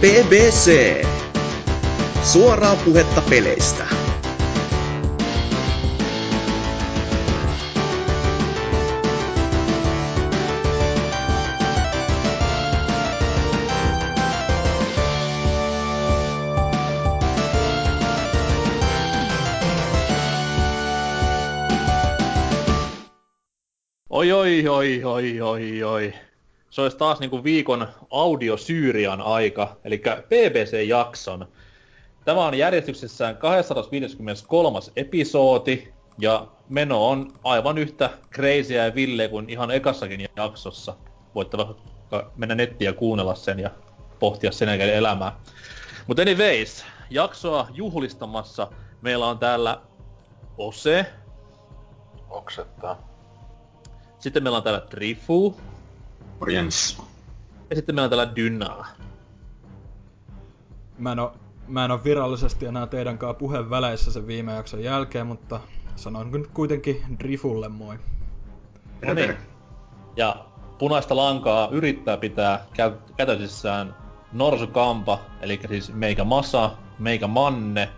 BBC. Suoraa puhetta peleistä. Oi, oi, oi, oi, oi, oi. Se olisi taas niinku viikon audiosyyrian aika, eli BBC-jakson. Tämä on järjestyksessään 253. episodi, ja meno on aivan yhtä crazyä ja ville kuin ihan ekassakin jaksossa. Voitte vaikka mennä nettiin ja kuunnella sen ja pohtia sen jälkeen elämää. Mutta anyways, jaksoa juhlistamassa meillä on täällä Ose, Oksettaa. sitten meillä on täällä Trifu, Morjens. ja sitten meillä on täällä Dynaa. Mä en oo, mä en oo virallisesti enää teidän kanssa puheen väleissä sen viime jakson jälkeen, mutta sanon nyt kuitenkin Drifulle moi. No niin. Ja punaista lankaa yrittää pitää kä- kätösissään Norsu Kampa, eli siis meikä Masa, meikä Manne,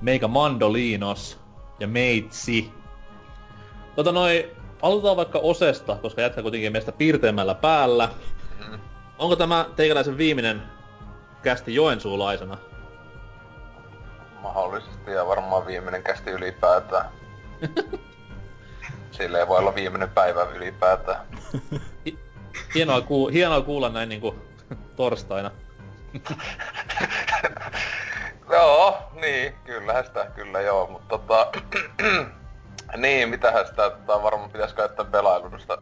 meikä Mandolinos ja Meitsi. Tota noi, aloitetaan vaikka Osesta, koska jätkä kuitenkin meistä piirteemmällä päällä. Mm. Onko tämä teikäläisen viimeinen kästi Joensuulaisena? Mahdollisesti ja varmaan viimeinen kästi ylipäätään. Silleen voi olla viimeinen päivä ylipäätään. Hienoa, kuu- hienoa kuulla näin niinku torstaina. joo, niin, kyllähän sitä, kyllä joo, mutta tota... niin, mitähän sitä tota, varmaan pitäisi käyttää pelailusta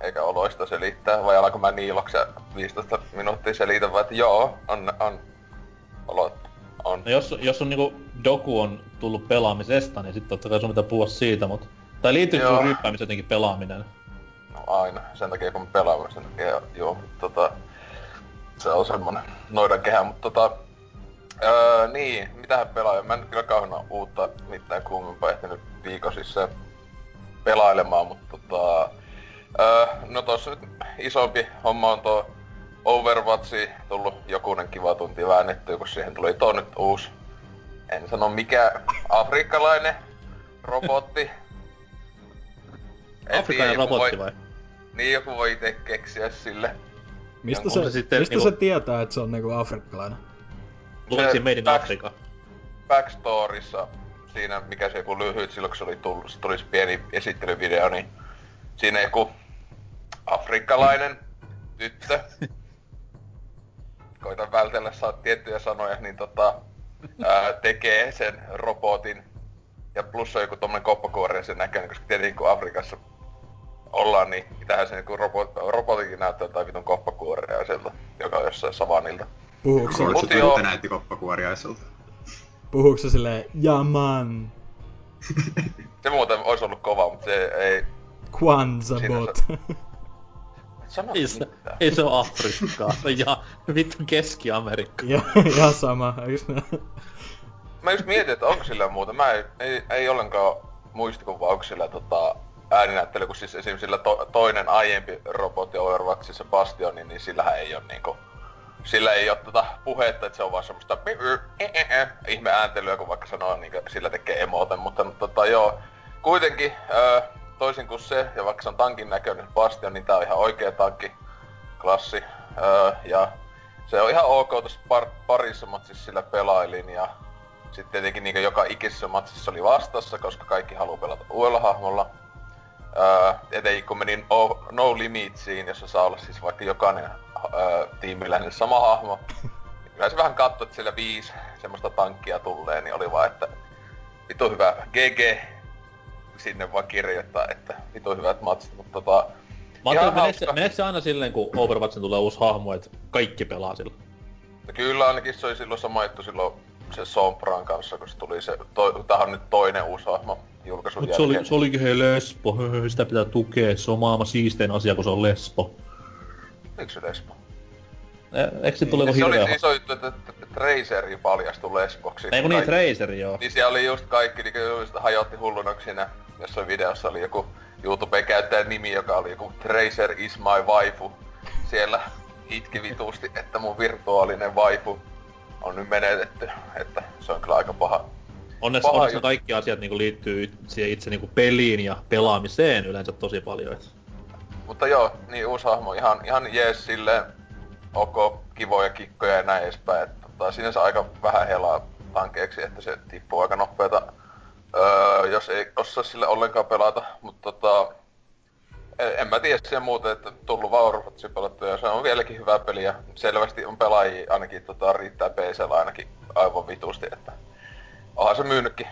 eikä oloista selittää, vai alako mä niiloksia 15 minuuttia selitä, vai että joo, on, on, olot, on. No jos, jos on niinku doku on tullut pelaamisesta, niin sitten totta kai sun pitää puhua siitä, mut... Tai liittyykö Joo. sun ryppäämiseen jotenkin pelaaminen? No aina, sen takia kun me pelaamme sen takia, joo, mutta tota, se on semmonen noidan kehä, mutta tota, öö, niin, mitähän pelaa, mä en nyt kyllä kauheena uutta mitään kuumempaa ehtinyt viikon sisään pelailemaan, mutta tota, öö, no tossa nyt isompi homma on tuo Overwatchi tullut jokunen kiva tunti väännettyä, kun siihen tuli tuo nyt uusi, en sano mikä, afrikkalainen robotti. En Afrikan tiedä, joku robotti voi- vai? niin joku voi itse keksiä sille. Mistä, se, sitten mistä niinku- se tietää, että se on niinku afrikkalainen? Luuliko siinä Made in Africa? Backstorissa, siinä mikä se joku lyhyt, silloin kun se oli tullut, se tuli se pieni esittelyvideo, niin siinä joku afrikkalainen tyttö. Koitan vältellä saa tiettyjä sanoja, niin tota, ää, tekee sen robotin. Ja plus on joku tommonen koppakuori sen näköinen, koska tietenkin kun Afrikassa ollaan, niin mitähän se joku robot, robotikin näyttää jotain vitun koppakuoria sieltä, joka on jossain savanilta. Puhuuko se, tuntuu näytti koppakuoriaiselta. Puhuuko se silleen, jaman, Se muuten olisi ollut kova, mutta se ei... Kwanza Siinä bot. Sano Ei se, ei se oo Afrikkaa. Se on ja vittu Keski-Amerikka. ja, ja sama, eiks nää? Mä just mietin, että onko sillä muuta. Mä ei, ei, ei ollenkaan muistikuva, onko sillä tota, ääninäyttely, kun siis esimerkiksi sillä to, toinen aiempi robotti Overwatchissa Bastioni, niin sillähän ei ole niinku... Sillä ei ole tota puhetta, että se on vaan semmoista ihme ääntelyä, kun vaikka sanoo, niin sillä tekee emoten, mutta tota joo. Kuitenkin, öö, toisin kuin se, ja vaikka se on tankin näköinen Bastion, niin tää on ihan oikea tankki, klassi. Öö, ja se on ihan ok tossa par, parissa matsissa sillä pelailin ja sitten tietenkin niin joka ikisessä matsissa oli vastassa, koska kaikki haluaa pelata uudella hahmolla. Öö, etenkin kun menin no, no Limitsiin, jossa saa olla siis vaikka jokainen öö, tiimiläinen sama hahmo. Kyllä se vähän katsoi, että siellä viisi semmoista tankkia tulee, niin oli vaan, että vitu hyvä GG sinne vaan kirjoittaa, että vitu hyvät matsit, mutta tota... Mä ajattelin, meneekö, se- meneekö se aina silleen, kun Overwatchin tulee uusi hahmo, että kaikki pelaa sillä? No kyllä ainakin se oli silloin sama juttu silloin se Sompran kanssa, kun se tuli se, to, tähän on nyt toinen uusi hahmo julkaisun Mut se, jälkeen. oli, se olikin hei lesbo, sitä pitää tukea, se on maailman siistein asia, kun se on lesbo. Miksi se lesbo? Eikö Ja joku se oli iso juttu, että että Traceri paljastui lesboksi. Ei kun niin, Tracer joo. Niin siellä oli just kaikki, niin just hajotti hulluna, kun siinä jossain videossa oli joku YouTube-käyttäjän nimi, joka oli joku Tracer is my waifu. Siellä itki vitusti, että mun virtuaalinen waifu. on nyt menetetty, että se on kyllä aika paha. Onneksi, Paha onneksi kaikki asiat niinku liittyy siihen itse niinku peliin ja pelaamiseen yleensä tosi paljon. Et. Mutta joo, niin uusi hahmo ihan, ihan jees silleen, ok, kivoja kikkoja ja näin edespäin. Että, tota, sinänsä aika vähän helaa tankeeksi, että se tippuu aika nopeeta, öö, jos ei osaa sille ollenkaan pelata. Mutta tota, en, en mä tiedä sen muuta, että tullut vaan pelattua ja se on vieläkin hyvä peli ja selvästi on pelaajia ainakin tota, riittää PCllä ainakin aivan vitusti, että onhan se myynytkin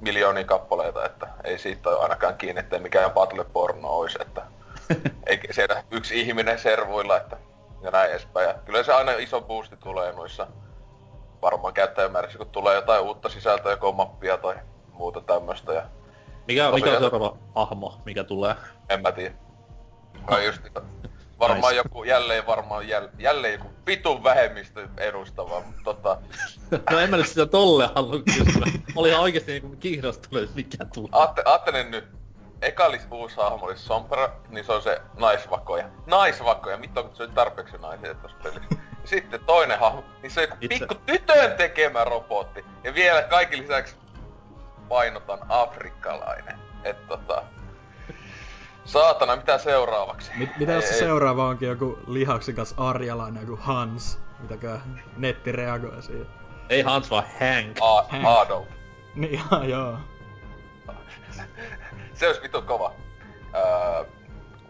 miljoonia kappaleita, että ei siitä ole ainakaan kiinni, että mikään battle porno olisi, että eikä siellä yksi ihminen servuilla, että ja näin edespäin. Ja kyllä se aina iso boosti tulee noissa varmaan käyttäjämäärässä, kun tulee jotain uutta sisältöä, joko mappia tai muuta tämmöstä. Ja Mikä, mikä on Tosiaan- seuraava hahmo, mikä tulee? en mä tiedä. Kai just, varmaan Nice. joku, jälleen varmaan jäl, jälleen joku vitun vähemmistö edustava, mutta tota, No en mä nyt sitä tolle halua kysyä. Oli ihan oikeesti niinku kiinnostunut, mikä tulee. aatte, aattelen nyt, eka oli uusi hahmo oli Sompra, niin se on se naisvakoja. Naisvakoja, mitä on se on tarpeeksi naisia tuossa pelissä. Sitten toinen hahmo, niin se on joku Itse- pikku tytön tekemä robotti. Ja vielä kaikki lisäksi painotan afrikkalainen. Et tota... Saatana, mitä seuraavaksi? Mit, mitä jos Ei- se ei- seuraava onkin joku lihaksikas arjalainen, joku Hans? Mitäkö netti reagoi siihen? Ei Hans vaan Hank. A- Adolf. Niin joo. Se olisi vittu kova. Öö,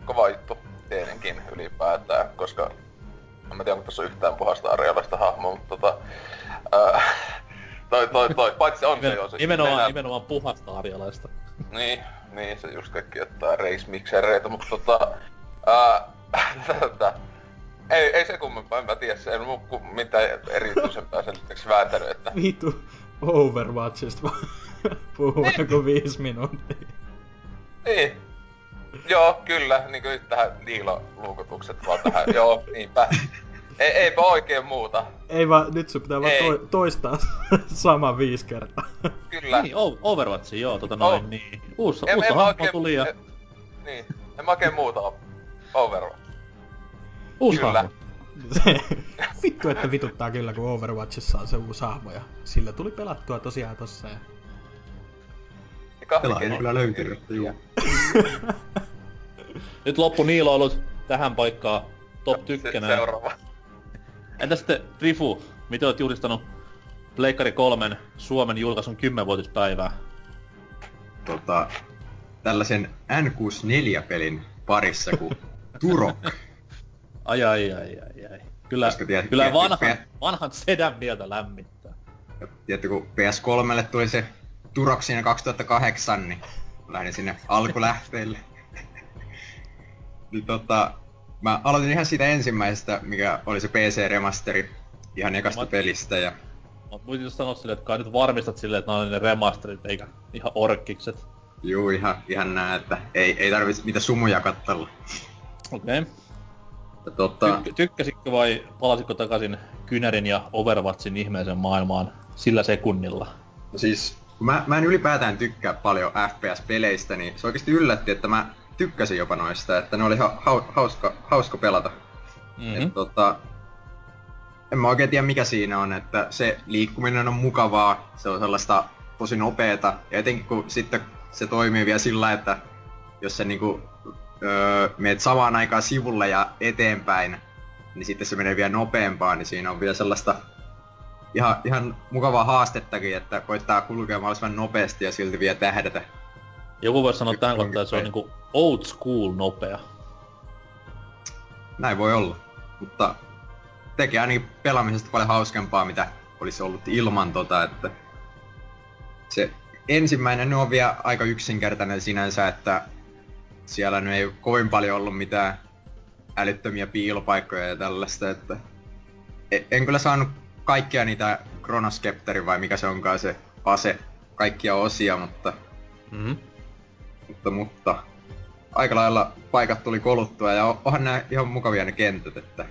kova juttu tietenkin ylipäätään, koska en mä tiedä, onko tässä on yhtään puhasta arjalaista hahmoa, mutta tota... Öö, toi, toi, toi, paitsi on se jo se... nimenomaan, nenä- nimenomaan puhasta arjalaista. Niin, niin se just kaikki jotain race-miksereitä, mutta tota... Ää, tätä, ei, ei se kummempaa, en mä tiedä, se ei ole mu- mitään erityisempää sen lisäksi vääntänyt, että... Vitu Overwatchista vaan puhuu joku viisi minuuttia. Niin. Joo, kyllä, niinku nyt tähän Niilo-luukutukset vaan tähän, joo, niinpä. Ei, eipä oikein muuta, Ei vaan, nyt sun pitää vaan to- toistaa sama viisi kertaa. kyllä. Niin, o- Overwatch, joo, tota noin, Oh. niin. Uusi, En- uusi en mä hahmo oikein- tuli ja en- Niin, en mä oikein muuta. Overwatch. uusi kyllä. hahmo. Se, vittu, että vituttaa kyllä, kun Overwatchissa on se uusi hahmo ja sillä tuli pelattua tosiaan tossa. Ja... Ja Pelaajia kesken. kyllä löytyy, että juu. Nyt loppu niiloilut tähän paikkaan top tykkänä. Seuraava. Entä sitten Rifu, miten olet julistanut Pleikkari 3 Suomen julkaisun 10-vuotispäivää? Tota, tällaisen N64-pelin parissa kuin Turok. Ai ai ai ai ai. Kyllä, tiedät- kyllä tiedät- vanhan, tiedät- vanhan sedän mieltä lämmittää. Ja Tiedätkö, kun PS3 tuli se Turok siinä 2008, niin lähdin sinne alkulähteille. niin tota, mä aloitin ihan siitä ensimmäisestä, mikä oli se PC-remasteri ihan ekasta Mä- pelistä. Ja Mä voisin just sanoa silleen, että kai nyt varmistat silleen, että nämä on ne remasterit eikä ihan orkkikset. juu, ihan, ihan nää, että ei, ei tarvitse niitä sumuja kattella. Okei. Okay. Ja tota, Tykk- tykkäsitkö vai palasitko takaisin Kynärin ja Overwatchin ihmeeseen maailmaan sillä sekunnilla? No siis, kun mä, mä en ylipäätään tykkää paljon FPS-peleistä, niin se oikeasti yllätti, että mä tykkäsin jopa noista, että ne oli ha- hau- hauska, hauska pelata. Mm-hmm. Et, tota, en mä oikein tiedä mikä siinä on, että se liikkuminen on mukavaa, se on sellaista tosi nopeeta, ja etenkin kun sitten se toimii vielä sillä, että jos sä niinku öö, meet samaan aikaan sivulle ja eteenpäin, niin sitten se menee vielä nopeampaa, niin siinä on vielä sellaista ihan, ihan mukavaa haastettakin, että koittaa kulkea mahdollisimman nopeasti ja silti vielä tähdätä. Joku voisi sanoa tämän kohtaa, että se on niinku old school nopea. Näin voi olla, mutta tekee ainakin pelaamisesta paljon hauskempaa, mitä olisi ollut ilman tota, että se ensimmäinen on vielä aika yksinkertainen sinänsä, että siellä nyt ei ole kovin paljon ollut mitään älyttömiä piilopaikkoja ja tällaista, että e- en kyllä saanut kaikkia niitä Chronoskepterin vai mikä se onkaan se ase, kaikkia osia, mutta, Mm-hmm. mutta, mutta aika lailla paikat tuli koluttua ja on- onhan nämä ihan mukavia ne kentät, että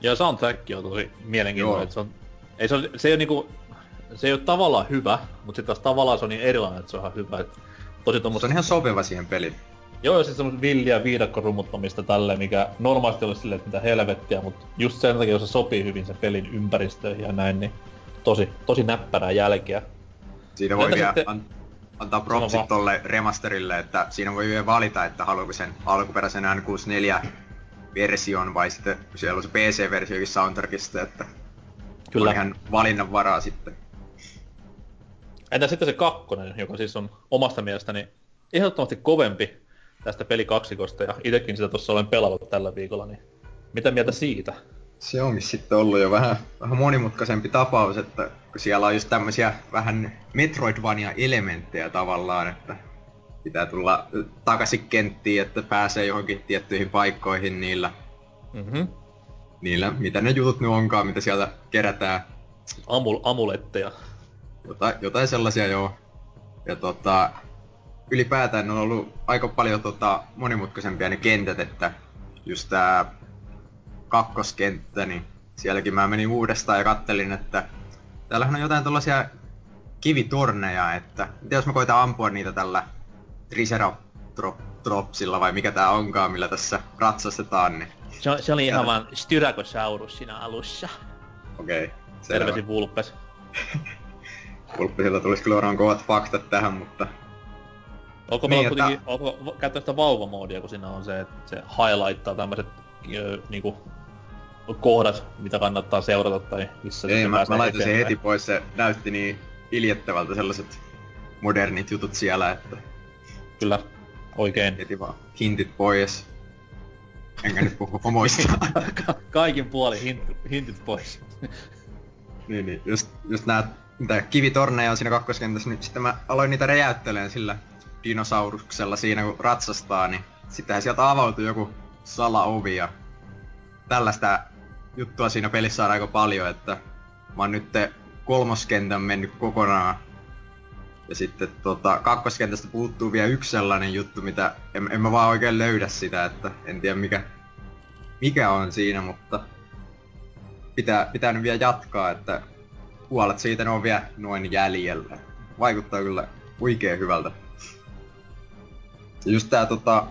Ja soundtrack on tosi mielenkiintoinen, että se on... Ei se, on, se ei ole niinku... Se ei ole tavallaan hyvä, mutta sitten taas tavallaan se on niin erilainen, että se on ihan hyvä. Tosi se tommoista... on ihan sopiva siihen peliin. Joo, siis semmoista villiä viidakkorumuttamista tälleen, mikä normaalisti olisi silleen, että mitä helvettiä, mutta just sen takia, jos se sopii hyvin sen pelin ympäristöihin ja näin, niin tosi, tosi näppärää jälkeä. Siitä voi Entä vielä sitten- an- antaa propsit tolle remasterille, että siinä voi vielä valita, että haluaako sen alkuperäisen N64 version vai sitten siellä on se PC-versiokin soundtrackista, että Kyllä. on ihan valinnan varaa sitten. Entä sitten se kakkonen, joka siis on omasta mielestäni ehdottomasti kovempi tästä pelikaksikosta, ja itekin sitä tuossa olen pelannut tällä viikolla, niin mitä mieltä siitä? Se onkin sitten ollut jo vähän, vähän monimutkaisempi tapaus, että kun siellä on just tämmöisiä vähän Metroidvania-elementtejä tavallaan, että pitää tulla takaisin kenttiin, että pääsee johonkin tiettyihin paikkoihin niillä, Mm-hmm. niillä mitä ne jutut nyt onkaan, mitä sieltä kerätään. Amul, amuletteja. Jotain, jotain sellaisia joo. Ja tota, ylipäätään on ollut aika paljon tota, monimutkaisempia ne kentät, että just tää kakkoskenttä, niin sielläkin mä menin uudestaan ja kattelin, että täällähän on jotain tällaisia kivitorneja, että mitä jos mä koitan ampua niitä tällä Triceratopsilla vai mikä tää onkaan, millä tässä ratsastetaan, niin Se, se oli ihan vaan Styracosaurus siinä alussa. okei. Okay, selvä. Terveisin Vulpes. Pulppisilta tulisi kyllä varmaan kovat faktat tähän, mutta Onko Niin, meillä että- kuitenkin, onko käyttää sitä vauvamoodia, kun siinä on se, että se highlighttaa tämmöiset niinku, kohdat, mitä kannattaa seurata tai missä Ei, mä, mä laitan sen heti pois, se näytti niin iljettävältä sellaiset modernit jutut siellä, että Kyllä, oikein. heti vaan hintit pois. Enkä nyt puhu homoista. Ka- Kaikin puoli hint, hintit pois. niin, niin, just, just nää, mitä kivitorneja on siinä kakkoskentässä, niin sitten mä aloin niitä räjäytteleen sillä dinosauruksella siinä kun ratsastaa, niin sittenhän sieltä avautui joku salaovi ja tällaista juttua siinä pelissä on aika paljon, että mä oon nyt kolmoskentän mennyt kokonaan ja sitten tota, kakkoskentästä puuttuu vielä yksi sellainen juttu, mitä en, en mä vaan oikein löydä sitä, että en tiedä mikä, mikä on siinä, mutta pitää, pitää nyt vielä jatkaa, että puolet siitä ne on vielä noin jäljellä. Vaikuttaa kyllä oikein hyvältä. Just tää tota,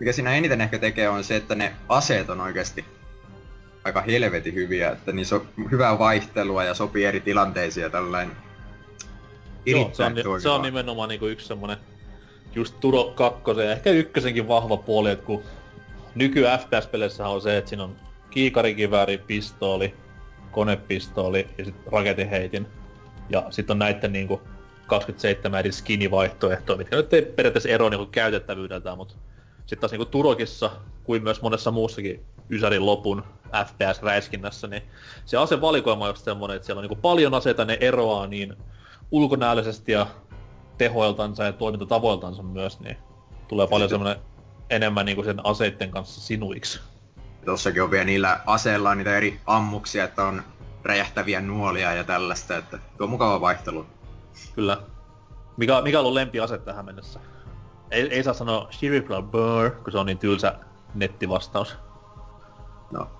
mikä siinä eniten ehkä tekee on se, että ne aseet on oikeasti aika helvetin hyviä, että niissä on hyvää vaihtelua ja sopii eri tilanteisiin ja tällainen. Joo, se on, se on nimenomaan niinku yksi semmonen just Turo 2 ja ehkä ykkösenkin vahva puoli, että kun nyky FPS-peleissä on se, että siinä on kiikarikivääri, pistooli, konepistooli ja sitten raketinheitin. Ja sitten on näitten niinku 27 eri skinivaihtoehtoja, mitkä nyt ei periaatteessa ero niinku käytettävyydeltään, mutta sitten taas niinku Turokissa, kuin myös monessa muussakin Ysärin lopun FPS-räiskinnässä, niin se asevalikoima on just semmonen, että siellä on niinku paljon aseita, ne eroaa niin ulkonäöllisesti ja tehoiltansa ja toimintatavoiltansa myös, niin tulee paljon semmonen enemmän niinku sen aseitten kanssa sinuiksi. Tossakin on vielä niillä aseilla on niitä eri ammuksia, että on räjähtäviä nuolia ja tällaista, että tuo on mukava vaihtelu. Kyllä. Mikä, mikä on ollut lempiase tähän mennessä? Ei, ei saa sanoa Cerebral Burr, kun se on niin tylsä nettivastaus. No,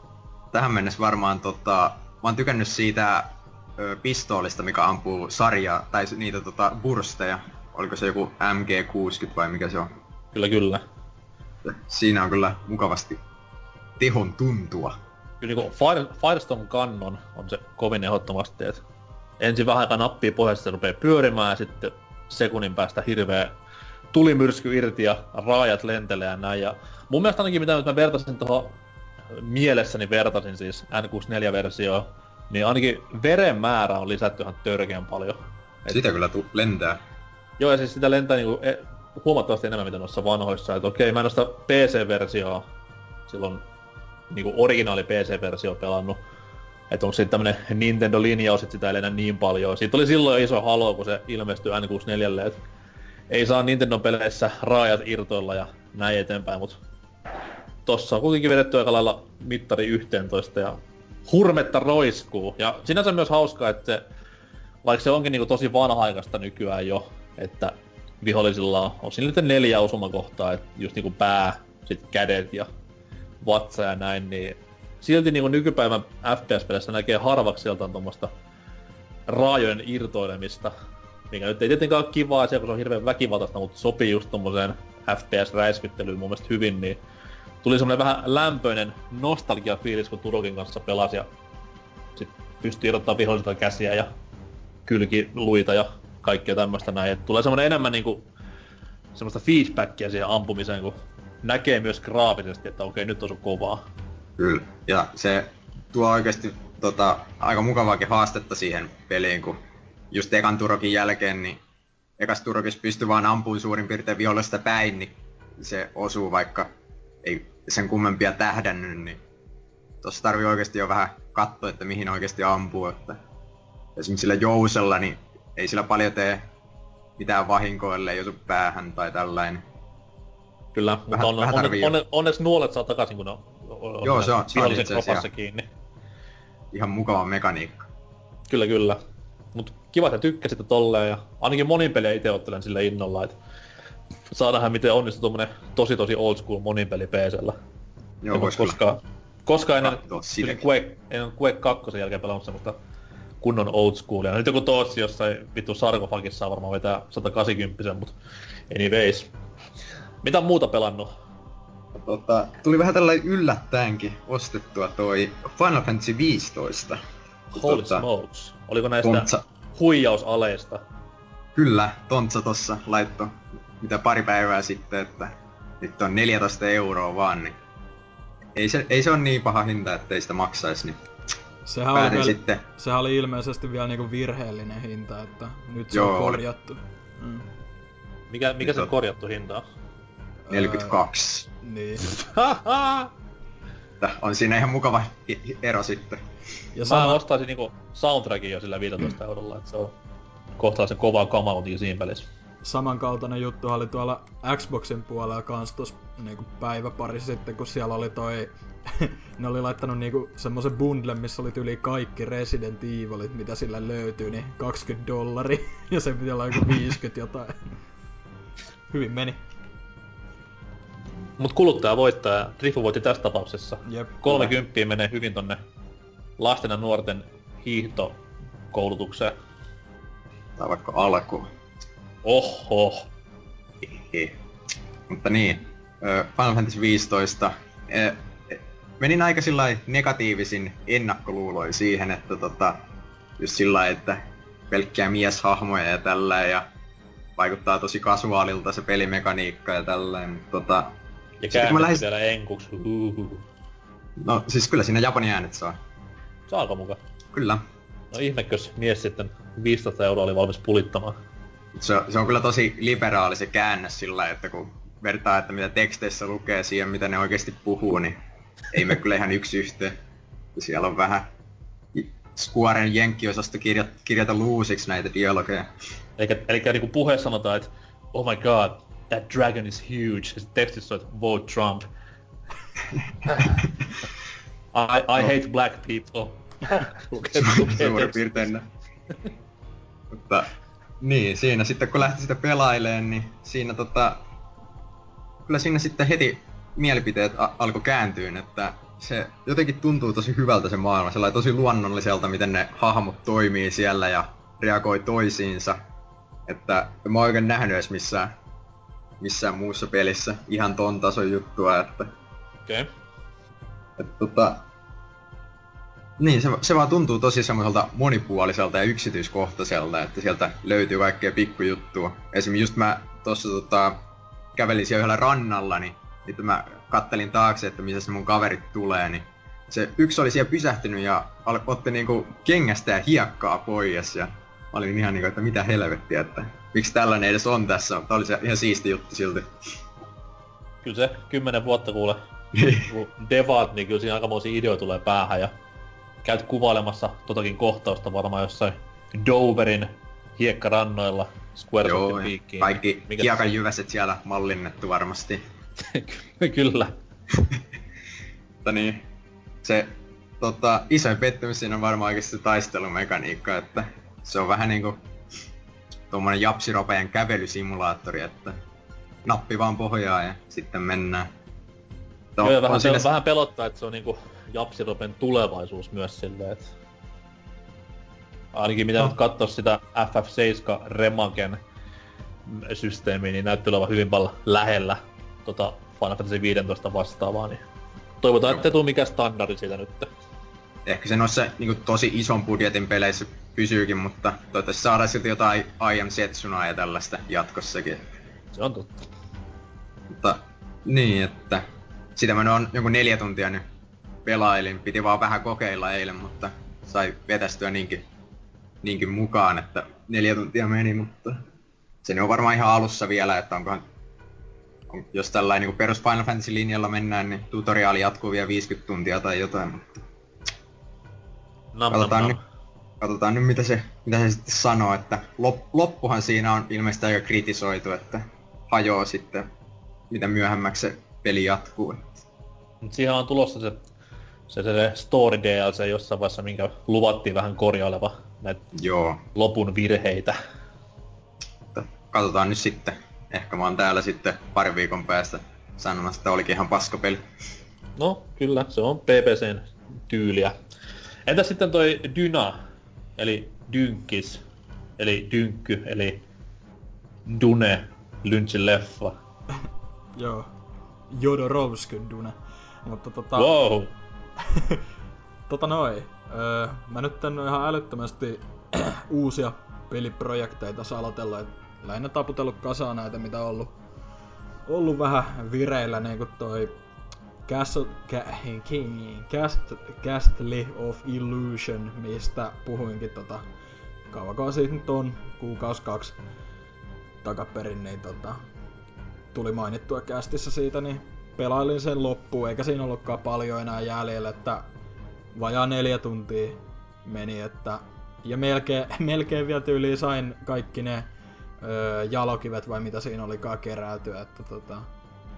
tähän mennessä varmaan tota, mä oon tykännyt siitä ö, pistoolista, mikä ampuu sarjaa, tai niitä tota, bursteja. Oliko se joku MG60 vai mikä se on? Kyllä, kyllä. Siinä on kyllä mukavasti tehon tuntua. Kyllä niinku Fire, Firestone Cannon on se kovin ehdottomasti, että ensin vähän aikaa nappia pohjassa se rupeaa pyörimään ja sitten sekunnin päästä hirveä tulimyrsky irti ja raajat lentelee ja näin. Ja mun mielestä ainakin mitä nyt mä vertasin tuohon mielessäni vertasin siis N64-versioon, niin ainakin veren määrä on lisätty ihan törkeän paljon. Et- Sitä kyllä tu- lentää. Joo, ja siis sitä lentää niinku e- huomattavasti enemmän mitä noissa vanhoissa. Et okei, mä en sitä PC-versioa silloin niinku originaali PC-versio pelannut. Että onko se tämmönen Nintendo-linjaus, että sitä ei lennä niin paljon. Siitä oli silloin iso halo, kun se ilmestyi N64, että ei saa Nintendo-peleissä raajat irtoilla ja näin eteenpäin, mut tossa on kuitenkin vedetty aika lailla mittari 11 ja hurmetta roiskuu. Ja sinänsä myös hauskaa, että se vaikka se onkin niinku tosi vanha-aikaista nykyään jo, että vihollisilla on, siinä neljä osumakohtaa, että just niinku pää, sit kädet ja vatsa ja näin, niin silti niinku nykypäivän FPS-peleissä näkee harvakseltaan tuommoista raajojen irtoilemista, mikä nyt ei tietenkään ole kivaa asia, kun se on hirveän väkivaltaista, mutta sopii just tommoseen FPS-räiskyttelyyn mun mielestä hyvin, niin tuli semmonen vähän lämpöinen nostalgia-fiilis, kun Turokin kanssa pelasi ja sit pystyy irrottamaan vihollisilta käsiä ja kylkiluita ja kaikkea tämmöistä näin. Et tulee semmoinen enemmän niinku semmoista feedbackia siihen ampumiseen, kun näkee myös graafisesti, että okei, nyt osu kovaa. Kyllä. Ja se tuo oikeasti tota, aika mukavaakin haastetta siihen peliin, kun just ekan turokin jälkeen, niin ekas turokissa pystyy vaan ampumaan suurin piirtein vihollista päin, niin se osuu vaikka ei sen kummempia tähdännyt, niin tossa tarvii oikeasti jo vähän katsoa, että mihin oikeasti ampuu. Että esimerkiksi sillä jousella, niin ei sillä paljon tee mitään vahinkoa, ellei josu päähän tai tällainen. Kyllä, mutta on, on, on, onneksi nuolet saa takaisin, kun ne on, Joo, se on, se on itse asiassa kiinni. Ihan mukava mekaniikka. Kyllä, kyllä. Mut kiva, että tykkäsit tolleen ja ainakin monin pelejä itse ottelen sillä innolla, että saadaan miten onnistuu tommonen tosi tosi old school monin peli PCllä. Joo, vois koska, koska ennen, Quake, ennen Quake 2 jälkeen pelannut semmoista kunnon old schoolia. Nyt joku Tootsi jossain vittu sarkofagissa saa varmaan vetää 180, mutta anyways. Mitä muuta pelannut? Tota, tuli vähän tällainen yllättäenkin ostettua toi Final Fantasy 15. Holy tota, smokes. Oliko näistä tontsa... huijausaleista? Kyllä, Tontsa tossa laitto mitä pari päivää sitten, että nyt on 14 euroa vaan, niin ei se, ei se ole niin paha hinta, ettei sitä maksaisi, niin Sehän oli, vielä, sitten... sehän oli ilmeisesti vielä niinku virheellinen hinta, että nyt se Joo, on korjattu. Mm. Mikä, mikä se on korjattu hinta on? 42. Niin. on siinä ihan mukava ero sitten. Ja sama... Mä ostaisin niinku soundtrackin jo sillä 15 eurolla, että se on kohtalaisen kovaa kamaa siinä välissä samankaltainen juttu oli tuolla Xboxin puolella kans tos niinku päivä pari sitten, kun siellä oli toi... ne oli laittanut niinku semmosen bundlen, missä oli yli kaikki Resident Evilit, mitä sillä löytyy, niin 20 dollari. ja se piti olla joku 50 jotain. Hyvin meni. Mut kuluttaja voittaa ja Rifu voitti tässä tapauksessa. Jep, 30 menee hyvin tonne lasten ja nuorten hiihtokoulutukseen. Tai vaikka alkuun. Oho. Mutta niin, Final Fantasy 15. Menin aika sillä negatiivisin ennakkoluuloin siihen, että tota, just sillä että pelkkiä mieshahmoja ja tällä ja vaikuttaa tosi kasuaalilta se pelimekaniikka ja tällä. Mutta tota, ja käännetty lähdin... vielä enkuks. No siis kyllä siinä Japanin äänet saa. Saako muka? Kyllä. No ihmekös mies sitten 15 euroa oli valmis pulittamaan. Se, se on kyllä tosi liberaali se käännös sillä, että kun vertaa, että mitä teksteissä lukee siihen, mitä ne oikeasti puhuu, niin ei me kyllä ihan yksi yhteen. Siellä on vähän Squaren jenkkiosasto kirjo, kirjata luusiksi näitä dialogeja. Eli, eli niin puheessa sanotaan, että oh my god, that dragon is huge. Sitten tekstissä on, että vote Trump. I, I no. hate black people. Suurin piirtein Mutta niin, siinä sitten kun lähti sitä pelaileen, niin siinä tota... Kyllä siinä sitten heti mielipiteet a- alkoi kääntyä, että se jotenkin tuntuu tosi hyvältä se maailma, sellainen tosi luonnolliselta, miten ne hahmot toimii siellä ja reagoi toisiinsa. Että mä oon oikein nähnyt edes missään, missään muussa pelissä ihan ton tason juttua, että... Okei. Okay. Että tota, niin, se, se vaan tuntuu tosi semmoiselta monipuoliselta ja yksityiskohtaiselta, että sieltä löytyy kaikkea pikkujuttua. Esimerkiksi just mä tossa tota, kävelin siellä yhdellä rannalla, niin sitten mä kattelin taakse, että missä se mun kaverit tulee, niin se yksi oli siellä pysähtynyt ja otti niinku kengästä ja hiekkaa pois ja mä olin ihan niinku, että mitä helvettiä, että miksi tällainen edes on tässä, mutta oli se ihan siisti juttu silti. Kyllä se kymmenen vuotta kuule devaat, niin kyllä siinä aikamoisia ideoita tulee päähän ja käyt kuvailemassa totakin kohtausta varmaan jossain Doverin hiekkarannoilla Squaresoftin piikkiin. kaikki Mikä hiekan jyväset siellä mallinnettu varmasti. Kyllä. Mutta niin, se tota, isoin pettymys siinä on varmaan oikeasti se taistelumekaniikka, että se on vähän niinku tuommoinen japsiropejan kävelysimulaattori, että nappi vaan pohjaa ja sitten mennään. Joo, ja vähän, siinä... vähän pelottaa, että se on niinku Japsiropen tulevaisuus myös silleen, että ainakin mitä no. nyt katsoo sitä FF7 Remagen systeemiä, niin näytti olevan hyvin paljon lähellä tota Final Fantasy 15 vastaavaa, niin toivotaan, että ei tule mikään standardi siitä nyt. ehkä se noissa niin tosi ison budjetin peleissä pysyykin, mutta toivottavasti saadaan silti jotain I Am Setsuna ja tällaista jatkossakin. Se on totta. Mutta niin, että sitä mä on joku neljä tuntia nyt pelailin. Piti vaan vähän kokeilla eilen, mutta sai vetästyä niinkin, niinkin mukaan, että neljä tuntia meni, mutta se on varmaan ihan alussa vielä, että onkohan on, jos tällainen niin perus Final Fantasy linjalla mennään, niin tutoriaali jatkuu vielä 50 tuntia tai jotain, mutta Nam, katsotaan, nam, nyt, nam. Katsotaan nyt, mitä se, mitä se sitten sanoo, että lop, loppuhan siinä on ilmeisesti aika kritisoitu, että hajoaa sitten, mitä myöhemmäksi se peli jatkuu. Mut siihen on tulossa se, se, se story DLC jossain vaiheessa, minkä luvattiin vähän korjaileva näitä Joo, lopun virheitä. katsotaan nyt sitten. Ehkä mä oon täällä sitten pari viikon päästä sanomassa, että olikin ihan paskapeli. No, kyllä, se on PPCn tyyliä. Entäs sitten toi Dyna, eli Dynkis, eli Dynkky, eli Dune, Lynchin leffa. Joo. Jodorowskyn Dune. Mutta tota... Wow! tota noin. Öö, mä nyt en ihan älyttömästi uusia peliprojekteja tässä aloitellut. Et lähinnä taputellut kasaan näitä, mitä on ollut, ollut vähän vireillä, niin kuin toi Castle, ca, Cast, Castle of Illusion, mistä puhuinkin tota, kauankaan siitä nyt on, kuukaus kaksi takaperin, niin tota, tuli mainittua kästissä siitä, niin pelailin sen loppuun, eikä siinä ollutkaan paljon enää jäljellä, että vajaa neljä tuntia meni, että ja melkein, melkein vielä tyyliin sain kaikki ne öö, jalokivet vai mitä siinä olikaan keräytyä, että tota,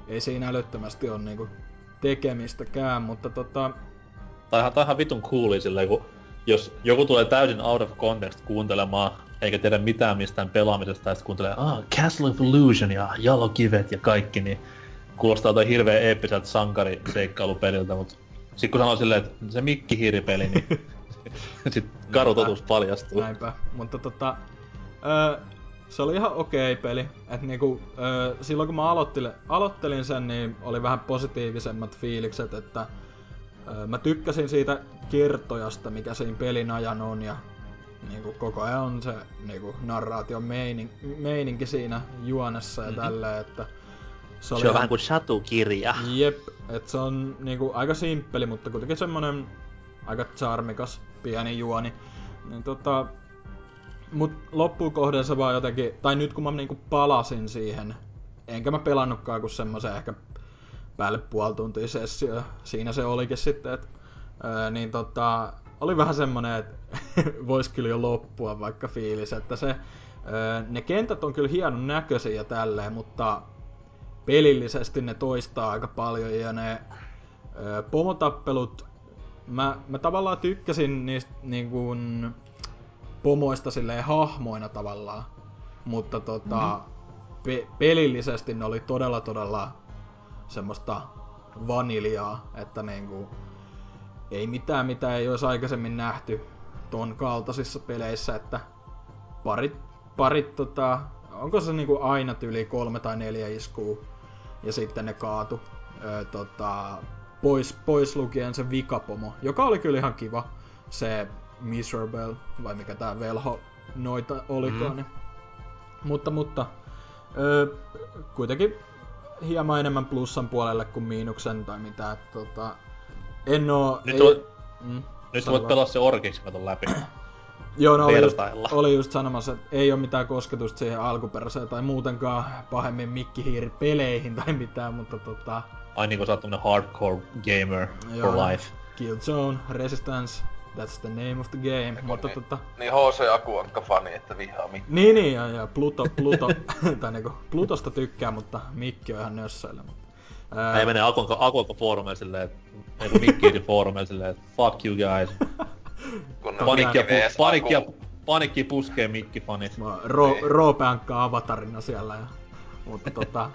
ei siinä älyttömästi ole niinku tekemistäkään, mutta tota, Tai ihan, vitun cooli silleen, kun jos joku tulee täysin out of context kuuntelemaan, eikä tiedä mitään mistään pelaamisesta, ja sitten kuuntelee, ah, Castle of Illusion ja jalokivet ja kaikki, niin kuulostaa jotain hirveän eeppiseltä sankariseikkailupeliltä, mutta sitten kun sanoo silleen, että se mikkihiiripeli, niin sit karu totuus paljastuu. Näinpä, mutta tota, öö, se oli ihan okei peli. Et niinku, öö, silloin kun mä aloittelin, aloittelin sen, niin oli vähän positiivisemmat fiilikset, että öö, mä tykkäsin siitä kertojasta, mikä siinä pelin ajan on ja niinku koko ajan on se niinku narraation meinin, meininki siinä juonessa ja Mhm. mm-hmm. tälleen, että Se on ihan- vähän kuin Shatu-kirja. Jep, et se on niinku aika simppeli, mutta kuitenkin semmonen aika charmikas pieni juoni. Niin tota, mut loppukohden se vaan jotenkin, tai nyt kun mä niinku palasin siihen, enkä mä pelannutkaan kuin semmoisen ehkä päälle puoli tuntia sessio, siinä se olikin sitten, et, ää, niin tota, oli vähän semmonen, että vois kyllä jo loppua vaikka fiilis, että se, ää, ne kentät on kyllä hienon näköisiä ja tälleen, mutta pelillisesti ne toistaa aika paljon ja ne ö, pomotappelut, mä, mä tavallaan tykkäsin niistä niin kuin, pomoista silleen hahmoina tavallaan, mutta tota, mm-hmm. pe- pelillisesti ne oli todella todella semmoista vaniljaa, että niinku, ei mitään mitä ei olisi aikaisemmin nähty ton kaltaisissa peleissä, että parit, parit tota, onko se niinku aina yli kolme tai neljä iskuu ja sitten ne kaatu öö, tota, pois, pois lukien se vikapomo, joka oli kyllä ihan kiva, se Miserable, vai mikä tää velho noita olikaan. Mm. Mm. Mutta, mutta öö, kuitenkin hieman enemmän plussan puolelle kuin miinuksen tai mitä. Että, tota, en oo... Nyt ei, voit- mm, Nyt voit pelaa se orkiksi läpi. Joo, no oli just, oli just sanomassa, että ei ole mitään kosketusta siihen alkuperäiseen tai muutenkaan pahemmin mikkihiiripeleihin tai mitään, mutta tota, Ai niinku sä oot hardcore gamer Joo. for life. Killzone, Resistance, that's the name of the game, mutta niin, tota, niin HC Akuankka fani, että vihaa mikki. niin niin, ja, ja Pluto, Pluto, tai niinku, Plutosta tykkää, mutta Mikki on ihan nössöillä. Mutta, ää, Ei mene Akonko, Akonko foorumeille silleen, et, ei kun Mikkiitin foorumeille silleen, että fuck you guys. Panikkia, Mikki pu, panikkia, panikki puskee Mikki-fanit. Mä ro, Niin. roopeankka avatarina siellä. Ja, mutta tota,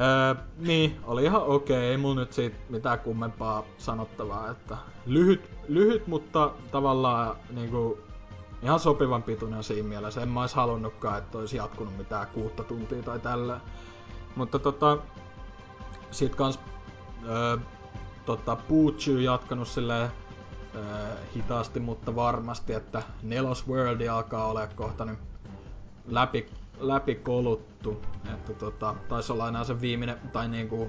öö, niin, oli ihan okei, ei mulla nyt siitä mitään kummempaa sanottavaa, että lyhyt, lyhyt mutta tavallaan niinku, ihan sopivan pituinen siinä mielessä. En mä ois halunnutkaan, että olisi jatkunut mitään kuutta tuntia tai tällä. Mutta tota, sit kans öö, tota, Puuchu jatkanut silleen öö, hitaasti, mutta varmasti, että Nelos World alkaa olla kohta nyt läpi, läpi koluttu. Että tota, taisi olla enää se viimeinen, tai niinku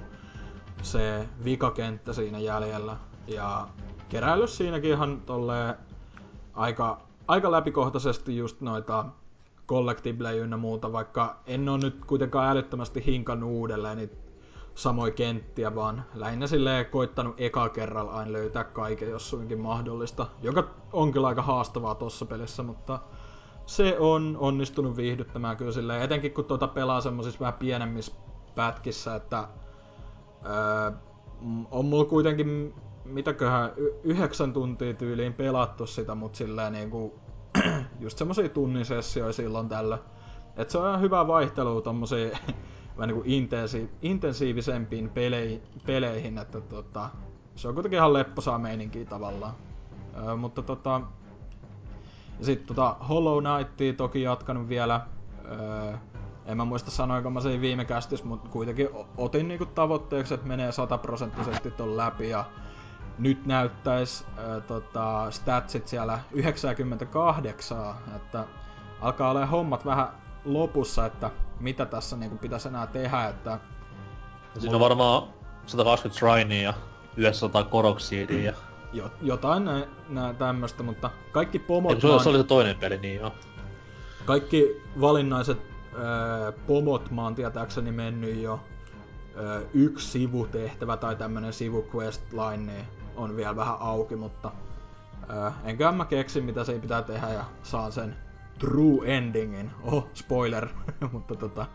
se vikakenttä siinä jäljellä. Ja keräily siinäkin ihan tolleen aika, aika läpikohtaisesti just noita collectible ynnä muuta, vaikka en ole nyt kuitenkaan älyttömästi hinkannut uudelleen niitä samoja kenttiä, vaan lähinnä silleen koittanut eka kerralla aina löytää kaiken, jos suinkin mahdollista, joka on kyllä aika haastavaa tossa pelissä, mutta se on onnistunut viihdyttämään kyllä silleen, etenkin kun tuota pelaa semmosissa vähän pienemmissä pätkissä, että öö, on mulla kuitenkin mitäköhän, yhdeksän tuntia tyyliin pelattu sitä, mut silleen niinku, just semmosia tunnin sessioja silloin tällä. Et se on ihan hyvä vaihtelu tommosiin vähän niinku intensi- intensiivisempiin pelei- peleihin, että tota, se on kuitenkin ihan lepposaa meininkiä tavallaan. Öö, mutta tota, ja sit tota Hollow Knightia toki jatkanut vielä. Öö, en mä muista sanoinko mä sen viime kästis, mutta kuitenkin otin niinku tavoitteeksi, että menee sataprosenttisesti ton läpi ja nyt näyttäis äh, tota, statsit siellä 98, että alkaa olla hommat vähän lopussa, että mitä tässä niinku pitäisi enää tehdä, että... Siinä on varmaan 120 shrinea ja 900 koroksiidia. Jo, jotain nä, nä, tämmöstä, mutta kaikki pomot... Eiku, se, oli, se oli se toinen peli, niin joo. Kaikki valinnaiset äh, pomot mä oon tietääkseni mennyt jo äh, yksi sivutehtävä tai tämmönen sivuquest-line, niin on vielä vähän auki, mutta äh, enkä mä keksi mitä se pitää tehdä ja saan sen true endingin. Oh, spoiler. mutta tota,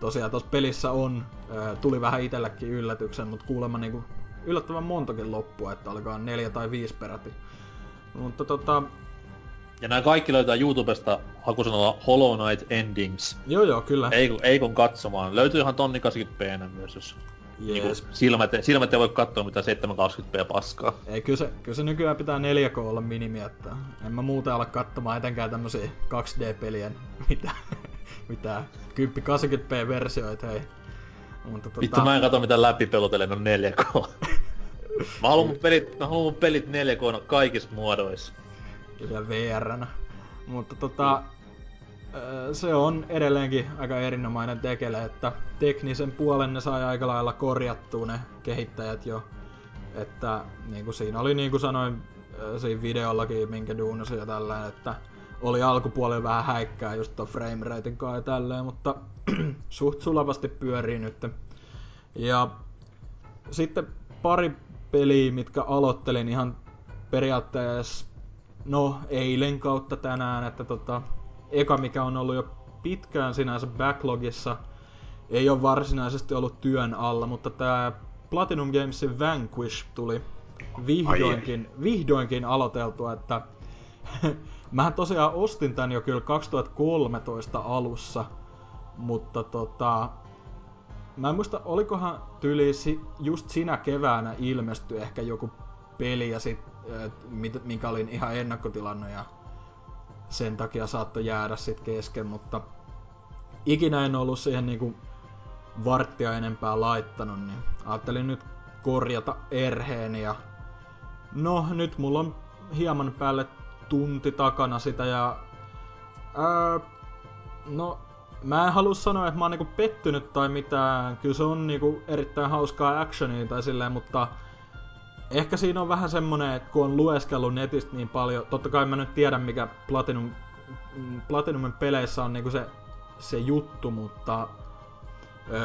tosiaan tuossa pelissä on, tuli vähän itsellekin yllätyksen, mutta kuulemma niinku yllättävän montakin loppua, että olikaan neljä tai viisi peräti. Mutta tota... Ja nämä kaikki löytää YouTubesta hakusanalla Hollow Knight Endings. Joo joo, kyllä. Ei, ei kun katsomaan. Löytyy ihan tonni 80p myös, jos Jees. Niinku silmät, silmät ei voi katsoa mitään 720p paskaa. Ei, kyllä se, kyllä se nykyään pitää 4K olla minimi, että en mä muuten ala katsomaan etenkään tämmösiä 2D-pelien mitä, mitä 1080p-versioita, hei. Mutta tota... Vittu mä en katso mitään läpipelutellen on 4K. mä haluan mun pelit, mä haluan mun pelit 4K kaikissa muodoissa. Ja VR. Mutta tota, se on edelleenkin aika erinomainen tekele, että teknisen puolen ne sai aika lailla korjattua ne kehittäjät jo. Että niin kuin siinä oli niin kuin sanoin siinä videollakin, minkä duunasi ja tällä, että oli alkupuolella vähän häikkää just ton frame ratein kanssa ja tälleen, mutta suht sulavasti pyörii nyt. Ja sitten pari peliä, mitkä aloittelin ihan periaatteessa no eilen kautta tänään, että tota, eka, mikä on ollut jo pitkään sinänsä backlogissa, ei ole varsinaisesti ollut työn alla, mutta tämä Platinum Gamesin Vanquish tuli vihdoinkin, vihdoinkin aloiteltua, että Mähän tosiaan ostin tän jo kyllä 2013 alussa, mutta tota... Mä en muista, olikohan tyyli just sinä keväänä ilmesty ehkä joku peli ja sit, minkä olin ihan ennakkotilannut ja sen takia saattoi jäädä sit kesken, mutta ikinä en ollut siihen niinku varttia enempää laittanut, niin ajattelin nyt korjata erheen ja no nyt mulla on hieman päälle tunti takana sitä ja ää, no mä en halua sanoa, että mä oon niinku pettynyt tai mitään. Kyllä se on niinku erittäin hauskaa actionia tai silleen, mutta ehkä siinä on vähän semmonen, että kun on lueskellut netistä niin paljon, totta kai mä nyt tiedän mikä Platinum, Platinumin peleissä on niinku se, se juttu, mutta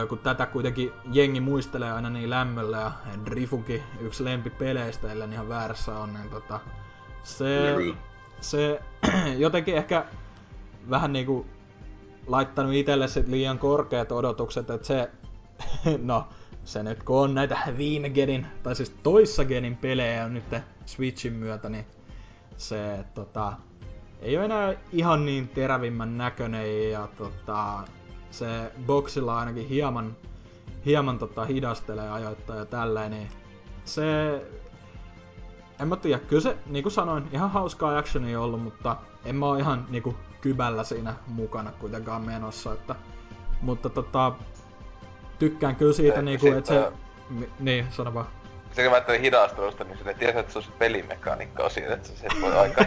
kun tätä kuitenkin jengi muistelee aina niin lämmöllä ja Drifunkin yksi lempipeleistä, ellei ihan väärässä on, niin tota, se, se jotenkin ehkä vähän niinku laittanut itselle sit liian korkeat odotukset, että se, no se nyt kun on näitä viime genin, tai siis toissa genin pelejä on nyt Switchin myötä, niin se tota, ei ole enää ihan niin terävimmän näköinen ja tota, se boksilla ainakin hieman, hieman tota, hidastelee ajoittaa ja tälleen, niin se... En mä tiedä, kyllä se, niin kuin sanoin, ihan hauskaa actionia ollut, mutta en mä oo ihan niinku kybällä siinä mukana kuitenkaan menossa, että... Mutta tota, tykkään kyllä siitä niinku, että se... Niin, sano vaan. sekä välttämättä hidastelusta, niin sille tiesi, että se on se pelimekaniikka on siinä, että se voi aika...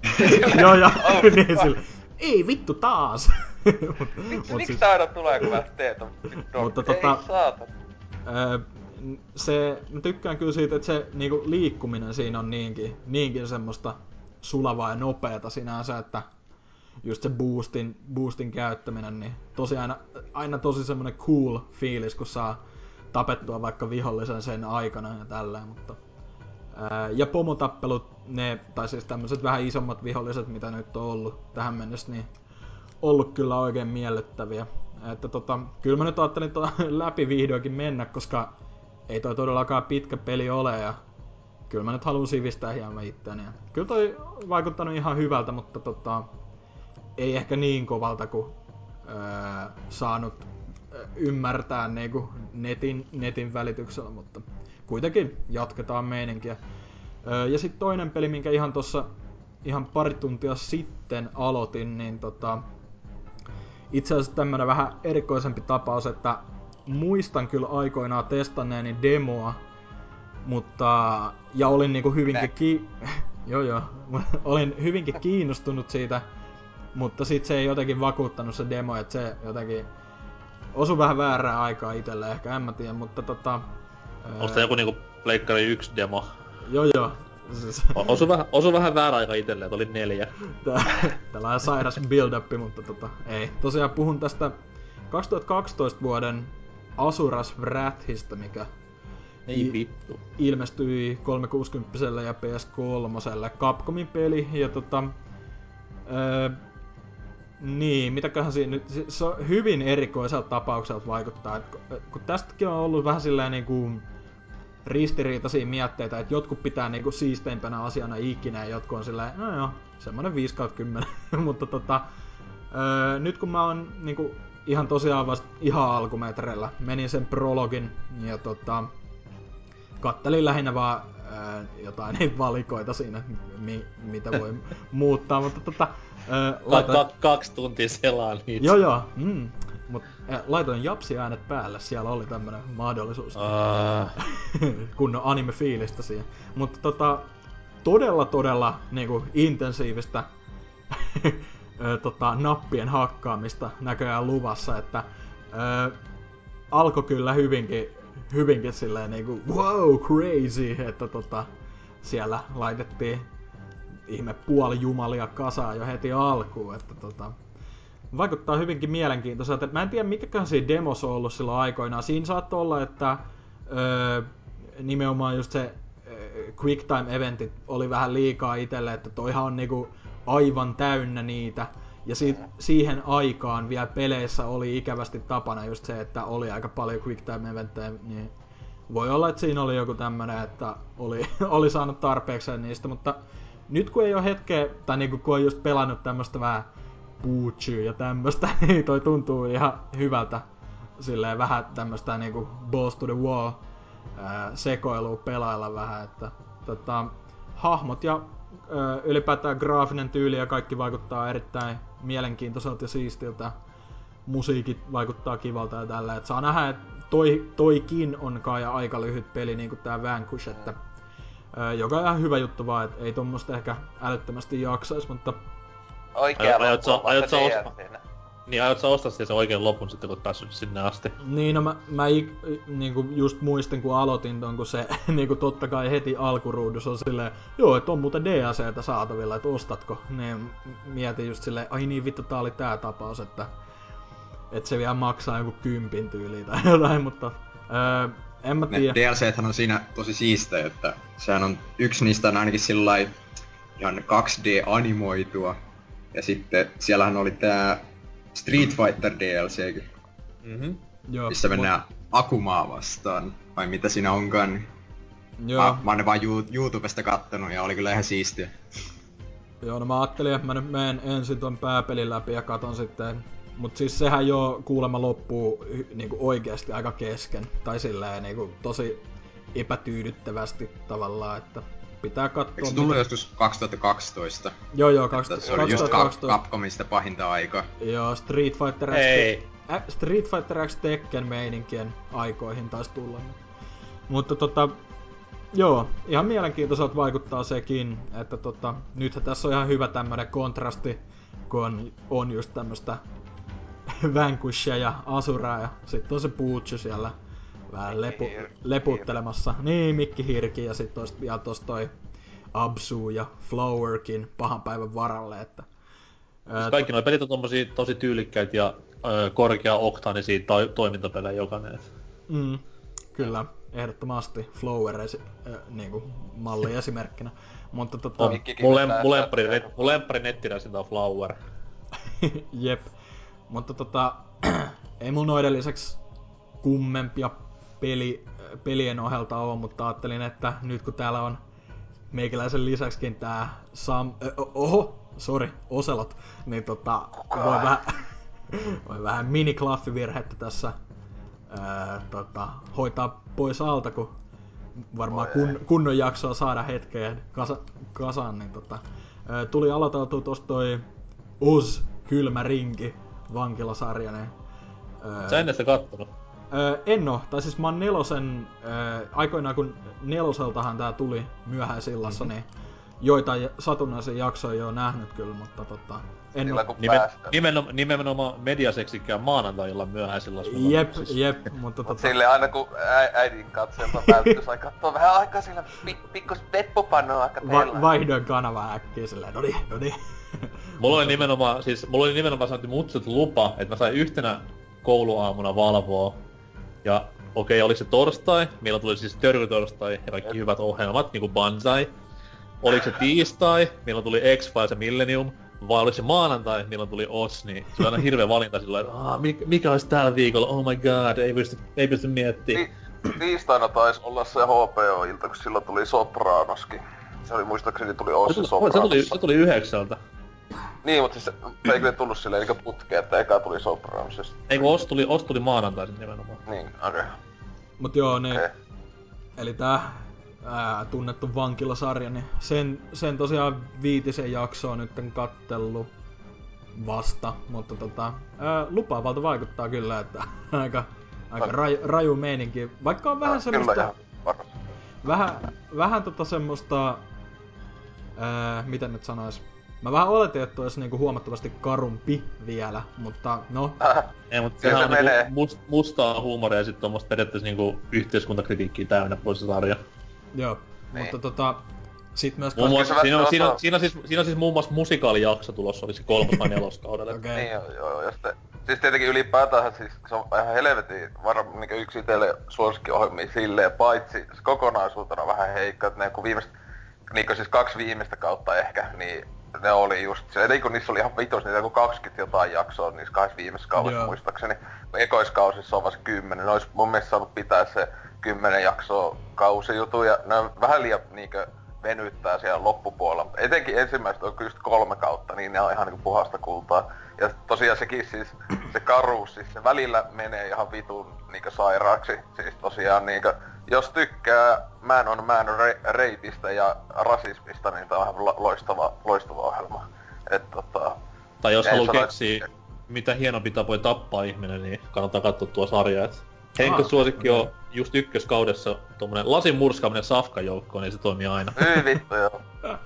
Joo, ja Oh, niin sille, ei vittu taas. Miksi, mut miksi siis- aina tulee, kun mä teet on vittu? Mutta tota- se, mä tykkään kyllä siitä, että se niinku, liikkuminen siinä on niinkin, niinkin semmoista sulavaa ja nopeata sinänsä, että just se boostin, boostin käyttäminen, niin tosi aina, aina tosi semmoinen cool fiilis, kun saa tapettua vaikka vihollisen sen aikana ja tälleen, mutta ää, ja pomotappelut, ne, tai siis tämmöiset vähän isommat viholliset, mitä nyt on ollut tähän mennessä, niin ollut kyllä oikein miellyttäviä. Että tota, kyllä mä nyt ajattelin tota läpi vihdoinkin mennä, koska ei toi todellakaan pitkä peli ole ja kyllä mä nyt haluan sivistää hieman itseäni. Kyllä toi vaikuttanut ihan hyvältä, mutta tota, ei ehkä niin kovalta kuin öö, saanut öö, ymmärtää niinku netin, netin välityksellä, mutta kuitenkin jatketaan meininkiä. Öö, ja sitten toinen peli, minkä ihan tossa ihan pari tuntia sitten aloitin, niin tota, itse asiassa tämmönen vähän erikoisempi tapaus, että muistan kyllä aikoinaan testanneeni demoa, mutta, ja olin niinku hyvinkin ki... joo joo, olin hyvinkin kiinnostunut siitä, mutta sit se ei jotenkin vakuuttanut se demo, että se jotenkin osui vähän väärää aikaa itselle, ehkä en mä tiedä, mutta tota... Onko tää joku niinku Pleikkari 1 demo? Joo joo, siis, Osu vähän, osu vähän väärä aika itelle, että oli neljä. Tällainen sairas build-up, mutta tota, ei. Tosiaan puhun tästä 2012 vuoden Asuras Wrathista, mikä Ei vittu. ilmestyi 360 ja PS3. Capcomin peli, ja tota... Öö, niin, mitäköhän siinä nyt... se- Se on hyvin erikoiselta tapaukselta vaikuttaa, et kun, kun tästäkin on ollut vähän silleen niinku ristiriitaisia mietteitä, että jotkut pitää niinku siisteimpänä asiana ikinä ja jotkut on silleen, no joo, semmonen 5 10. Mutta tota, öö, nyt kun mä oon niinku ihan tosiaan vasta ihan alkumetreillä, menin sen prologin ja tota, kattelin lähinnä vaan ää, jotain valikoita siinä, mi, mitä voi muuttaa, mutta tota, Ka- laitoin, ka- kaksi tuntia selaa niitä. joo joo, mm, mut ää, laitoin japsi äänet päälle, siellä oli tämmönen mahdollisuus, Uh, kunnon anime-fiilistä siihen. Mutta tota, todella todella niinku intensiivistä tota, nappien hakkaamista näköjään luvassa, että ö, alkoi kyllä hyvinkin, hyvinkin silleen niinku wow, crazy, että tota, siellä laitettiin ihme puolijumalia kasaan jo heti alkuun, että tota, vaikuttaa hyvinkin mielenkiintoiselta. Mä en tiedä, mikäköhän siinä demos on ollut silloin aikoinaan. Siinä saattoi olla, että öö, nimenomaan just se öö, quick time eventit oli vähän liikaa itselle, että toihan on niinku aivan täynnä niitä. Ja si- siihen aikaan vielä peleissä oli ikävästi tapana just se, että oli aika paljon quick time eventtejä, niin voi olla, että siinä oli joku tämmönen, että oli, oli saanut tarpeeksi niistä, mutta nyt kun ei ole hetkeä, tai niinku kun on just pelannut tämmöstä vähän puutsyy ja tämmöstä, niin toi tuntuu ihan hyvältä silleen vähän tämmöstä niinku balls to the wall sekoilua pelailla vähän, että tota, hahmot ja ää, ylipäätään graafinen tyyli ja kaikki vaikuttaa erittäin mielenkiintoiselta ja siistiltä. Musiikit vaikuttaa kivalta ja tällä, että saa nähdä, että toi, toikin on kai aika lyhyt peli, niin kuin tää Vanquish, että joka on ihan hyvä juttu vaan, että ei tommosta ehkä älyttömästi jaksais, mutta Oikea aiot loppu sä- on aiot vasta sä osta- niin aiot sä ostaa sitten sen oikein lopun sitten, kun päässyt sinne asti. Niin, no mä, mä ik- niinku just muistin, kun aloitin ton, kun se niinku totta kai heti alkuruudussa on silleen, joo, että on muuten DLCtä saatavilla, että ostatko? Niin mietin just silleen, ai niin vittu, tää oli tää tapaus, että, että se vielä maksaa joku kympin tyyliin tai jotain, mutta öö, en mä Ne tiedä. DLCthän on siinä tosi siistejä, että sehän on, yksi niistä on ainakin sillä ihan 2D-animoitua. Ja sitten siellähän oli tää Street Fighter DLC, Mhm. Joo, missä mennään Akumaa vastaan. Vai mitä siinä onkaan. Niin Joo, mä, mä oon ne vaan You- YouTubesta kattonut ja oli kyllä ihan siistiä. Joo, no mä ajattelin, että mä nyt menen ensin ton pääpelin läpi ja katon sitten. Mut siis sehän jo kuulemma loppuu niinku oikeasti aika kesken. Tai silleen niinku tosi epätyydyttävästi tavallaan, että pitää katsoa. Eikö se tullut joskus 2012? Joo joo, Että 20, se oli just Cap- 2012. Capcomin sitä pahinta aikaa. Joo, Street Fighter X, Ei. Street Fighter X Tekken meininkien aikoihin taisi tulla. Mutta tota, joo, ihan mielenkiintoiselta vaikuttaa sekin, että tota, nythän tässä on ihan hyvä tämmönen kontrasti, kun on, on just tämmöstä Vanquishia ja Asuraa ja sitten on se Puutsu siellä vähän lepu, leputtelemassa. Niin, Mikki Hirki ja sitten olisi vielä tossa toi Absu ja Flowerkin pahan päivän varalle, että ää, Kaikki nuo pelit on tommosia tosi tyylikkäitä ja korkea oktaanisia to- toimintapelejä jokainen. Mm, kyllä, ehdottomasti Flower esi- äh, niinku, malli esimerkkinä. Mutta tota, On. Mun, lem, mun, net- mun on Flower. jep. Mutta tota, ei mun noiden lisäksi kummempia peli, pelien ohelta oo, mutta ajattelin, että nyt kun täällä on meikäläisen lisäksikin tää Sam... Ö, oho, sorry, Oselot, niin tota, voi vähän, voi vähän mini-klaffivirhettä tässä ää, tota, hoitaa pois alta, kun varmaan kun, kunnon jaksoa saada hetkeen kasa, kasaan, niin tota, ää, tuli aloiteltua tosta toi Oz, kylmä rinki, vankilasarja, niin ää, Sä ennen sitä kattonut. Öö, en oo. Tai siis mä oon nelosen, öö, aikoinaan kun neloseltahan tää tuli myöhäisillassa, mm-hmm. niin joitain satunnaisen jaksoja jo nähnyt kyllä, mutta tota, en Sillä oo. kun Nimen, nimenomaan, nimenomaan mediaseksikkään maanantai-illan myöhäisillä. Jep, jep, mutta tota, Sille aina kun ä- äidin katselta välttys aika katsoa vähän aikaa sillä pik- pikkus peppupanoa aika va- vaihdoin kanavaa äkkiä silleen, noni, noni. Mulla oli nimenomaan, siis mulla oli nimenomaan sanottu mutsut lupa, että mä sain yhtenä kouluaamuna valvoa. Ja okei, okay, oli se torstai, meillä tuli siis törkytorstai ja kaikki hyvät ohjelmat, niinku Banzai. Oliko se tiistai, milloin tuli X-Files ja Millennium, vai oliko se maanantai, milloin tuli Oz, niin se oli aina hirveä valinta silloin, että "Aa, mikä, mikä olisi tällä viikolla, oh my god, ei pysty, ei pysty miettimään. Ti- tiistaina taisi olla se HBO-ilta, kun silloin tuli Sopranoskin. Se oli muistaakseni tuli Se Ossi tuli, se, tuli, se tuli yhdeksältä. Niin, mutta siis se, se ei kyllä tullut silleen eikä putkeen, että eka tuli Sopranos. ja sit- Ei kun Oz tuli, Oz tuli maanantaisin nimenomaan. Niin, okei. Okay. Mut joo, niin, Okay. eli tää ää, tunnettu vankilasarja, niin sen, sen tosiaan viitisen jaksoa nyt kattellut vasta, mutta tota, ää, lupaavalta vaikuttaa kyllä, että aika, aika raju, raju meininki, vaikka on vähän semmoista... Vähän, vähän tota semmoista, ää, miten nyt sanois, mä vähän oletin, että olisi niinku huomattavasti karumpi vielä, mutta no, Ei, mutta sehän se on menee. niinku must, mustaa huumoria ja sitten tuommoista periaatteessa niinku yhteiskuntakritiikkiä täynnä pois se sarja. joo, Niin. mutta tota, sit myös Muun muassa, siinä, on, siinä, on, siinä, on siis, siinä on siis muun muassa musikaalijakso tulossa, oli se kolmas vai neloskaudelle. Okei. Niin joo, joo, joo. Ja sitten, siis tietenkin ylipäätään siis se on ihan helvetin varmaan niin yksi itselle suosikkiohjelmia silleen, paitsi kokonaisuutena vähän heikko, että ne kun viimeistä, niin siis kaksi viimeistä kautta ehkä, niin ne oli just se, eli kun niissä oli ihan vitos, niitä kuin 20 jotain jaksoa niissä kahdessa viimeisessä kaudessa Joo. muistaakseni. Kun Ekoiskausissa on vasta 10, ne olisi mun mielestä saanut pitää se 10 jaksoa kausijutu, ja ne on vähän liian niinkö venyttää siellä loppupuolella. Etenkin ensimmäiset on kyllä kolme kautta, niin ne on ihan niinku puhasta kultaa. Ja tosiaan sekin siis, se karuus, siis se välillä menee ihan vitun niinku sairaaksi. Siis tosiaan niinku, jos tykkää Man on Man re- reitistä ja rasismista, niin tää on ihan lo- loistava, loistava ohjelma. Et tota, Tai jos haluaa keksiä, mitä hienompi tapoja tappaa ihminen, niin kannattaa katsoa tuo sarja. Et Henkon Ah, suosikki on just ykköskaudessa tuommoinen lasin murskaaminen safkajoukkoon, niin se toimii aina. hyi vittu joo.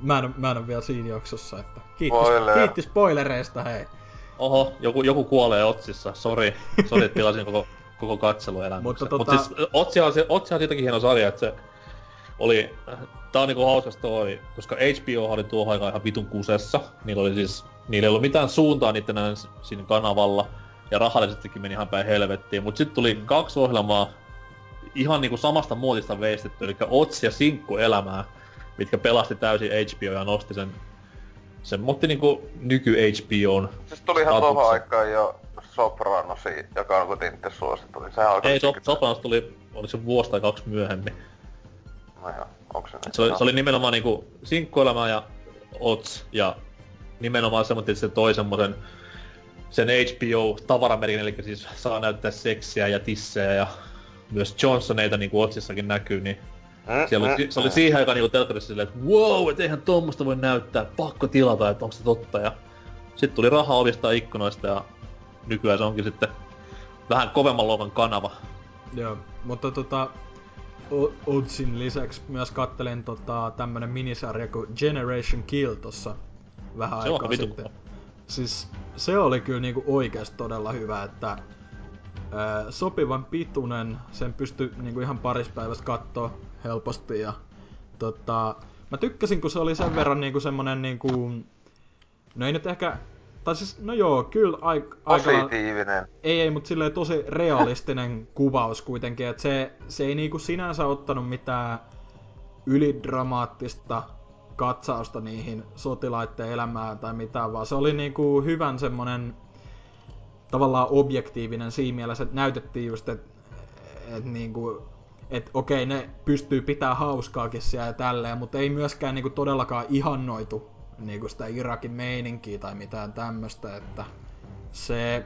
Mä en, mä en ole vielä siinä jaksossa, että kiitti, Spoiler. kiitti spoilereista, hei. Oho, joku, joku kuolee Otsissa. Sori, sori että pilasin koko, koko katseluelämyksen. Mutta Mutta tota- Mut siis Otsi on, se, Otsi on siitäkin hieno sarja, että se oli... Tää on niinku hauska story, koska HBO oli tuohon aikaan ihan vitun kusessa. Niillä oli siis... Niillä ei ollut mitään suuntaa niiden siinä kanavalla. Ja rahallisestikin meni ihan päin helvettiin. Mut sitten tuli kaksi ohjelmaa ihan niinku samasta muotista veistetty, eli Otsi ja Sinkku elämää, mitkä pelasti täysin HBO ja nosti sen se otti niinku nyky HBOn Siis tulihan statuksen. tohon aikaan jo Sopranosi, joka on kuitenkin suosittu, niin sehän alkoi... Ei, Sop- Sopranos tuli, oli se vuosi tai kaksi myöhemmin. No joo, onko se se, oli, se oli nimenomaan niinku sinkkuelämä ja Ots ja nimenomaan semmoinen, se toi semmosen sen HBO-tavaramerkin, eli siis saa näyttää seksiä ja tissejä ja myös Johnsoneita niin kuin Otsissakin näkyy, niin siellä oli, se oli siihen aikaan niinku telkkarissa silleen, että wow, et eihän tuommoista voi näyttää, pakko tilata, että onko se totta. Ja sitten tuli raha ovista ja ikkunoista ja nykyään se onkin sitten vähän kovemman luokan kanava. Joo, mutta tota, O- Oddsin lisäksi myös kattelin tota, tämmönen minisarja kuin Generation Kill tossa vähän Se aikaa vitu sitten. kova. Siis se oli kyllä niinku oikeesti todella hyvä, että ää, sopivan pituinen, sen pystyi niinku ihan paris päivässä kattoo helposti ja tota, mä tykkäsin kun se oli sen verran niinku semmonen niinku, no ei nyt ehkä, tai siis, no joo, kyllä aik, aika, Positiivinen. ei, ei, mutta silleen tosi realistinen kuvaus kuitenkin, että se, se ei niinku sinänsä ottanut mitään ylidramaattista katsausta niihin sotilaiden elämään tai mitään, vaan se oli niinku hyvän semmonen tavallaan objektiivinen siinä mielessä, että näytettiin just, että et niinku, et okei, ne pystyy pitää hauskaakin siellä ja tälleen, mutta ei myöskään niinku todellakaan ihannoitu niinku sitä Irakin meininkiä tai mitään tämmöstä, että se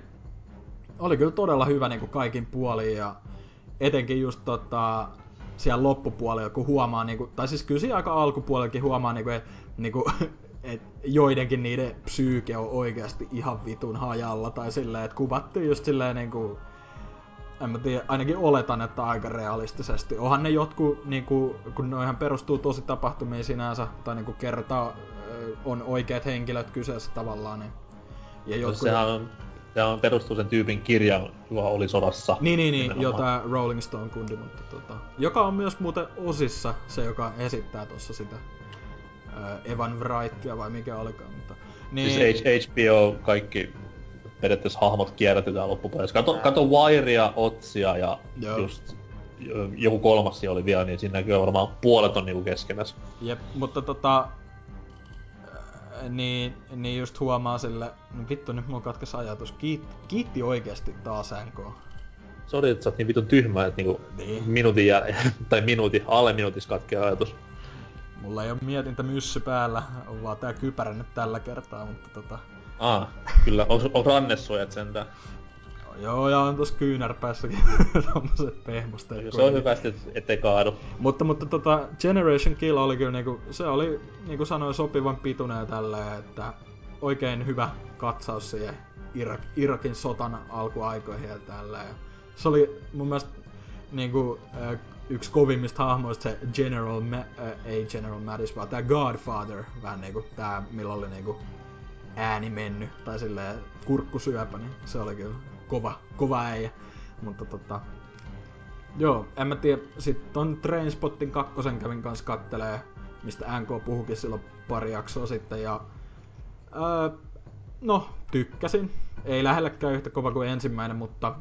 oli kyllä todella hyvä niinku kaikin puolin ja etenkin just tota, siellä loppupuolella, kun huomaa, niinku, tai siis kyllä siinä aika alkupuolellakin huomaa, niinku, että niinku, et joidenkin niiden psyyke on oikeasti ihan vitun hajalla, tai silleen, että kuvattiin just silleen niinku, en mä tiedä, ainakin oletan, että aika realistisesti. Onhan ne jotkut, niinku, kun noihän perustuu tosi tapahtumiin sinänsä, tai niinku kertaa ö, on oikeat henkilöt kyseessä tavallaan, niin ja No, jotkut... sehän on, sehän on perustuu sen tyypin kirjaan, joka oli sodassa. Niin, niin, niin, nimenomaan. jota Rolling Stone kundi, mutta tota, joka on myös muuten osissa se, joka esittää tuossa sitä ää, Evan Wrightia vai mikä olikaan, mutta... Niin, Siis H- HBO kaikki periaatteessa hahmot kierrätetään loppupeleissä. Kato, kato Wirea, Otsia ja Joo. just jo- joku kolmas oli vielä, niin siinä näkyy varmaan puolet on niinku keskenäs. Jep, mutta tota... Niin, niin just huomaa sille, no vittu nyt mulla katkesi ajatus, Kiit, kiitti oikeasti taas NK. Sori, että sä oot niin vitun tyhmä, että niinku Niin. minuutin jälkeen, tai minuutin, alle minuutissa katkeaa ajatus. Mulla ei oo mietintä myssy päällä, on vaan tää kypärä nyt tällä kertaa, mutta tota... Ah, kyllä, on, on rannesuojat sentään. Joo, ja on tossa kyynärpäässäkin tommoset pehmosteet. Se on hyvä, että ettei kaadu. Mutta, mutta tota, Generation Kill oli kyllä niinku, se oli niinku sanoin sopivan pituinen ja tälleen, että oikein hyvä katsaus siihen Irak, Irakin sotan alkuaikoihin ja tälleen. Se oli mun mielestä niinku, äh, yksi kovimmista hahmoista se General, Ma- äh, ei General Mattis, vaan tää Godfather, vähän niinku tää, millä oli niinku ääni mennyt, tai silleen kurkkusyöpä, niin se oli kyllä kova, kova äijä. Mutta tota, Joo, en mä tiedä. Sitten ton Trainspottin kakkosen kävin kanssa kattelee, mistä NK puhukin silloin pari jaksoa sitten. Ja, öö, no, tykkäsin. Ei lähellekään yhtä kova kuin ensimmäinen, mutta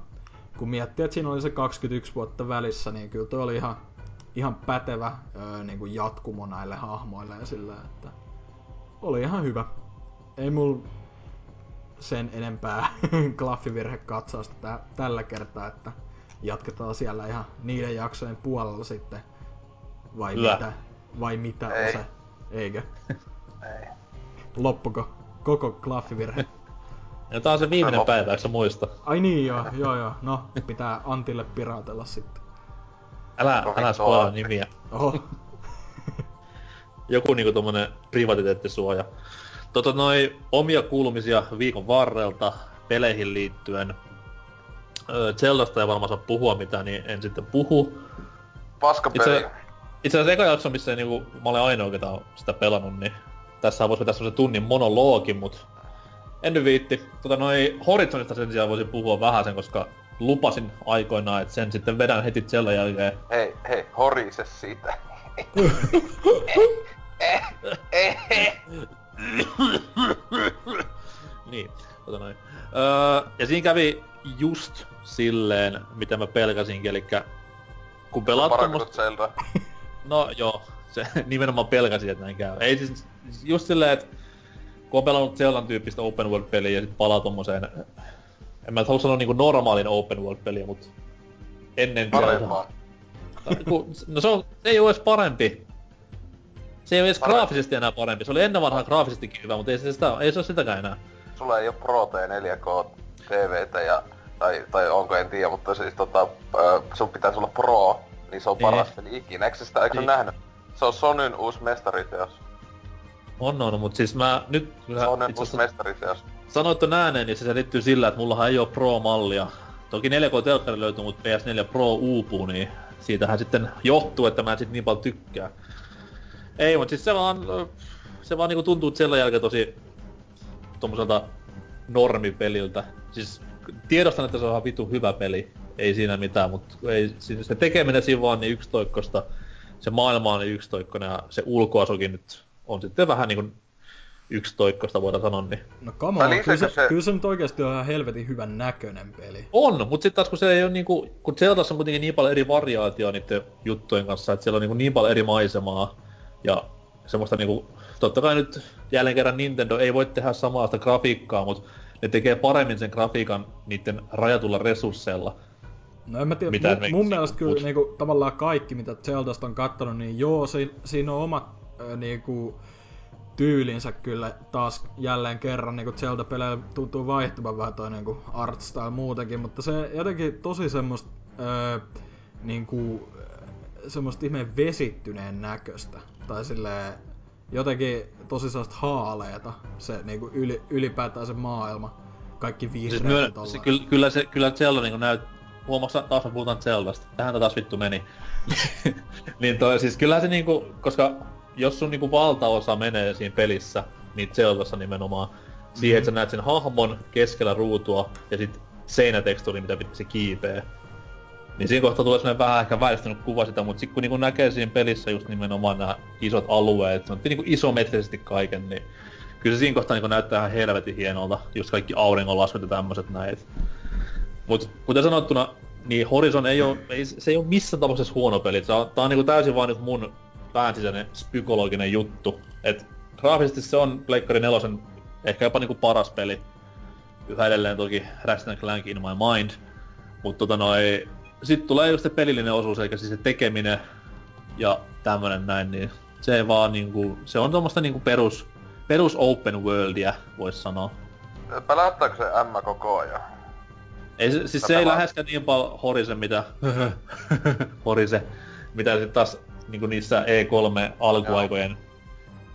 kun miettii, että siinä oli se 21 vuotta välissä, niin kyllä toi oli ihan, ihan pätevä öö, niin kuin jatkumo näille hahmoille ja sillä, että oli ihan hyvä. Ei mul sen enempää klaffivirhekatsausta tä- tällä kertaa, että jatketaan siellä ihan niiden jaksojen puolella sitten. Vai Kyllä. mitä? Vai mitä on Ei. se? Eikö? Ei. Loppuko? Koko klaffivirhe? Ja tää on se viimeinen Loppu. päivä, eikö muista? Ai niin joo, joo joo. No, pitää Antille piraatella sitten. Älä, Kovin älä spoilaa nimiä. Oho. Joku niinku tommonen privatiteettisuoja. Tota noi omia kuulumisia viikon varrelta peleihin liittyen. Öö, Zeldasta ei varmaan saa puhua mitään, niin en sitten puhu. Paskapeli. Itse, itse asiassa eka jakso, missä niinku, mä olen ainoa, ketä on sitä pelannut, niin tässä voisi vetää semmosen tunnin monologin, mut en nyt viitti. Tota noi Horizonista sen sijaan voisin puhua vähän sen, koska lupasin aikoinaan, että sen sitten vedän heti Zeldan jälkeen. Hei, hei, horise siitä. niin, tota noin. Öö, ja siinä kävi just silleen, mitä mä pelkäsinkin, eli kun pelaat. Zelda. No joo, se nimenomaan pelkäsin, että näin käy. Ei siis just silleen, että kun on pelannut Zeldan tyyppistä open world-peliä ja sit palaa tommoseen... En mä halua sanoa niinku normaalin open world-peliä, mut ennen Parempaa. Tai ku- No se, on, se ei oo edes parempi. Se ei oo edes graafisesti enää parempi. Se oli ennen vanhaa graafisestikin hyvä, mutta ei se, sitä, ei se oo sitäkään enää. Sulla ei oo Pro T4K TVtä ja... Tai, tai onko, en tiedä, mutta siis tota... Sun pitäisi olla Pro, niin se on Niin. paras peli ikinä. Eikö sitä, eikö Niin. nähnyt? Se on Sonyn uusi mestariteos. On, on, mut siis mä nyt... Itse uusi asiassa mestariteos. sanoit ton ääneen, niin se selittyy sillä, että mullahan ei oo Pro-mallia. Toki 4K-telkkari löytyy, mutta PS4 Pro uupuu, niin siitähän sitten johtuu, että mä en sit niin paljon tykkää. Ei, mutta siis se vaan, se vaan niinku tuntuu siellä jälkeen tosi tommoselta normipeliltä. Siis tiedostan, että se on ihan vitu hyvä peli, ei siinä mitään, mutta ei, siis se tekeminen siinä vaan niin yksitoikkosta, se maailma on niin yksitoikkoinen ja se ulkoasukin nyt on sitten vähän niinku yksitoikkosta voidaan sanoa, niin No come on, kyllä se, se- kyllä se nyt oikeesti on ihan helvetin hyvän näköinen peli. On, mutta sitten taas kun se ei ole niinku, kun Zeldassa on kuitenkin niin paljon eri variaatioa niiden juttujen kanssa, että siellä on niinku niin paljon eri maisemaa ja semmoista niinku, totta kai nyt jälleen kerran Nintendo ei voi tehdä samanlaista grafiikkaa, mutta ne tekee paremmin sen grafiikan niiden rajatulla resursseilla. No en mä tiedä, Mitä mun, mun mielestä kyllä muut- niinku, tavallaan kaikki mitä Zeldasta on kattonut, niin joo, si, siinä on omat äh, niinku, tyylinsä kyllä taas jälleen kerran niinku Zelda-peleillä tuntuu vaihtuvan vähän toi niinku art style muutenkin, mutta se jotenkin tosi semmoista äh, niinku, äh, semmoista ihmeen vesittyneen näköistä. Tai silleen jotenkin tosi sellaista haaleeta se niinku yli, ylipäätään se maailma. Kaikki vihreät Siis myö, se, tollainen. kyllä, kyllä, se, kyllä Zelda niinku näyt... Huomaaks taas me puhutaan Zeldasta. Tähän taas vittu meni. niin toi, siis kyllähän se niinku, koska jos sun niinku valtaosa menee siinä pelissä, niin Zeldassa nimenomaan, siihen, että sä näet sen hahmon keskellä ruutua ja sit seinätekstuuri, mitä se kiipee. Niin siinä kohtaa tulee sellainen vähän ehkä vääristynyt kuva sitä, mutta sit kun niinku näkee siinä pelissä just nimenomaan nämä isot alueet, se on niinku isometrisesti kaiken, niin kyllä se siinä kohtaa niinku näyttää ihan helvetin hienolta, just kaikki auringonlaskut ja tämmöset näin. Mut kuten sanottuna, niin Horizon ei oo, ei, se ei oo missään tapauksessa huono peli. Se on, tää on niinku täysin vaan nyt mun pään sisäinen psykologinen juttu. Et graafisesti se on Pleikkari nelosen ehkä jopa niinku paras peli. Yhä edelleen toki Ratchet Clank in my mind. Mut tota noi, sit tulee just se pelillinen osuus, eikä siis se tekeminen ja tämmönen näin, niin se vaan niinku, se on tommoista niinku perus, perus open worldia, vois sanoa. Pelättääkö se M koko ajan? Ei, se- siis Mä se ei läheskään niin paljon Horise, mitä... Horise, mitä sit taas niinku niissä E3 alkuaikojen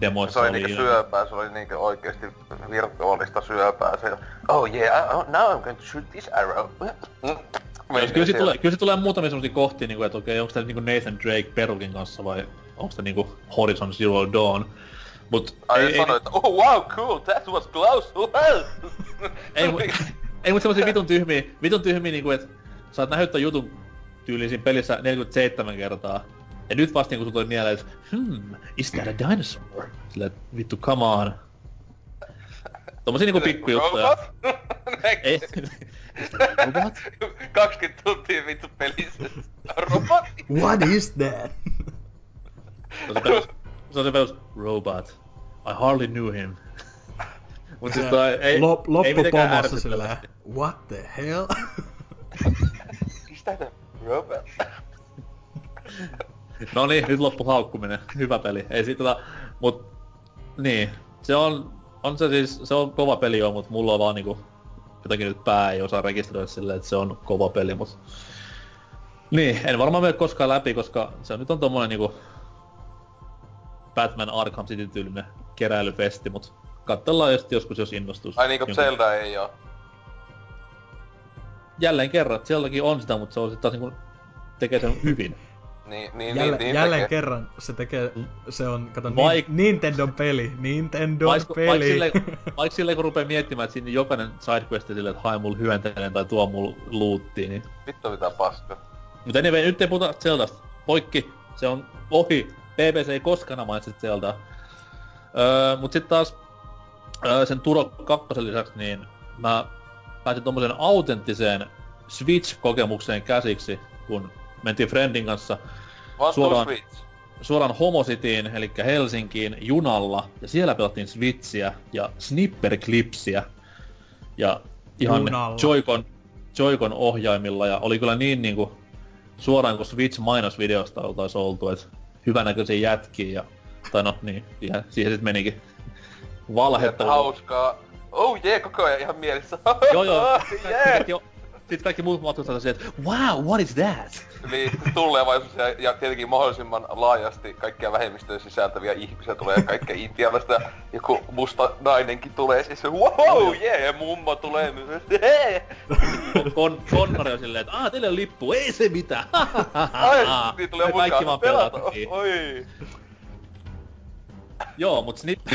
demoissa Se oli oli. niinku syöpää, se oli niinku oikeesti virtuaalista syöpää. Se, oh yeah, I, oh, now I'm going to shoot this arrow. Jos kyllä, sit tulee, kyllä se tulee muutamia semmosia kohtia, niinku, että okei, onko tää niinku Nathan Drake Perukin kanssa vai onko tää niinku Horizon Zero Dawn. Mut Ai ei, ei, ei, että oh wow, cool, that was close, well. ei, mut, ei mut semmosia vitun tyhmiä, vitun tyhmiä niinku, et sä oot nähnyt jutun tyyliin siinä pelissä 47 kertaa. Ja nyt vasta niinku sulla tuli mieleen, että hmm, is that a dinosaur? Silleen, että vittu, come on. Tommosia niinku pikkujuttuja. Ei. Robot? 20 tuntia vittu pelissä. Robot? What is that? Se on se perus, robot. I hardly knew him. Mut siis toi ei, Lop, ei mitenkään loppupomossa silleen, ärsyttävästi. what the hell? Is that a robot? No niin, nyt loppu haukkuminen. Hyvä peli. Ei siitä tota, mut niin, se on, on se siis, se on kova peli joo, mut mulla on vaan niinku, jotenkin nyt pää ei osaa rekisteröidä silleen, että se on kova peli, mut niin, en varmaan mene koskaan läpi, koska se nyt on tommonen niinku Batman Arkham City tyylinen keräilyfesti, mut katsellaan just joskus, jos innostus. Ai niinku Zelda ei oo. Jälleen kerran, sielläkin on sitä, mutta se on sit taas niinku tekee sen hyvin. Niin, niin, Jälle, niin, niin jälleen tekee. kerran se tekee, se on, kato, Vaik- Vaik- Nintendon peli, Nintendon Vaikka peli. vaik silleen, vaik silleen, kun rupee miettimään, että siinä jokainen sidequesti silleen, että hae mulle hyönteinen tai tuo mulle loottia, niin... Vittu mitä paska. Mutta anyway, nyt ei puhuta Zeldasta. Poikki, se on ohi. BBC ei koskaan mainitse Zeldaa. Öö, mut sit taas öö, sen Turo 2 lisäksi, niin mä pääsin tommoseen autenttiseen Switch-kokemukseen käsiksi, kun mentiin Friendin kanssa Suoraan- suoraan Homocityin, eli Helsinkiin junalla, ja siellä pelattiin Switchiä ja Snipperclipsiä. Ja ihan Junalla. Joy-Con, Joy-Con ohjaimilla, ja oli kyllä niin niinku suoraan kuin Switch mainosvideosta oltais oltu, että hyvänäköisiä jätkiä, ja, tai no niin, siihen, siihen sit menikin valhetta. hauskaa. Oh jee, koko ajan ihan mielessä. Joo joo, yeah. jo, sit kaikki muut matkustajat että wow, what is that? Eli tulevaisuus ja, ja tietenkin mahdollisimman laajasti kaikkia vähemmistöjä sisältäviä ihmisiä tulee kaikkea intialaista ja joku musta nainenkin tulee siis wow, yeah, mummo tulee myös. Kon, Connori on silleen, että aah, teillä on lippu, ei se mitään. Ai, niin tulee Ja kaikki mukaan. vaan Pelata. niin. Oi. Joo, mut snip...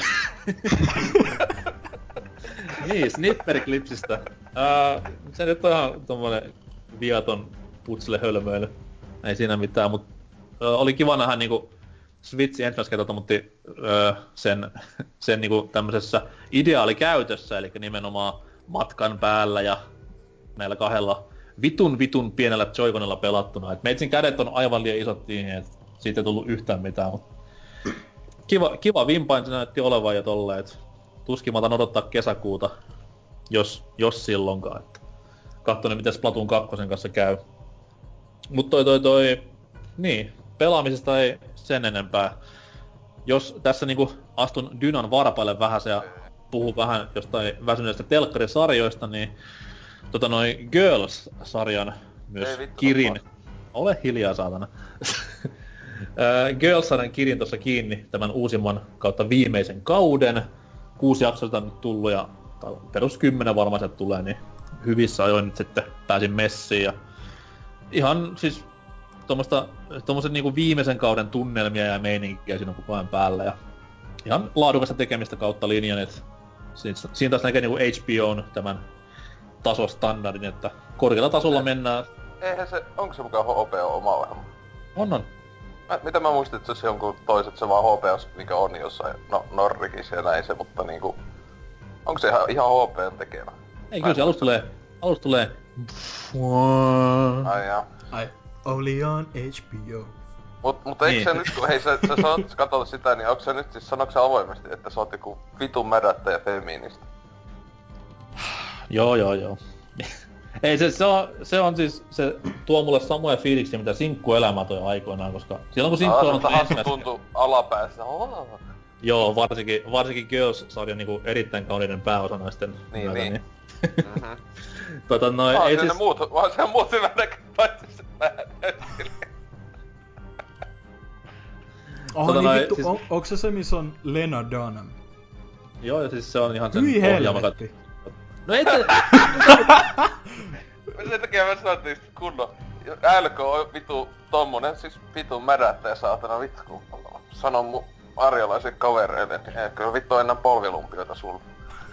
niin, Snipperklipsistä. Ää, se nyt on ihan tommonen viaton putsle hölmöily. Ei siinä mitään, mut ää, oli kiva nähdä niinku Switchin ensimmäistä kertaa mutta öö, sen, sen niinku tämmöisessä ideaalikäytössä, eli nimenomaan matkan päällä ja näillä kahdella vitun vitun pienellä Joy-Conilla pelattuna. Et meitsin kädet on aivan liian isot siihen, että siitä ei tullut yhtään mitään, mutta kiva, kiva vimpain se näytti olevan ja tolleen, et tuskin mä odottaa kesäkuuta, jos, jos silloinkaan. Et katso nyt miten Splatoon 2 kanssa käy. Mut toi toi toi, niin, pelaamisesta ei sen enempää. Jos tässä niinku astun Dynan varpaille vähän ja puhun vähän jostain väsyneistä telkkarisarjoista, niin tota noin Girls-sarjan myös Ei vittu, Kirin. tapaa. Ole hiljaa saatana. Girls-sarjan Kirin tuossa kiinni tämän uusimman kautta viimeisen kauden. Kuusi jaksoa on nyt tullut ja perus kymmenen varmaan sieltä tulee, niin hyvissä ajoin nyt sitten pääsin messiin ja ihan siis tuommoista, tuommoisen niinku viimeisen kauden tunnelmia ja meininkiä siinä on koko ajan päällä ja ihan laadukasta tekemistä kautta linjan, että siinä, taas näkee niinku HBOn tämän tasostandardin, että korkealla tasolla mennään. Eihän se, onko se mukaan HBO oma ohjelma? On on. Mä, mitä mä muistin, että se olisi jonkun toiset se vaan HBOs, mikä on jossain, no Norrikissa ja näin se, mutta niinku... Onko se ihan, ihan HBOn tekemä? Ei Mä kyllä se alusta muista. tulee, alusta tulee Ai jaa. Ai, only on HBO. Mut, mutta eikö Niin. se nyt, kun hei sä, sä sanot, sä katsot sitä, niin onko se nyt siis, sanoiko se avoimesti, että sä oot joku vitun mädättäjä feministi? Joo, joo, joo. Ei se, se, on, se on siis, se tuo mulle samoja fiiliksiä, mitä sinkkuelämä toi aikoinaan, koska silloin kun sinkku on ensimmäistä... tuntuu alapäässä. Oh. Joo, varsinkin, varsinkin Girls-sarjan niinku erittäin kauniiden pääosanaisten Niin, myötä, niin. Mhm. tota noin, Vaan ei siis... muut, vaan se muut hyvä paitsi se näyttelijä. Oh, Tota niin noin, vittu, siis- on, onko se se, missä on Lena Dunham? Joo, ja siis se on ihan sen Hyi ohjaama helvetti. kat- No ei te... Sen takia mä sanoin, että kunnon LK on vitu tommonen, siis vitu mädättäjä saatana vittu kun sanon mun arjalaisille kavereille, niin ei kyllä vittu enää polvilumpioita sulla.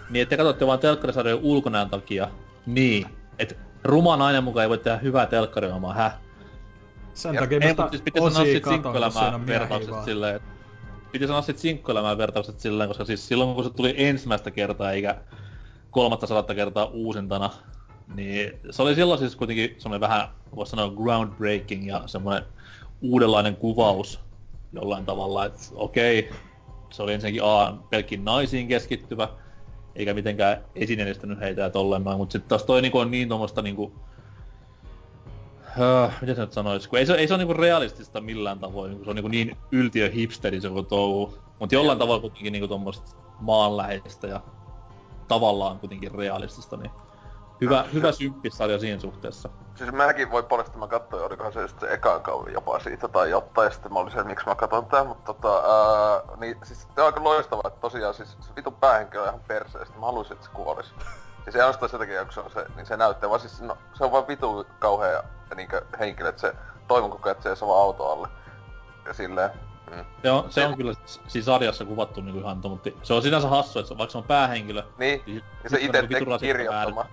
niin, että te katsotte vaan telkkarisarjojen ulkonäön takia. Niin. Et ruma nainen mukaan ei voi tehdä hyvää telkkariomaa, häh? Sen Ja- takia Ei, mutta siis piti sanoa sit katon, kun siinä sinkkuelämää on miehiä vertaukset vaan. silleen, että piti sanoa sit sinkkuelämää vertaukset silleen, koska siis silloin kun se tuli ensimmäistä kertaa eikä kolmatta sadatta kertaa uusintana, niin se oli silloin siis kuitenkin semmoinen vähän, voisi sanoa groundbreaking ja semmoinen uudenlainen kuvaus jollain tavalla, että okei, se oli ensinnäkin A, pelkkiin naisiin keskittyvä, eikä mitenkään esineellistänyt heitä ja tolleen noin, mutta sitten taas toi niinku on niin tuommoista niinku, Öö, miten se nyt sanois, kun ei se, ei se ole niinku realistista millään tavoin, kun se on niinku niin yltiö hipsteri se koko touhu. Mut jollain tavalla kuitenkin niinku tommoista maanläheistä ja tavallaan kuitenkin realistista, niin hyvä, hyvä symppissarja siinä suhteessa. Siis mäkin voi puolesta mä katsoin, olikohan se just se ekan kauden jopa siitä tai jotain, ja sitten mä olin se, miksi mä katson tää, mutta tota, ää, niin siis se on aika loistavaa, että tosiaan siis se vitun päähenkilö on ihan perseestä, mä haluaisin, että se kuolisi. Siis ei ainoastaan sen takia, kun se on se, niin se näyttää, vaan siis no, se on vaan vitu kauhea niinkö henkilö, että se toivon koko ajan, että se ei saa vaan auto alle. Ja silleen, mm. Se on, se on kyllä siinä sarjassa kuvattu niinku ihan mutta se on sinänsä hassu, että se, vaikka se on päähenkilö, Niin, niin Ja se on ite niinku vitun rasittava kirjoittama.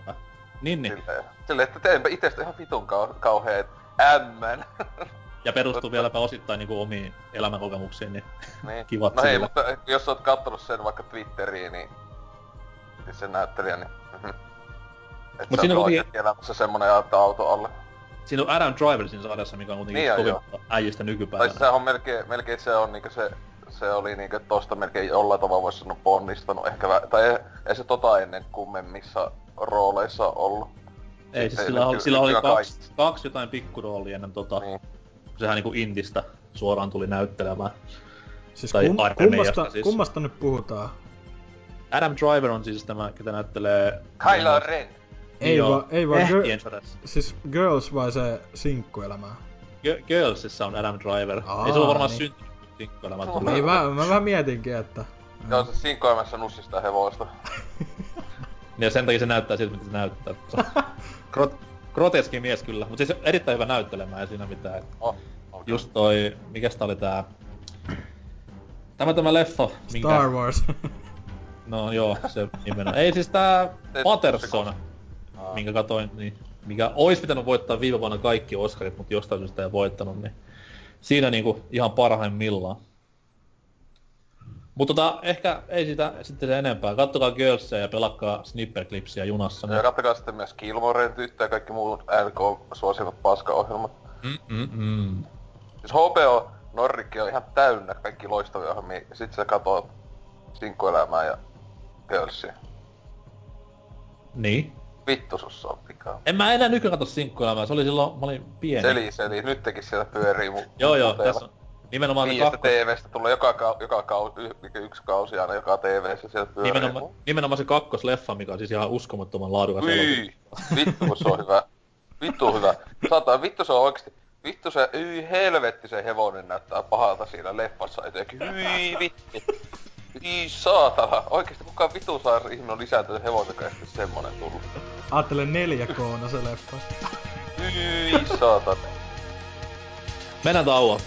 Niin, niin. silleen, silleen, että teenpä itestä ihan vitun kau- kauheet ämmän. Ja perustuu vieläpä osittain niinku omiin elämänkokemuksiin, niin Niin. Kivat no hei, mutta jos oot kattonut sen vaikka Twitteriin, niin... Siis sen näyttelijä, niin... Mm-hmm. Et Mut se siinä on oikein elämässä semmonen ja ottaa auto alle. siinä on Adam Driver siinä sarjassa, mikä on kuitenkin Niin kovin äijistä Tai nykypäivänä. se on melkein, melkein se on niinku se... Se oli niinku tosta melkein jollain tavalla voisi sanoa ponnistanut ehkä vä- Tai ei, ei se tota ennen kummemmissa rooleissa ollut. Ei, siis sillä, oli, sillä oli kaksi, kaksi jotain pikkuroolia ennen tota, Niin. sehän niinku Indistä suoraan tuli näyttelemään. Siis Tai kum, kummasta, siis. kummasta nyt puhutaan? Adam Driver on siis tämä, ketä näyttelee... Kylo Ren! Ei vaan, ei vaan, Eh, gir- siis Girls vai se sinkkuelämä? G- Girlsissa on Adam Driver. Aa, Ei se ole varmaan niin. syntynyt sinkkuelämä No, tulee. Niin mä, mä vähän mietinkin, että... Joo, se sinkoimassa nussista hevosta. Ja sen takia se näyttää siltä, mitä se näyttää. Grot- groteski mies kyllä, mutta siis erittäin hyvä näyttelemään ei siinä mitään. Oh, okay. Just toi, mikäs tää oli tää... Tämä tämä leffa, minkä... Star Wars. No joo, se nimenomaan. Ei siis tää Patterson, minkä katoin, niin, mikä ois pitänyt voittaa viime vuonna kaikki Oscarit, mutta jostain syystä ei voittanut, niin siinä niinku ihan parhaimmillaan. Mutta tota, ehkä ei sitä sitten se enempää. Kattokaa Girlsia ja pelakkaa Snipperclipsiä junassa. Ja kattokaa sitten myös Gilmoren tyttö ja kaikki muut LK-suosivat paskaohjelmat. Mm, mm, mm. Siis HBO Norrikki on ihan täynnä kaikki loistavia ohjelmia. Ja sit sä katot sinkkuelämää ja Girlsia. Niin. Vittu sussa on pikaa. En mä enää nykyään katso sinkkuelämää, se oli silloin, mä olin pieni. Seli, seli. Nyt tekis siellä pyörii mu- Joo joo, tässä on nimenomaan Viidestä kakkos, TVstä tulee joka, kau- joka kau- y- yksi kausi aina joka TVssä siellä pyörii. nimenomaan, nimenomaan se kakkosleffa, mikä on siis ihan uskomattoman laadukas elokuva. Hyi! Vittu kun se on hyvä. Vittu hyvä. Saatana, vittu se on oikeesti. Vittu se, hyi helvetti se hevonen näyttää pahalta siinä leffassa etenkin. Hyi vitti. Hyi saatana. Oikeesti kukaan vittu saa ihminen on lisääntynyt hevosen kanssa semmonen tullut. Aattele 4K se leffa. Hyi saatana. Mennään tauolle.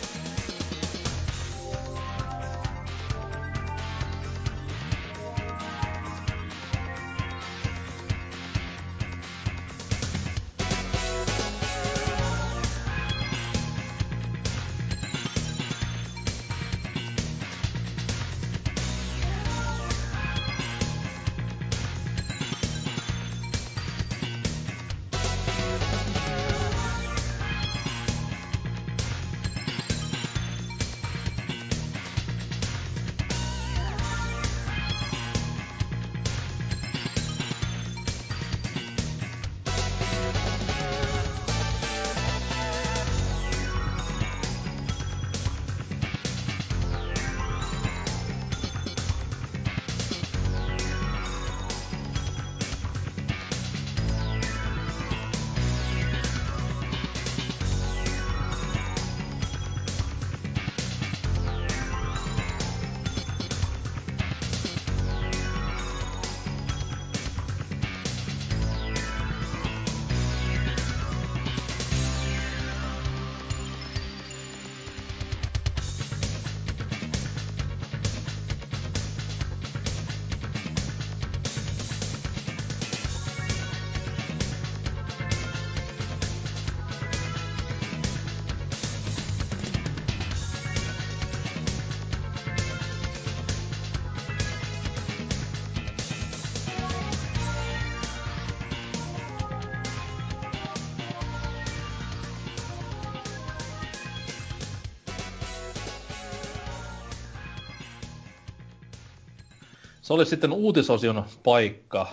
Se oli sitten uutisosion paikka.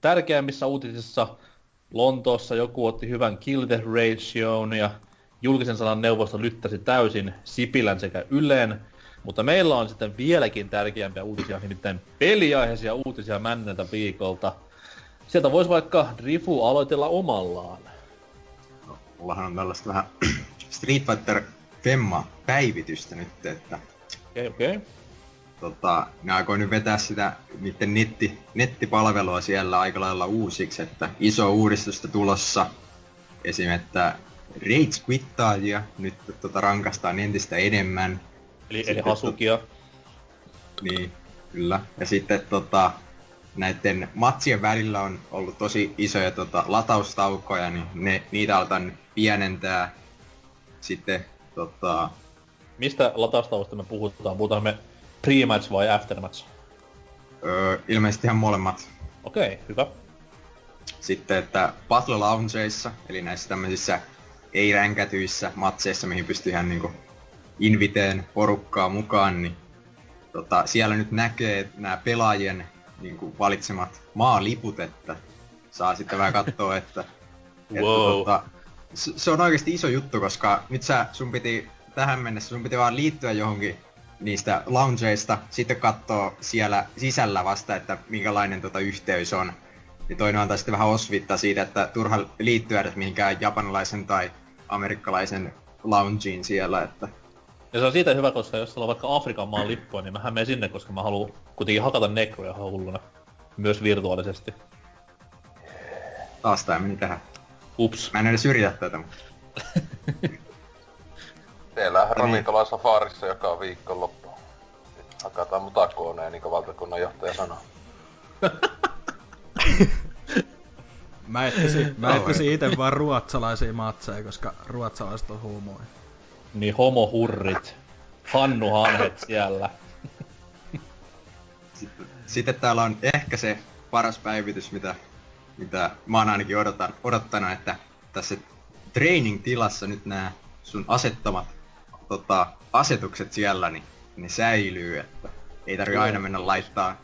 Tärkeimmissä uutisissa Lontoossa joku otti hyvän Kill the Ratioon ja julkisen sanan neuvosto lyttäsi täysin Sipilän sekä Ylen, mutta meillä on sitten vieläkin tärkeämpiä uutisia, nimittäin peliaiheisia uutisia menneltä viikolta. Sieltä voisi vaikka Drifu aloitella omallaan. No, mullahan on tällaista vähän Street Fighter Femma päivitystä nyt, että Okei, okay, okei. Okay. Tota, ne aikoi nyt vetää sitä niiden netti, nettipalvelua siellä aika lailla uusiksi, että iso uudistusta tulossa. Esim. että Rage Quittaajia nyt tota, rankastaan entistä enemmän. Eli, eli Sitten Hasukia. Niin, kyllä. Ja sitten tota, näiden matsien välillä on ollut tosi isoja tota, lataustaukoja, niin ne, niitä aletaan pienentää. Sitten tota, Mistä lataustavasta me puhutaan? Puhutaan me pre-match vai aftermatch? öö, ilmeisesti ihan molemmat. Okei, okay, hyvä. Sitten, että Battle Loungeissa, eli näissä tämmöisissä ei-ränkätyissä matseissa, mihin pystyy ihan niinku inviteen porukkaa mukaan, niin tota, siellä nyt näkee nämä pelaajien niinku valitsemat maaliput, että saa sitten vähän katsoa, että, että Wow. tota, se, on oikeasti iso juttu, koska nyt sä, sun piti tähän mennessä, sun piti vaan liittyä johonkin niistä loungeista, sitten katsoa siellä sisällä vasta, että minkälainen tota yhteys on. niin toinen antaa sitten vähän osviittaa siitä, että turha liittyä edes mihinkään japanilaisen tai amerikkalaisen loungeen siellä, että Ja se on siitä hyvä, koska jos sulla on vaikka Afrikan maan lippua, niin mähän menen sinne, koska mä haluan kuitenkin hakata nekroja hulluna. Myös virtuaalisesti. taas tää meni tähän. Ups. Mä en edes yritä tätä, Teillä Niin. ravintola safarissa joka viikonloppu. Hakataan mutakuoneen, niin kuin valtakunnan johtaja sanoo. Mä etsisin, mä etsisin ite vaan ruotsalaisia matseja, koska ruotsalaiset on huumoja. Niin homohurrit. Hannu Hanhet siellä. Sitten, sitten täällä on ehkä se paras päivitys, mitä, mitä mä oon ainakin odotan, odottanut, että tässä training-tilassa nyt nämä sun asettamat tota, asetukset siellä, niin ne säilyy, että ei tarvi aina mennä laittaa,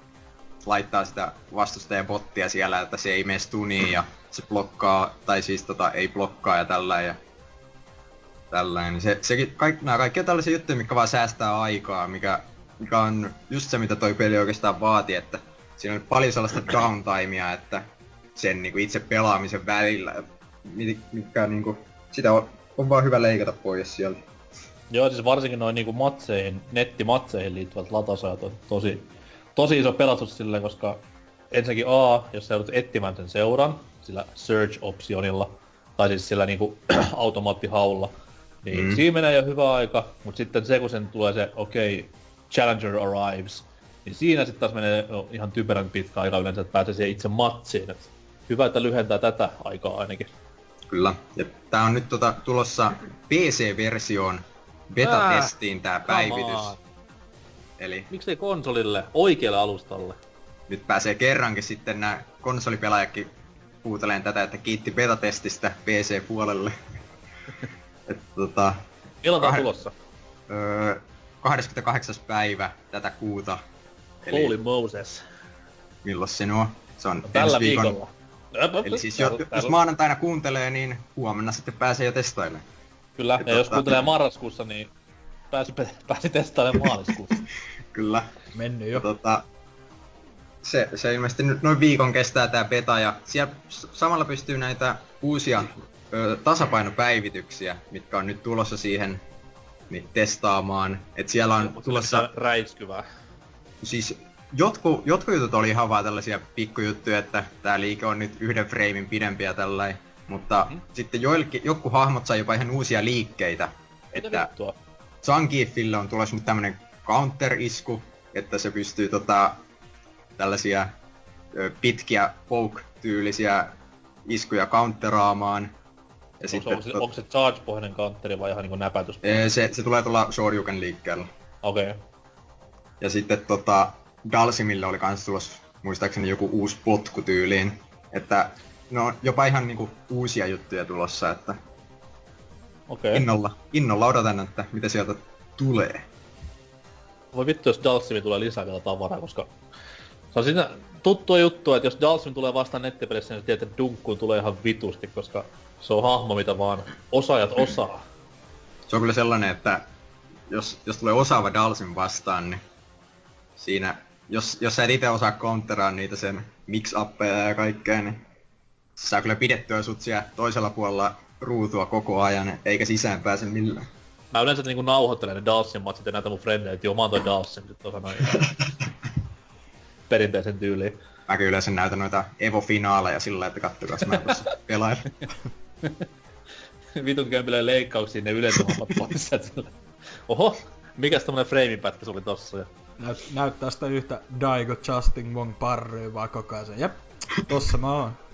laittaa sitä vastustajan bottia siellä, että se ei mene stuniin ja se blokkaa, tai siis tota, ei blokkaa ja tällä ja tällainen. Niin Se, sekin, kaik, nämä kaikki on tällaisia juttuja, mitkä vaan säästää aikaa, mikä, mikä on just se, mitä toi peli oikeastaan vaati, että siinä on paljon sellaista downtimea, että sen niinku itse pelaamisen välillä, mi- mikä niinku, sitä on, on vaan hyvä leikata pois sieltä. Joo, siis varsinkin noin niinku matseihin, nettimatseihin liittyvät latasajat on tosi, tosi iso pelastus silleen, koska ensinnäkin A, jos sä joudut etsimään sen seuran, sillä search-optionilla, tai siis sillä niinku automaattihaulla, niin Mm. siinä menee jo hyvä aika, mutta sitten se, kun sen tulee se, okei, okay, Challenger arrives, niin siinä sitten taas menee ihan typerän pitkä aika yleensä, että pääsee siihen itse matsiin. Et hyvä, että lyhentää tätä aikaa ainakin. Kyllä. Ja tää on nyt tota, tulossa PC-versioon beta-testiin tää päivitys. on. Eli Miksei konsolille, oikealle alustalle? nyt pääsee kerrankin sitten nämä konsolipelaajakin huuteleen tätä, että kiitti beta-testistä PC-puolelle. että tota, Milloin Kah- tulossa? öö, 28. päivä tätä kuuta. Eli Holy Moses. milloin se on? Se on Tällä ensi viikon. viikolla. Eli siis jo, jos maanantaina kuuntelee, niin huomenna sitten pääsee jo testailemaan. Kyllä, ja Ja jos kuuntelee marraskuussa, niin pääsi, pääsi testailemaan maaliskuussa. Kyllä. Mennyt jo. tota, se, se ilmeisesti nyt noin viikon kestää tää beta ja siellä samalla pystyy näitä uusia ö, tasapainopäivityksiä, mitkä on nyt tulossa siihen niin testaamaan. Et siellä on tulossa, Räiskyvää. siis jotkut, jotkut jutut oli ihan vaan tällaisia pikkujuttuja, että tää liike on nyt yhden freimin pidempi ja tällainen. Mutta Mhm. sitten joillekin, joku hahmot sai jopa ihan uusia liikkeitä. Mitä Että vittua? Zangiefille on tulossa nyt tämmönen counter-isku, että se pystyy tota, tällaisia ö, pitkiä poke-tyylisiä iskuja counteraamaan. Ja Onko, sitten onko, se, tot- onko se charge-pohjainen kanteri vai ihan niinku näpätys? ee, se, se tulee tuolla Shoryuken liikkeellä. Okei. Okay. Ja sitten tota, Dalsimille oli kans tulossa muistaakseni joku uusi potku tyyliin. Että no jopa ihan niinku uusia juttuja tulossa, että Okei. Okay. innolla, innolla odotan, että mitä sieltä tulee. Voi vittu, jos Dalsimi tulee lisää vielä tavaraa, koska se on siinä tuttua juttua, että jos Dalsim tulee vastaan nettipelissä, niin sä tiedät, että dunkkuun tulee ihan vitusti, koska se on hahmo, mitä vaan osaajat osaa. Se on kyllä sellainen, että jos, jos tulee osaava Dalsin vastaan, niin siinä, jos, jos sä et itse osaa counteraa niitä sen mix ja kaikkea, niin saa kyllä pidettyä sut siellä toisella puolella ruutua koko ajan, eikä sisään pääse millään. Mä yleensä niinku nauhoittelen ne Dalsin matsit ja näitä mun frendejä, että joo mä oon toi Dalsim, sit osa noin perinteisen tyyliin. Mäkin yleensä näytän noita Evo-finaaleja sillä lailla, että kattokaa, mä tuossa pelailen. Vitun käympilee leikkauksia ne yleisöhommat pois sieltä sillä. Oho, mikäs tämmönen freimipätkä sulla oli tossa? Ja... Näyt, näyttää sitä yhtä Daigo Justin Wong parryy vaan koko ajan. Jep, tossa mä oon.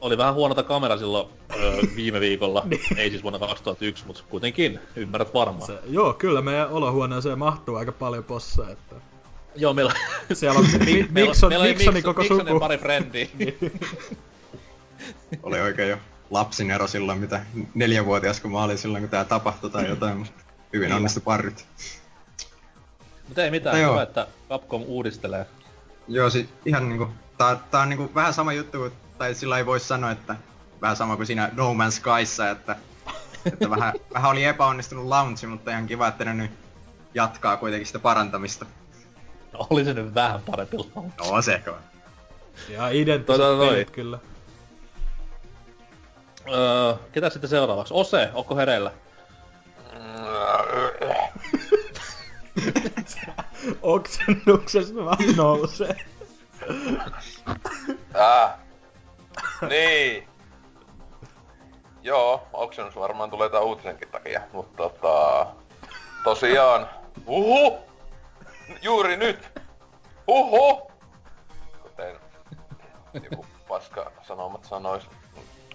Oli vähän huonota kamera silloin öö, viime viikolla. Ei siis vuonna 2001, mutta kuitenkin, ymmärrät varmaan. Se, joo, kyllä meidän olohuoneeseen mahtuu aika paljon posseja, että Joo, meillä, siellä on Mi- Mikson, meillä Mikson- koko suku. pari frendiä. Oli oikein jo lapsin ero silloin, mitä neljävuotias kun mä olin silloin, kun tää tapahtui tai jotain, mutta hyvin onnistui parryt. Mutta ei mitään, hyvä, että Capcom uudistelee. Joo, siis ihan niinku, tää, tää on niinku vähän sama juttu, kuin- tai sillä ei voi sanoa, että vähän sama kuin siinä No Man's Skyssa, että, että vähän, vähän oli epäonnistunut launchi, mutta ihan kiva, että ne nyt jatkaa kuitenkin sitä parantamista. No, oli se nyt vähän parempi launch. No se on. Ja identtiset Tota pelit kyllä. Öö, ketä sitten seuraavaksi? Ose, onko hereillä? Oksennuksesta vaan nousee. Äh. Niin. Joo, oksennus varmaan tulee tää uutisenkin takia, mutta tota... Tosiaan... Uhu! Juuri nyt! Uhu! Kuten joku paska sanomat sanois.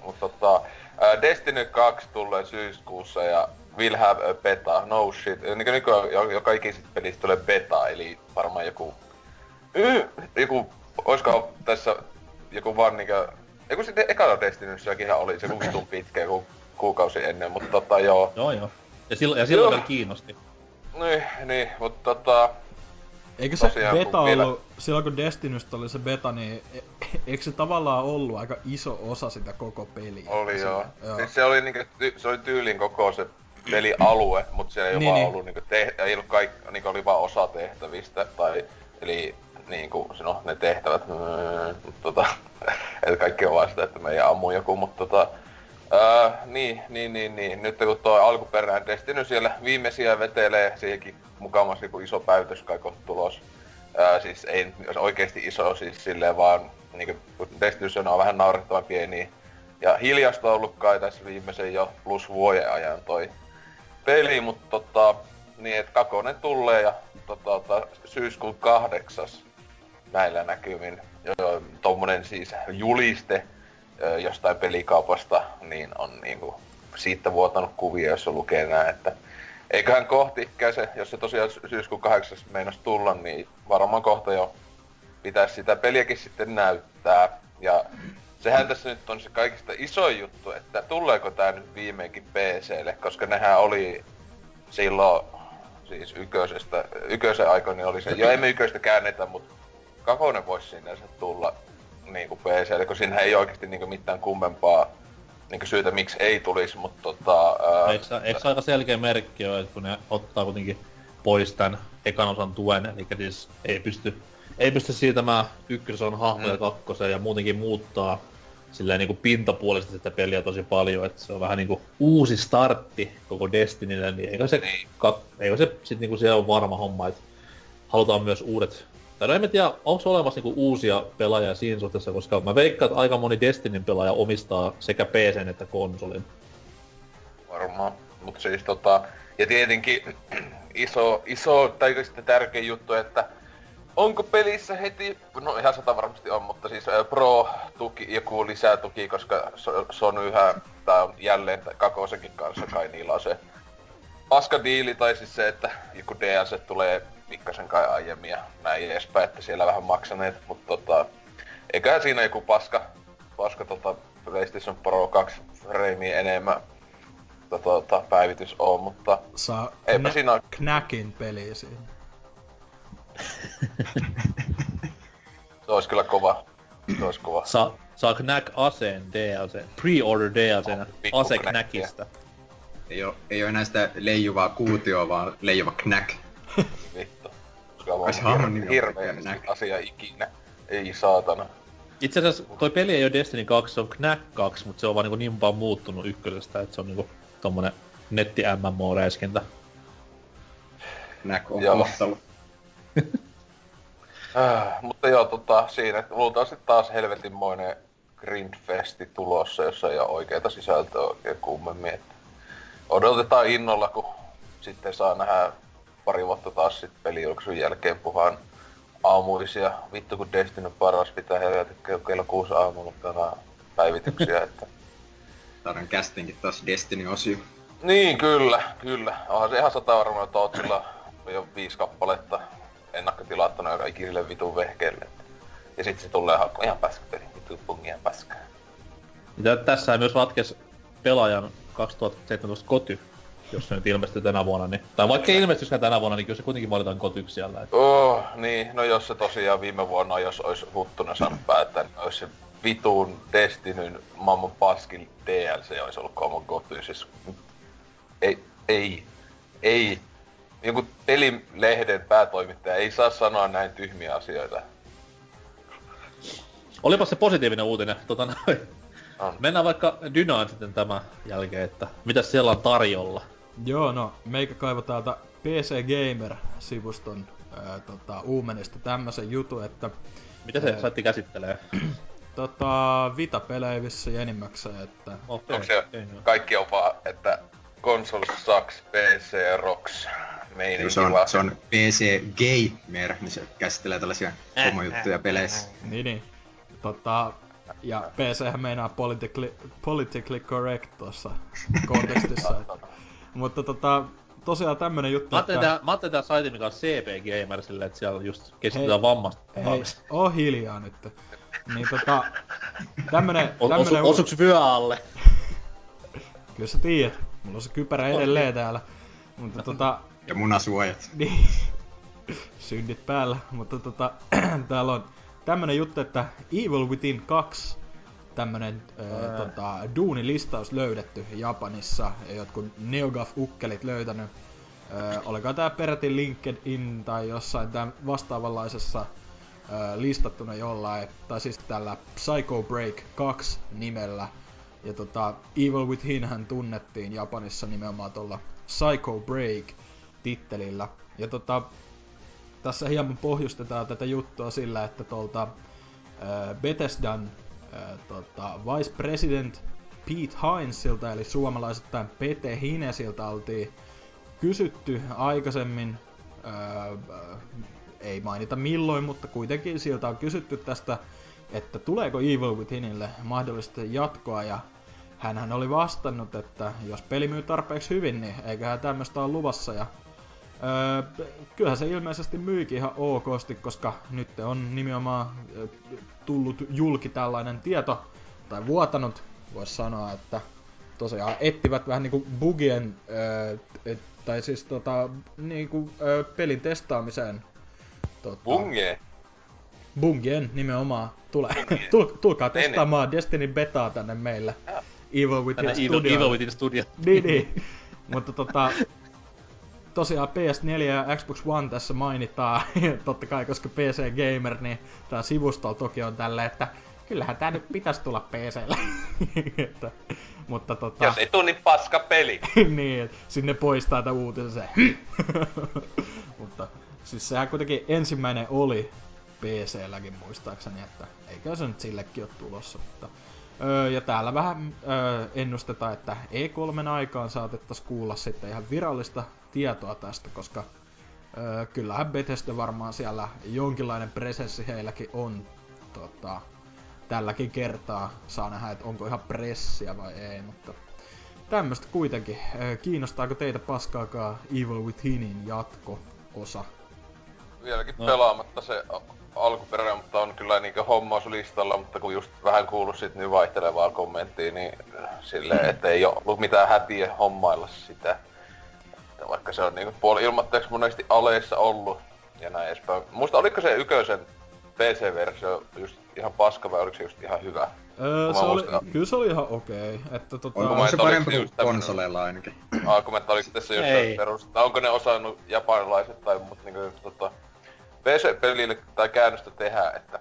Mutta tota... Destiny 2 tulee syyskuussa ja will have a beta, no shit. Niin kuin nykyään jo- joka ikisestä pelistä tulee beta, eli varmaan joku... Y, joku... Oisko tässä joku vaan niinkö... Eiku sitten ekana Destinyssäkin oli se vitun pitkä joku kuukausi ennen, mutta tota joo. Joo, joo. Ja silloin, ja silloin Joo. vielä kiinnosti. Niin, niin, mutta tota... Eikö se Tosiaan, beta kun vielä- ollut, silloin kun Destinystä oli se beta, niin e- eikö se tavallaan ollut aika iso osa sitä koko peliä? Oli joo. joo. Siis se oli niinku, ty- se oli tyylin koko se pelialue, mutta se ei Niin, niin, vaan niin. ollut niinku, te- ei ollut kaik, niinku oli vaan osa tehtävistä, tai eli niinku, se no, ne tehtävät, mm, tota, että kaikki on vaan sitä, että me ei ammu joku, mutta tota, ää, niin, niin, niin, niin, nyt kun tuo alkuperäinen Destiny siellä viimeisiä vetelee, siihenkin mukamassa joku iso päivitys kai tulos. Ää, siis ei jos oikeesti iso, siis silleen vaan, niinku, kun Destiny on vähän naurettavan pieni, ja hiljasta on ollut kai tässä viimeisen jo plus vuoden ajan toi peli, mutta tota, niin että kakonen tulee ja tota, syyskuun kahdeksas näillä näkymin jo, tommonen siis juliste jostain pelikaupasta, niin on niinku siitä vuotanut kuvia, jossa lukee näin, että eiköhän kohti se, jos se tosiaan sy- syyskuun kahdeksas meinas tulla, niin varmaan kohta jo pitäisi sitä peliäkin sitten näyttää. Ja sehän tässä nyt on se kaikista isoin juttu, että tuleeko tää nyt viimeinkin PClle, koska nehän oli silloin siis yköisestä, yköisen aikoina oli se, jo emme yköistä käännetä, mutta kakonen voisi sinänsä tulla niinku PClle, kun siinä ei oikeasti niinku mitään kummempaa niinku syytä, miksi ei tulisi, mutta tota... Ää, Eikö, se- eikö se aika selkeä merkki ole, että kun ne ottaa kuitenkin pois tän ekan osan tuen, eli siis ei pysty, ei pysty siirtämään ykkösosan hahmoja Mm. kakkoseen ja muutenkin muuttaa silleen niinku pintapuolisesti sitä peliä tosi paljon, että se on vähän niinku uusi startti koko Destinylle, niin eikö se, Niin. Kak, eikö se sit niinku siellä on varma homma, että halutaan myös uudet tai no en tiedä, onko olemassa niinku uusia pelaajia siinä suhteessa, koska mä veikkaan, että aika moni Destinin pelaaja omistaa sekä PC että konsolin. Varmaan. Mut siis tota... Ja tietenkin iso, iso tai sitten tärkeä juttu, että onko pelissä heti, no ihan sata varmasti on, mutta siis Pro-tuki, joku lisää tuki, koska So- Sonyhän, tää on jälleen Kakosenkin kanssa kai niillä on se paska diili, tai siis se, että joku DLC tulee pikkasen kai aiemmin ja näin edespäin, että siellä vähän maksaneet, mutta tota, eiköhän siinä joku paska, paska tota PlayStation Pro 2 freimiä enemmän tota, tota, päivitys on, mutta Saa Eipä knä- siinä oo- Knackin peli siinä. se olisi kyllä kova. Se olisi kova. Saa, saa Knack aseen DLC, pre-order DLC, ase knäkkiä. Ei oo, ei oo enää sitä leijuvaa kuutioa, vaan leijuva knack. Vittu. Se on vaan on hirveä asia ikinä. Ei saatana. Itse asiassa toi peli ei ole Destiny 2, se on Knack 2, mutta se on vaan niinku niin paljon muuttunut ykkösestä, että se on niinku tommonen netti MMO-räiskintä. Knack on Joo. kohtalo. Äh, mutta joo, tota, siinä että luultavasti taas helvetinmoinen grindfesti tulossa, jossa ei ole oikeita sisältöä oikein kummemmin. Että odotetaan innolla, kun sitten saa nähdä pari vuotta taas sitten pelijulkaisun jälkeen puhaan aamuisia. Vittu kun Destiny on paras, pitää helvetin kello kuusi aamulla pelaa päivityksiä, että Saadaan castingin taas Destiny-osio. Niin, kyllä, kyllä. Onhan se ihan sata varmaan Tootsilla jo viisi kappaletta ennakkotilattuna joka ikiselle vitun vehkeelle. Ja sitten se tulee hakkuu ihan paskapeli, vittu pungi ihan paskaa. Ja tässä myös ratkes pelaajan 2017 koty, jos se nyt ilmestyy tänä vuonna. Niin, tai vaikka ei ilmestyisikään tänä vuonna, niin kyllä se kuitenkin valitaan kotyksi siellä. Et Oh, niin, no jos se tosiaan viime vuonna, jos olisi Huttunen saanut päättää, niin olisi se vitun Destinyn maailman paskin DLC olisi ollut Common Goty. Siis, ei, ei, ei. Joku pelimehden päätoimittaja ei saa sanoa näin tyhmiä asioita. Olipa se positiivinen uutinen. Tota, noin. On. Mennään vaikka Dynaan sitten tämän jälkeen, että mitä siellä on tarjolla. Joo, no, meikä kaivoi täältä PC Gamer-sivuston ää, tota, uumenista tämmösen jutun, että Mitä se Ää. saitti käsittelee? tota, Vita-pelejä vissiin enimmäkseen, että Okei, Onko se kaikki on vaan, että console sucks, PC rocks, meininki Se on, se on PC Gamer, niin se käsittelee tällaisia homojuttuja peleissä. niin, niin. Tota, ja PC meinaa politically, politically correct tuossa kontekstissa. että. Mutta tota, tosiaan tämmönen juttu, Mä ajattelin, että... mä ajattelin tää saiti, mikä on CP Gamer silleen, että siellä just keskitytään Hei. vammasta. Hei, oo hiljaa nyt. Niin tota, tämmönen, O- osu, tämmönen... osuks vyö alle? Kyllä sä tiedät, mulla on se kypärä edelleen täällä. Mutta tota, Ja munasuojat. niin, syndit päällä. Mutta tota, täällä on tämmönen juttu, että Evil Within 2 tämmönen tota, duunilistaus löydetty Japanissa. Ja jotkut NeoGAF-ukkelit löytänyt. Oliko tää peräti LinkedIn tai jossain tämän vastaavanlaisessa listattuna jollain, tai siis tällä Psycho Break 2 nimellä. Ja tota, Evil Within hän tunnettiin Japanissa nimenomaan tuolla Psycho Break tittelillä. Ja tota, tässä hieman pohjustetaan tätä juttua sillä, että tuolta äh, Bethesdan äh, tota, Vice President Pete Hinesilta, eli suomalaisittain Pete Hinesiltä oltiin kysytty aikaisemmin, ää, ei mainita milloin, mutta kuitenkin siltä on kysytty tästä, että tuleeko Evil Withinille mahdollisesti jatkoa, ja hänhän oli vastannut, että jos peli myy tarpeeksi hyvin, niin eiköhän tämmöistä ole luvassa, ja Öö, kyllähän se ilmeisesti myykin ihan okosti, koska nyt on nimenomaan tullut julki tällainen tieto, tai vuotanut, voisi sanoa, että tosiaan ettivät vähän niinku bugien, ö, et, tai siis tota, niinku ö, pelin testaamiseen. Tota, Bunge. Bungien nimenomaan. Tule, tul, tulkaa testaamaan Destiny Betaa tänne meille. Evil Within Tänne Studioon. Evil Within Studio. Niin, niin. Mutta tota, tosiaan PS4 ja Xbox One tässä mainitaan, totta kai koska PC Gamer, niin tää sivustolla toki on tällä, että kyllähän tää nyt pitäisi tulla PClle. että, mutta tota, Jos ei tuu niin paska peli. niin, sinne poistaa tämän uutisen se. mutta siis sehän kuitenkin ensimmäinen oli PC-lläkin muistaakseni, että eikö se nyt sillekin ole tulossa. Mutta, öö, ja täällä vähän öö, ennustetaan, että E3 aikaan saatettaisiin kuulla sitten ihan virallista tietoa tästä, koska öö, kyllähän Bethesda varmaan siellä jonkinlainen presenssi heilläkin on tota, tälläkin kertaa. Saa nähdä, että onko ihan pressiä vai ei, mutta tämmöstä kuitenkin. Öö, Kiinnostaako teitä paskaakaan Evil Withinin jatko-osa? Vieläkin No. pelaamatta se alkuperäinen, mutta on kyllä niinkö hommauslistalla, mutta kun just vähän kuullut sit niin vaihtelevaa kommenttia, niin silleen, että ei oo ollut mitään hätiä hommailla sitä. Että vaikka se on niinku puoli ilmoitteeksi monesti aleissa ollut ja näin edespäin. Muista oliko se yköisen PC-versio just ihan paska vai oliko se just ihan hyvä? Öö, se oli, kyllä se oli ihan okei. Että tota, Onko On mä- se parempi kuin just konsoleilla ainakin. Argumentti oliko tässä jossain Ei. perus... tai Onko ne osannut japanilaiset tai muut niinku tota... PC-pelille tai käännöstä tehdä, että...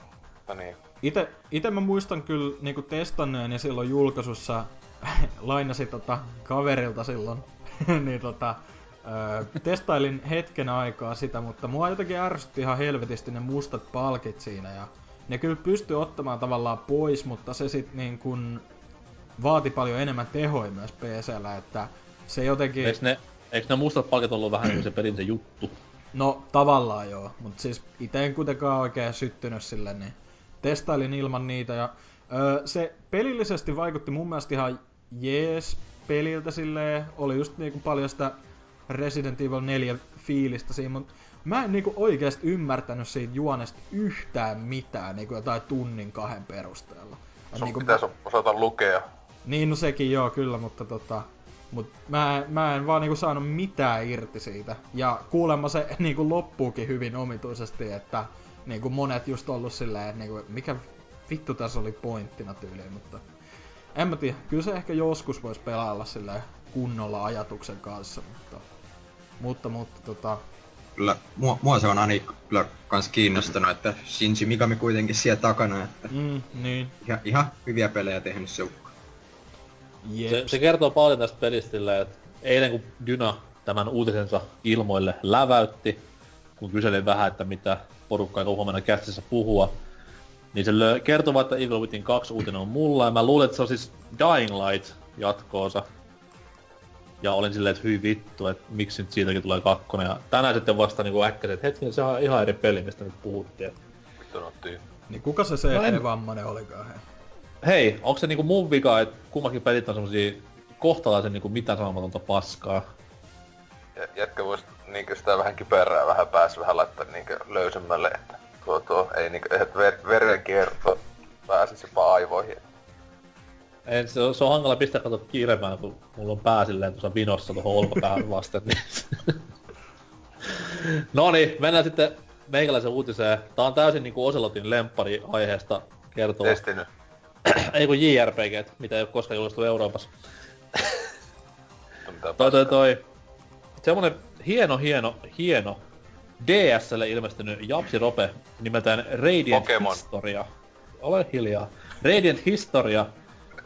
No niin. Ite, ite mä muistan kyllä niinku testanneen ja silloin julkaisussa lainasin tota kaverilta silloin, niin tota, ö, testailin hetken aikaa sitä, mutta mua jotenkin ärsytti ihan helvetisti ne mustat palkit siinä ja ne kyllä pystyi ottamaan tavallaan pois, mutta se sit niin kun vaati paljon enemmän tehoja myös PCllä, että se jotenkin... Eiks ne, eiks ne mustat palkit ollut vähän niinku se pelin se juttu? No tavallaan joo, mutta siis itse en kuitenkaan oikein syttynyt sille, niin testailin ilman niitä ja öö, se pelillisesti vaikutti mun mielestä ihan jees peliltä silleen, oli just niinku paljon sitä Resident Evil 4 fiilistä siinä, mutta mä en niinku oikeasti ymmärtänyt siitä juonesta yhtään mitään niinku jotain tunnin kahden perusteella. Ja Sun niinku pitäisi osata lukea. niin, no sekin joo, kyllä, mutta tota... Mut mä, mä en vaan niinku saanut mitään irti siitä. Ja kuulemma se niinku loppuukin hyvin omituisesti, että niinku monet just ollut silleen, että niinku, mikä vittu tässä oli pointtina tyyliin, mutta... En mä tiedä, kyllä se ehkä joskus voisi pelailla silleen kunnolla ajatuksen kanssa, mutta... Mutta, mutta tota... kyllä mua, mua se on aina kyllä kans kiinnostanut, että Shinji Mikami kuitenkin siellä takana, että Mm, niin. ihan, ihan hyviä pelejä tehnyt se ukko. Se, se kertoo paljon tästä pelistä että eilen kun Dyna tämän uutisensa ilmoille läväytti, kun kyselin vähän, että mitä porukka aikoo huomenna kästissä puhua, niin se kertoo vaan, että Evil Within 2 uutinen on mulla, ja mä luulen, että se on siis Dying Light jatkoosa. Ja olin silleen, että hyi vittu, että miksi nyt siitäkin tulee kakkonen. Ja tänään sitten vasta niinku äkkäsin, että hetken, se on ihan eri peli, mistä nyt puhuttiin. Nottiin. Niin kuka se No en- olikaan hei? Hei, onko se niinku mun vika, että kummakin pelit on semmosia kohtalaisen niinku mitään sanomatonta paskaa? Ja jätkä vois niinkö sitä vähän kiperää vähän pääs vähän laittaa niinkö löysemmälle, että tuo tuo ei niinkö, että ver, verenkierto pääsisi jopa aivoihin. En, se, on, se on hankala pistää kato kiiremään, kun mulla on pää silleen tuossa vinossa tuohon olkapäähän vasten. Niin. no niin, mennään sitten meikäläisen uutiseen. Tää on täysin niinku Oselotin lemppari aiheesta kertova. Destiny. Ei kun JRPG, mitä ei ole koskaan julkaistu Euroopassa. Toi toi toi. Semmonen hieno, hieno, hieno DSlle ilmestynyt Japsi-rope nimeltään Radiant Pokemon. Historia. Ole hiljaa. Radiant Historia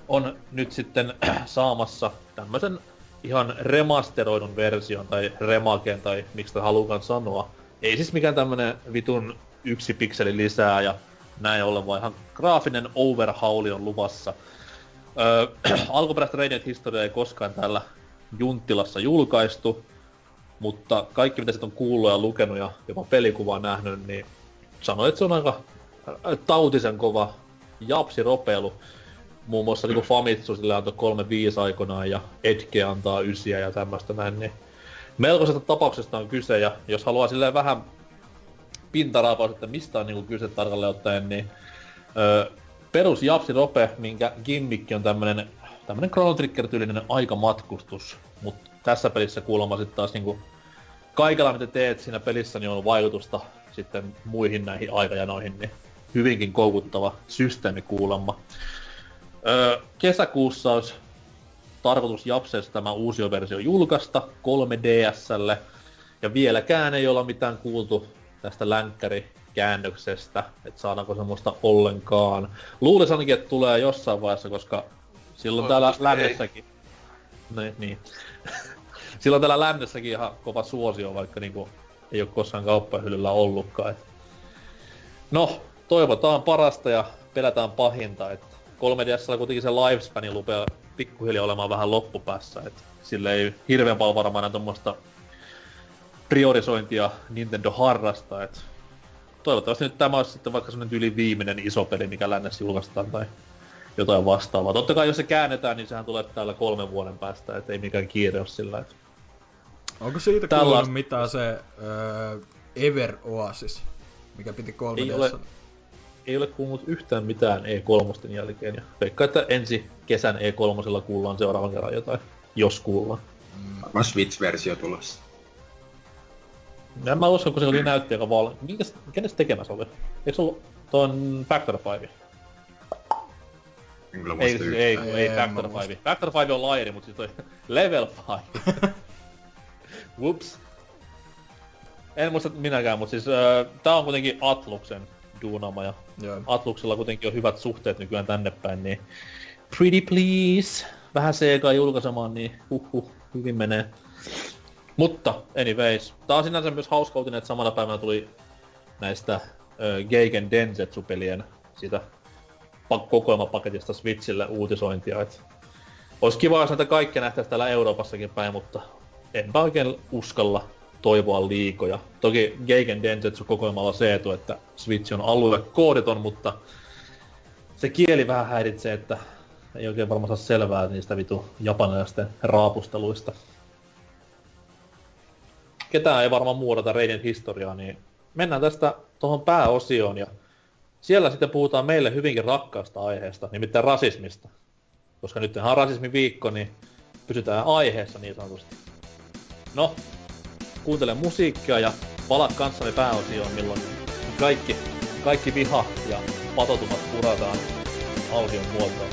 on nyt sitten saamassa tämmösen ihan remasteroidun version tai remaken tai miksi sitä halukaan sanoa. Ei siis mikään tämmönen vitun yksi pikseli lisää ja näin ollen, vaan ihan graafinen overhauli on luvassa. Öö, alkuperäistä Radiant Historia ei koskaan täällä Junttilassa julkaistu, mutta kaikki mitä sitten on kuullut ja lukenut ja jopa pelikuvaa nähnyt, niin sanoin, että se on aika tautisen kova japsi-ropeilu. Muun muassa niin Famitsu sille antoi 3-5 aikanaan ja Edge antaa ysiä ja tämmöistä näin, niin melkoisesta tapauksesta on kyse ja jos haluaa silleen vähän pintaraapaus, että mistä on niinku kyse tarkalleen ottaen, niin öö, perus Japsi Rope, minkä gimmikki on tämmönen, tämmönen Chrono Trigger-tyylinen aikamatkustus, mutta tässä pelissä kuulemma sitten taas niinku kaikella mitä teet siinä pelissä, niin on vaikutusta sitten muihin näihin aikajanoihin, niin hyvinkin koukuttava systeemi kuulemma. Öö, kesäkuussa olisi tarkoitus Japseessa tämä uusi versio julkaista 3DSlle, ja vieläkään ei olla mitään kuultu tästä länkkärikäännöksestä, että saadaanko semmoista ollenkaan. Luulisin ainakin, että tulee jossain vaiheessa, koska silloin täällä lännessäkin... Niin, niin. silloin täällä lännessäkin ihan kova suosio, vaikka niinku ei ole koskaan kauppahyllyllä ollutkaan. Et... No, toivotaan parasta ja pelätään pahinta. Et 3DSllä kuitenkin se lifespani lupea pikkuhiljaa olemaan vähän loppupäässä. Et sille ei hirveän paljon varmaan enää tommoista priorisointia Nintendo harrastaa. Et toivottavasti nyt tämä olisi sitten vaikka semmonen yli viimeinen iso peli, mikä lännessä julkaistaan tai jotain vastaavaa. Totta kai jos se käännetään, niin sehän tulee täällä kolmen vuoden päästä, et ei mikään kiire ole sillä, et Onko siitä Tällaista- kuulunut mitään se öö, Ever Oasis, mikä piti 3 Ei ole. Ei ole kuulunut yhtään mitään E3 jälkeen. Ja veikkaa, että ensi kesän E3 kuullaan seuraavan kerran jotain, jos kuullaan. Varmaan Switch-versio tulossa. Ja mä uskon, kun se oli näytti, joka val... Minkäs, kenes tekemässä oli? Eikö se ollut tuon Factor 5? En kyllä Ei, ei, ei, Ei, Factor mä muistan. 5. Factor 5 on laajeri, mutta siis toi Level 5. Whoops. En muista minäkään, mutta siis äh, tää on kuitenkin Atluksen duunama ja Joo. Atluksella kuitenkin on hyvät suhteet nykyään tänne päin, niin pretty please, vähän Sega julkaisemaan, niin huhhuh, hyvin menee. Mutta anyways, tää on sinänsä myös hauska uutinen, että samana päivänä tuli näistä äh, Geigen Densetsu-pelien siitä pa- kokoelmapaketista Switchille uutisointia, et olisi kiva, jos näitä kaikkia nähtäisi täällä Euroopassakin päin, mutta enpä oikein uskalla toivoa liikoja. Toki Geigen Densetsu kokoelmalla se etu, että Switch on alue kooditon, mutta se kieli vähän häiritsee, että ei oikein varmaan saa selvää niistä vitu japanilaisten raapusteluista. Ketään ei varmaan muodata Radiant historiaa, niin mennään tästä tuohon pääosioon ja siellä sitten puhutaan meille hyvinkin rakkaasta aiheesta, nimittäin rasismista. Koska nyt on rasismin viikko, niin pysytään aiheessa niin sanotusti. No, kuuntele musiikkia ja palaa kanssani pääosioon, milloin kaikki, kaikki viha ja patotumat purataan audion muotoon.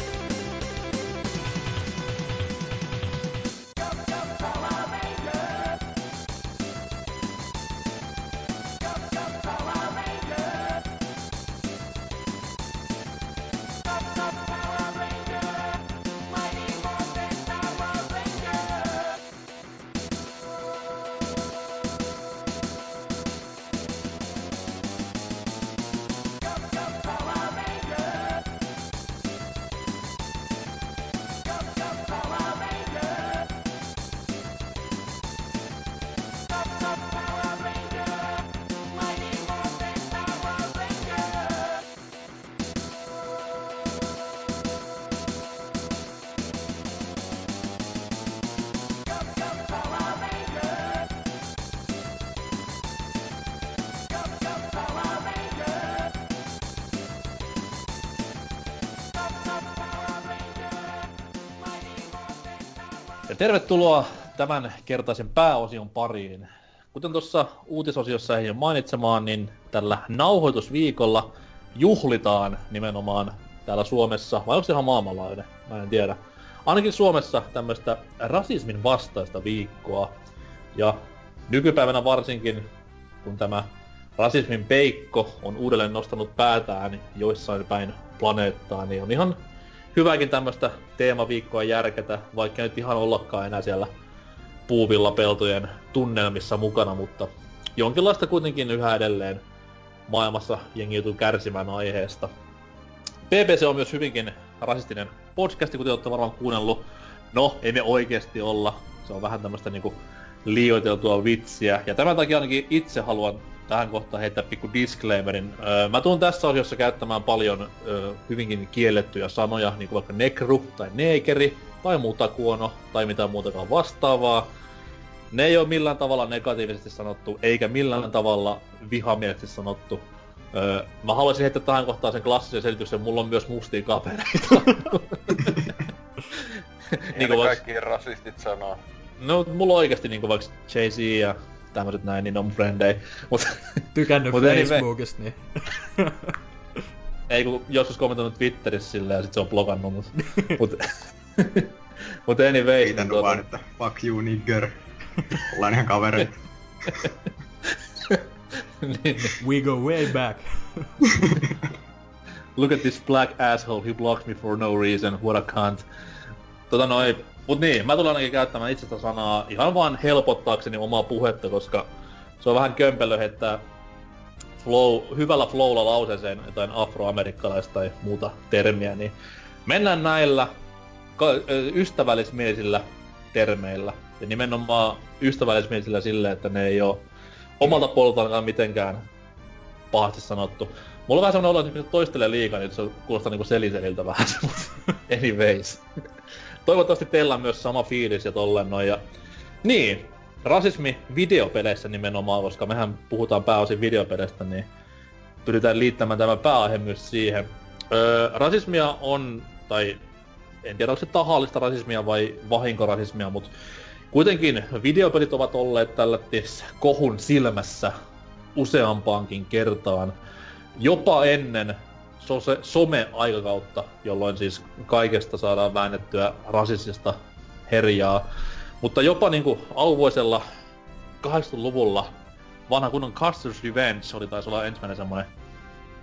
Tervetuloa tämän kertaisen pääosion pariin. Kuten tuossa uutisosiossa ei mainitsemaan, niin tällä nauhoitusviikolla juhlitaan nimenomaan täällä Suomessa, vai onko se ihan maailmanlaajuinen? Mä en tiedä. Ainakin Suomessa tämmöistä rasismin vastaista viikkoa. Ja nykypäivänä varsinkin, kun tämä rasismin peikko on uudelleen nostanut päätään joissain päin planeettaa, niin on ihan hyväkin tämmöistä teemaviikkoa järketä, vaikka nyt ihan ollakaan enää siellä puuvilla peltojen tunnelmissa mukana, mutta jonkinlaista kuitenkin yhä edelleen maailmassa jengi joutuu kärsimään aiheesta. BBC on myös hyvinkin rasistinen podcasti, kuten olette varmaan kuunnellut. No, ei me oikeasti olla. Se on vähän tämmöistä niinku liioiteltua vitsiä. Ja tämän takia ainakin itse haluan tähän kohtaan heittää pikku disclaimerin. Öö, mä tuun tässä osiossa käyttämään paljon öö, hyvinkin kiellettyjä sanoja, niin kuin vaikka nekru tai neekeri tai mutakuono tai mitä muutakaan vastaavaa. Ne ei ole millään tavalla negatiivisesti sanottu, eikä millään tavalla vihamielisesti sanottu. Öö, mä haluaisin heittää tähän kohtaan sen klassisen selityksen, mulla on myös mustia kavereita. niin kuin kaikki rasistit sanoo. No, mulla on oikeesti niinku vaikka Jay-Z ja tämmöset näin, niin on frendei. Mut, Tykännyt mut Facebookista, niin... ei kun joskus kommentoinut Twitterissä silleen ja sit se on blokannut mut. mut, mut anyway. Kiitän tuota... vaan, että fuck you nigger. Ollaan ihan kavereita. niin, niin. We go way back. Look at this black asshole, he blocked me for no reason, what a cunt. Tota noin, Mut niin, mä tulen ainakin käyttämään itsestä sanaa ihan vaan helpottaakseni omaa puhetta, koska se on vähän kömpelö heittää flow, hyvällä flowlla lauseeseen jotain afroamerikkalaista tai muuta termiä, niin mennään näillä ystävällismielisillä termeillä. Ja nimenomaan ystävällismielisillä sille, että ne ei oo omalta puoleltaan mitenkään pahasti sanottu. Mulla on vähän semmonen olo, että toistelee liikaa, niin se kuulostaa niinku seliseliltä vähän, mutta anyways toivottavasti teillä on myös sama fiilis ja tolleen noin. Ja... Niin, rasismi videopeleissä nimenomaan, koska mehän puhutaan pääosin videopeleistä, niin pyritään liittämään tämä pääaihe myös siihen. Öö, rasismia on, tai en tiedä onko se tahallista rasismia vai vahinkorasismia, mutta kuitenkin videopelit ovat olleet tällä kohun silmässä useampaankin kertaan. Jopa ennen sose, some-aikakautta, jolloin siis kaikesta saadaan väännettyä rasistista herjaa. Mutta jopa niinku auvoisella 80-luvulla vanha kunnon Custer's Revenge oli taisi olla ensimmäinen semmonen,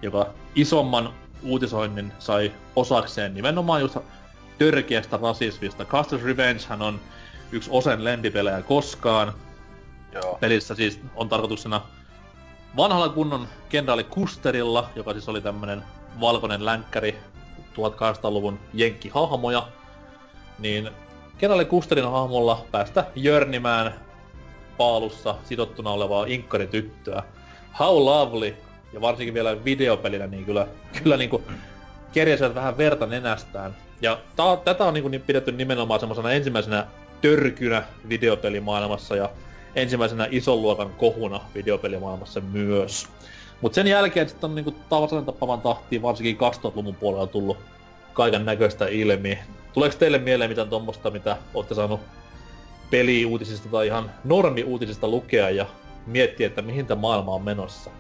joka isomman uutisoinnin sai osakseen nimenomaan just törkeästä rasismista. Custer's Revenge hän on yksi osen lempipelejä koskaan. Joo. Pelissä siis on tarkoituksena vanhalla kunnon kenraali Kusterilla, joka siis oli tämmönen valkoinen länkkäri 1800-luvun jenkkihahmoja, niin kenraali Kusterin hahmolla päästä jörnimään paalussa sidottuna olevaa inkkarityttöä. How lovely! Ja varsinkin vielä videopelinä, niin kyllä, kyllä niinku kerjäsivät vähän verta nenästään. Ja ta, tätä on niinku pidetty nimenomaan semmoisena ensimmäisenä törkynä videopelimaailmassa ja ensimmäisenä ison luokan kohuna videopelimaailmassa myös. Mut sen jälkeen sitten on niinku tavan tapavan tahtiin varsinkin 2000-luvun puolella tullut kaiken näköistä ilmi. Tuleeko teille mieleen mitään tuommoista, mitä olette saanut peliuutisista tai ihan normiuutisista lukea ja miettiä, että mihin tämä maailma on menossa?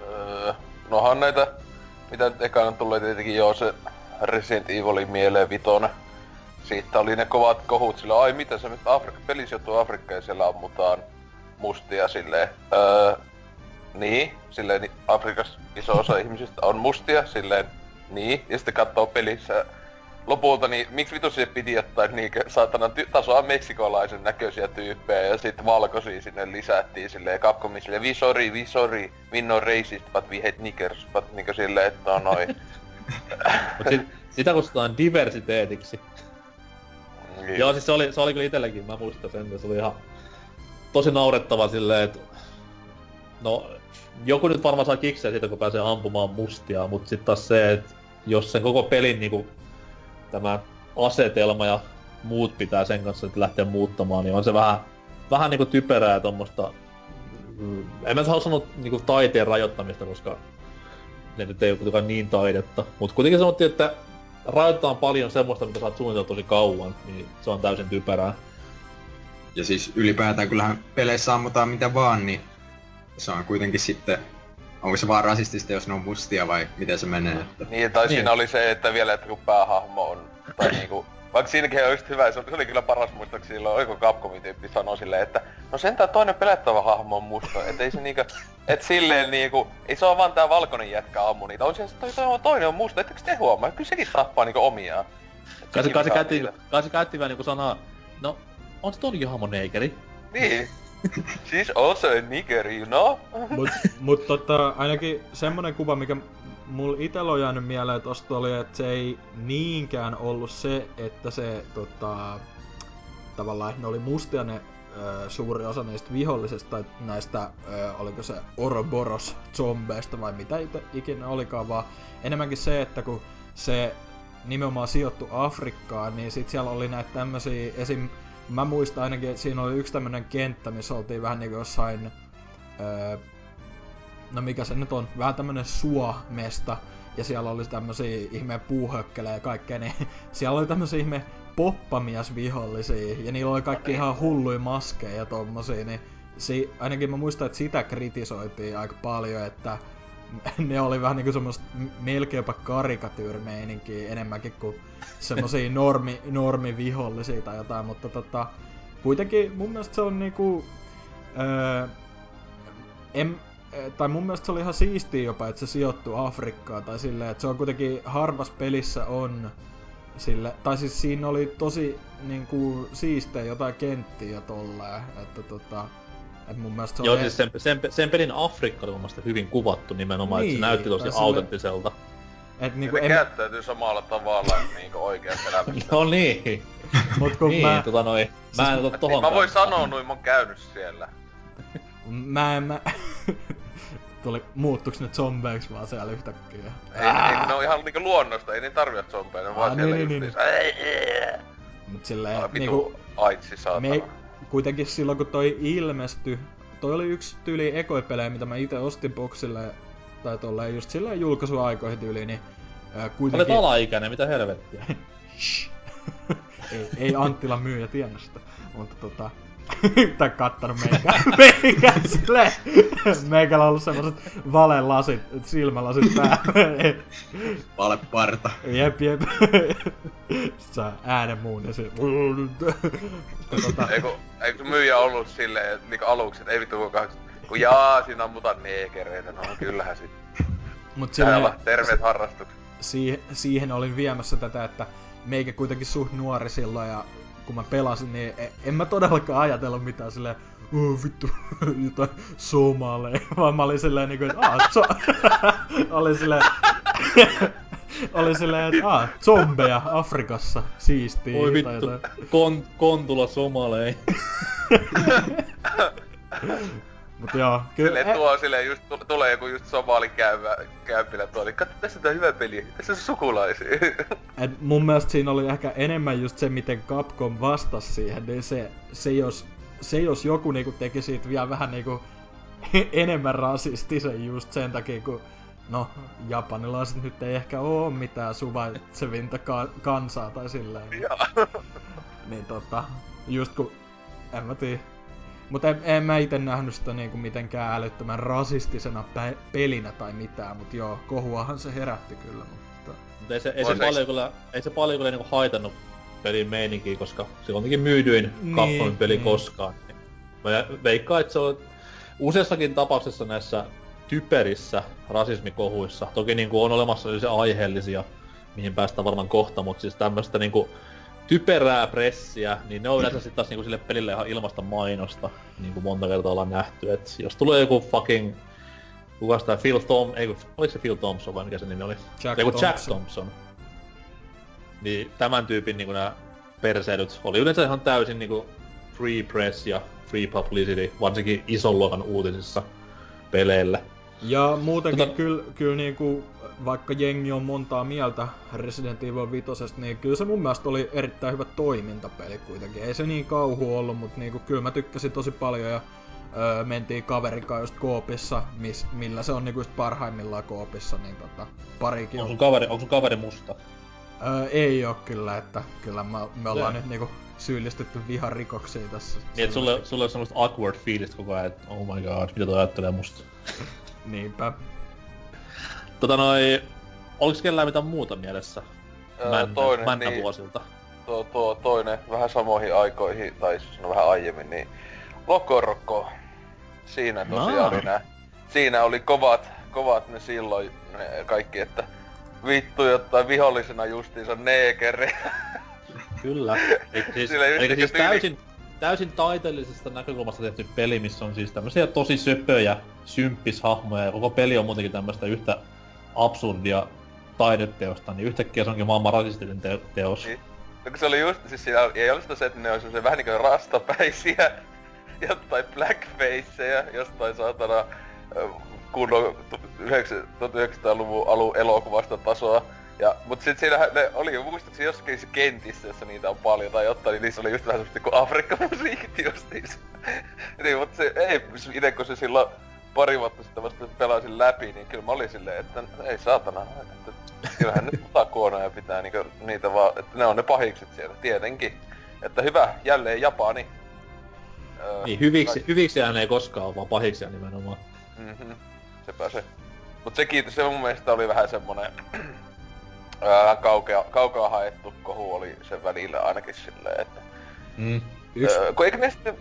Öö, nohan näitä, mitä nyt ekana tulee tietenkin jo se Resident Evilin mieleen vitone. Siitä oli ne kovat kohut sillä, ai mitä se nyt Afrikka, peli sijoittuu Afrikkaan ja siellä ammutaan mustia silleen. Öö, niin, silleen Afrikassa iso osa ihmisistä on mustia, silleen niin, ja sitten katsoo pelissä lopulta, niin miksi vitu se piti ottaa niinkö saatana ty- tasoa meksikolaisen näköisiä tyyppejä ja sitten valkoisia sinne lisättiin silleen Capcomin silleen we sorry, we sorry, we no racist, but we hate niggers, but niinkö silleen, että on noin. sit, sitä kutsutaan diversiteetiksi. Niin. Joo, siis se oli, se oli kyllä itelläkin, mä muistan sen, se oli ihan tosi naurettava silleen, että no joku nyt varmaan saa kikseä siitä, kun pääsee ampumaan mustia, mutta sitten taas se, että jos sen koko pelin niinku, tämä asetelma ja muut pitää sen kanssa että lähteä muuttamaan, niin on se vähän, vähän niinku typerää tuommoista, mm, en mä halua sanoa niinku taiteen rajoittamista, koska ne nyt ei ole kuitenkaan niin taidetta. Mutta kuitenkin sanottiin, että rajoitetaan paljon semmoista, mitä sä oot suunnitellut tosi kauan, niin se on täysin typerää. Ja siis ylipäätään kyllähän peleissä ammutaan mitä vaan, niin se on kuitenkin sitten, onko se vaan rasistista, jos ne on mustia vai miten se menee? Että... Niin, tai Niin. siinä oli se, että vielä, että kun päähahmo on, tai niinku, vaikka siinäkin on just hyvä, se oli, se oli kyllä paras muistaakseni silloin, oiko Capcomin tyyppi sanoi silleen, että no sentään toinen pelettävä hahmo on musta, et ei se niinku, et silleen niinku, ei se oo vaan tää valkoinen jätkä ammu niitä, on se toi, toi, toinen on musta, ettekö te huomaa, kyllä sekin tappaa niinku omiaan. Kai se, kai se, käytti, kai se käytti vähän niinku sanaa, no, on se tonkin hahmo neikeri? Niin. She's also a nigger, you know? Mut, mut tota, ainakin semmonen kuva, mikä mulla itellä on jäänyt mieleen tosta oli, että se ei niinkään ollut se, että se tota, tavallaan, että ne oli mustia ne ö, suuri osa niistä vihollisista tai näistä, ö, oliko se Ouroboros zombeista vai mitä ite, ikinä olikaan, vaan enemmänkin se, että kun se nimenomaan sijoittu Afrikkaan, niin sit siellä oli näitä tämmösiä, esim. Mä muistan ainakin, että siinä oli yksi tämmönen kenttä, missä oltiin vähän niinku jossain öö, no mikä se nyt on, vähän tämmönen suomesta, ja siellä oli tämmösiä ihme puuhökkelejä ja kaikkea, niin siellä oli tämmösiä ihme poppamiesvihollisia, ja niillä oli kaikki ihan hulluja maskeja ja tommosia, niin si, ainakin mä muistan, että sitä kritisoitiin aika paljon, että ne oli vähän niinku semmoista m- melkein jopa karikatyyrmeininkiä enemmänkin kuin semmosia normi, normivihollisia tai jotain, mutta tota, kuitenkin mun mielestä se on niinku, öö, en, tai mun mielestä se oli ihan siistiä jopa, että se sijoittuu Afrikkaan tai silleen, että se on kuitenkin harvas pelissä on sille, tai siis siinä oli tosi niinku siistejä jotain kenttiä tolleen, että tota, mun mielestä se Joo, on siis sen, sen, sen pelin Afrikka oli mun mielestä hyvin kuvattu nimenomaan, niin, että se Niin, näytti tosi autenttiselta. et Niinku ne en, käyttäytyy samalla tavalla niinku oikeassa elämässä. No niin, mut kun niin, mä, tota noin. Mä en ota tohon Mä voin sanoa noin, mä oon käynyt siellä. mä, mä, tuli, muuttuks ne zombeiksi vaan siellä yhtäkkiä? Ei, ei, ne on ihan niinku luonnosta, ei ne tarvitse zombeja, ne on vaan Aa, siellä niin, niin, Mut silleen, niinku, aitsi saatana. Me, kuitenkin silloin kun toi ilmestyi, toi oli yksi tyyli ekoipelejä, mitä mä itse ostin boksille, tai tolleen just silleen julkaisuaikoihin tyyliin, niin ää, Olet kuitenkin... alaikäinen, mitä helvettiä. Ei, ei Anttila myyjä tiennyt sitä, mutta tota... tai kattanut meikä, meikä silleen, meikällä on ollut semmoset valelasit, silmälasit päällä. Valeparta. jep, jep. Saa äänen muun ja se... tota, Eikö, eikö myyjä ollut silleen, että niinku aluksi, että ei vittu kukaan, kun jaa, siinä ammutaan neekereitä, no kyllähän sit. mut Täällä silleen, terveet harrastukset. siihen, siihen olin viemässä tätä, että meikä kuitenkin suht nuori silloin ja kun mä pelasin, niin e- en mä todellakaan ajatellut mitään silleen, oh vittu, jotain somaleja, vaan mä olin silleen niinku, että aah, so... oli silleen, oli silleen, että aah, zombeja Afrikassa, siistiä. Oi vittu, kon, kontula somalei. Mut joo, kyllä, Silleen tuo silleen just, tu- tulee joku just somali käyvä, käypillä tuolla, niin katso tässä tää hyvä peli, tässä on sukulaisia. Et mun mielestä siinä oli ehkä enemmän just se, miten Capcom vastasi siihen, niin se, se, jos, se jos joku niinku teki siitä vielä vähän niinku enemmän rasistisen just sen takia, kun no, japanilaiset nyt ei ehkä oo mitään suvaitsevinta ka- kansaa tai silleen. Joo. Niin tota, just kun, en mä tiedä. Mutta en, en mä ite nähnyt sitä niinku mitenkään älyttömän rasistisena pe- pelinä tai mitään, mut joo, kohuahan se herätti kyllä, mutta... Mutta ei se, ei se paljon kyllä, ei se paljon kyllä niinku haitannut pelin meininkiä, koska se on kuitenkin myydyin Niin, Capcomin peli niin. koskaan. Mä veikkaan, että se on useassakin tapauksessa näissä typerissä rasismikohuissa. Toki niinku on olemassa sellaisia aiheellisia, mihin päästään varmaan kohta, mutta siis tämmöstä niinku typerää pressiä, niin ne on yleensä sit taas niinku sille pelille ihan ilmasta mainosta, niin kuin monta kertaa ollaan nähty. Et jos tulee joku fucking Kukas tää Phil Tom... Ei kun, oliko se Phil Thompson vai mikä se nimi oli? Jack Ei kun Jack Thompson. Thompson. Niin tämän tyypin niinku nää perseilyt oli yleensä ihan täysin niinku free press ja free publicity, varsinkin ison luokan uutisissa peleille. Ja muutenkin Tota- kyllä, kyllä niinku, vaikka jengi on montaa mieltä Resident Evil 5, niin kyllä se mun mielestä oli erittäin hyvä toimintapeli kuitenkin. Ei se niin kauhu ollut, mutta niinku, kyllä mä tykkäsin tosi paljon ja öö, mentiin kaverin kanssa just koopissa, mis, millä se on niinku just parhaimmillaan koopissa, niin tota, parikin Onko on. sun kaveri, onko sun kaveri musta? Öö, ei oo kyllä, että kyllä mä, me ollaan Se- nyt niinku syyllistetty viharikoksiin tässä. Niin, että sulle, sulle on semmoista awkward fiilistä koko ajan, että oh my god, mitä toi ajattelee musta. Niinpä. Tota noi, oliks kellään mitään muuta mielessä? Öö, Männä, toinen, männä niin. vuosilta. tuo, tuo toinen vähän samoihin aikoihin, tai siis no vähän aiemmin, niin Lokorokko. Siinä tosiaan Aa. oli nää. Siinä oli kovat, kovat ne silloin ne kaikki, että vittu jotain vihollisena justiinsa neekeri. Kyllä. Eli siis, eli siis tyyli- täysin, täysin taiteellisesta näkökulmasta tehty peli, missä on siis tämmöisiä tosi söpöjä, symppishahmoja, ja koko peli on muutenkin tämmöistä yhtä absurdia taideteosta, niin yhtäkkiä se onkin maailman rasistinen te- teos. Niin. No se oli just, siis siinä ei sitä se, että ne oli semmosia vähän niinkö rastapäisiä, jotain blackfaceja, jostain saatana kunnon tu- yhdeksän- 1900-luvun alun elokuvasta tasoa. Ja, mut sit siinähän ne oli muistaakseni jossakin se kentissä, jossa niitä on paljon tai jotain, niin niissä oli just vähän semmoista kuin Afrikka-musiikit justiinsa. niin, mut se ei, ite kun se silloin pari vuotta sitten vasta pelasin läpi, niin kyllä mä olin silleen, että ei saatana, että kyllähän nyt takuonoja pitää niinku niitä vaan, että ne on ne pahikset siellä, tietenkin. Että hyvä, jälleen Japani. Öö, Niin, hyviksi, hyviksi ei koskaan ole, vaan pahiksi nimenomaan. Mhm, sepä se. Mut sekin, se mun mielestä oli vähän semmonen ää, kaukea, kaukaa haettu kohu oli sen välillä ainakin silleen, että... Mm. Yksi, Öö, kun eikö ne sitten,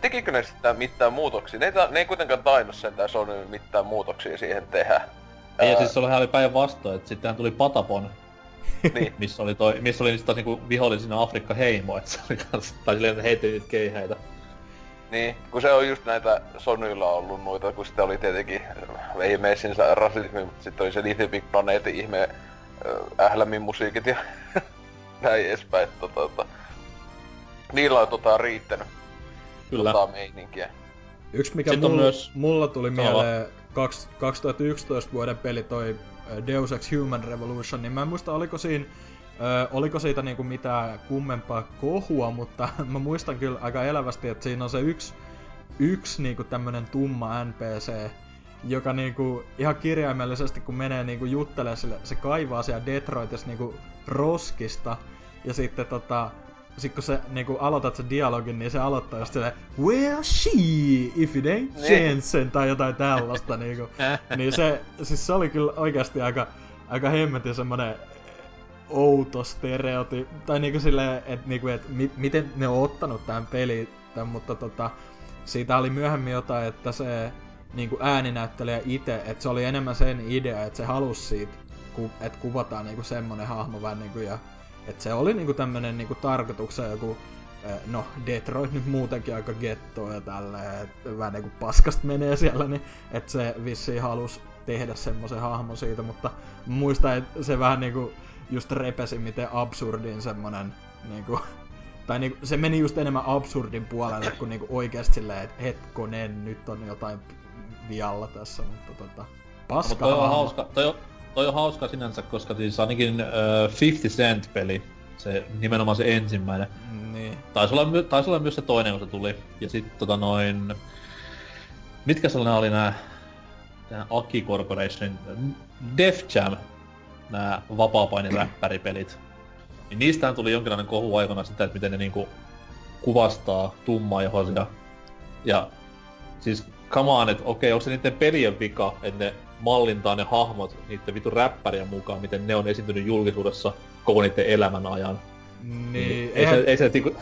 tekikö ne sitten mitään muutoksia? Ne ei, ta- ne ei kuitenkaan tainnut sentään Sony mitään muutoksia siihen tehdä. Ei, ja siis se oli päinvastoin, että sittenhän tuli Patapon, niin. missä oli, toi, missä oli niistä taas niinku vihollisina Afrikka heimo, että se oli kans, tai silleen, että heitti niitä keihäitä. Niin, kun se on just näitä Sonylla ollut noita, kun sitten oli tietenkin viimeisinsa rasismi, mutta sitten oli se Little Big Planetin ihme äh, ählämin musiikit ja näin edespäin. Että, tota, niillä on tota riittänyt Kyllä. tota meininkiä. yksi mikä mulla, myös- mulla tuli Sano mieleen kaks, 2011 vuoden peli toi ö, Deus Ex Human Revolution, niin mä en muista oliko siinä Ö, oliko siitä niinku mitään kummempaa kohua, mutta mä muistan kyllä aika elävästi, että siinä on se yksi, yksi niinku tämmönen tumma NPC, joka niinku ihan kirjaimellisesti kun menee niinku juttelee sille, se kaivaa siellä Detroitissa niinku roskista, ja sitten tota, sit kun sä niinku aloitat sen dialogin, niin se aloittaa just silleen, Where she, if it ain't Niin. Jensen, tai jotain tällaista niinku. niin se, siis se oli kyllä oikeasti aika, aika hemmetin semmonen outo stereoty, tai niinku silleen, että niinku, et mi, miten ne on ottanut tämän pelin, tämän, mutta tota, siitä oli myöhemmin jotain, että se niinku ääninäyttelijä itse, että se oli enemmän sen idea, että se halusi siitä, ku, että kuvataan niinku semmonen hahmo vähän niinku, ja että se oli niinku tämmönen niinku tarkoituksena joku No, Detroit nyt muutenkin aika gettoa ja tälleen, vähän niinku paskasta menee siellä, niin että se vissiin halus tehdä semmoisen hahmon siitä, mutta muistan, että se vähän niinku just repesi, miten absurdin semmonen niinku, tai niinku, se meni just enemmän absurdin puolelle kuin niinku oikeesti silleen, että hetkonen, nyt on jotain vialla tässä, mutta tota, No, paska mutta toi on hauska, toi on, toi on hauska sinänsä, koska siis ainakin uh, 50 Cent-peli, se nimenomaan se ensimmäinen, Niin. taisi olla, taisi olla myös se toinen, kun se tuli. Ja sit tota noin... Mitkä sellainen oli nää... Tää Aki Corporation, Def Jam, nää vapaapainiräppäripelit. Niin niistähän tuli jonkinlainen kohu aikana sitä, että miten ne niinku kuvastaa tummaihoisia. Ja siis come on, että okei, onko se niiden pelien vika, että ne mallintaa ne hahmot niiden vitun räppärien mukaan, miten ne on esiintynyt julkisuudessa koko niiden elämän ajan. Niin, ei, se, ei se niinku...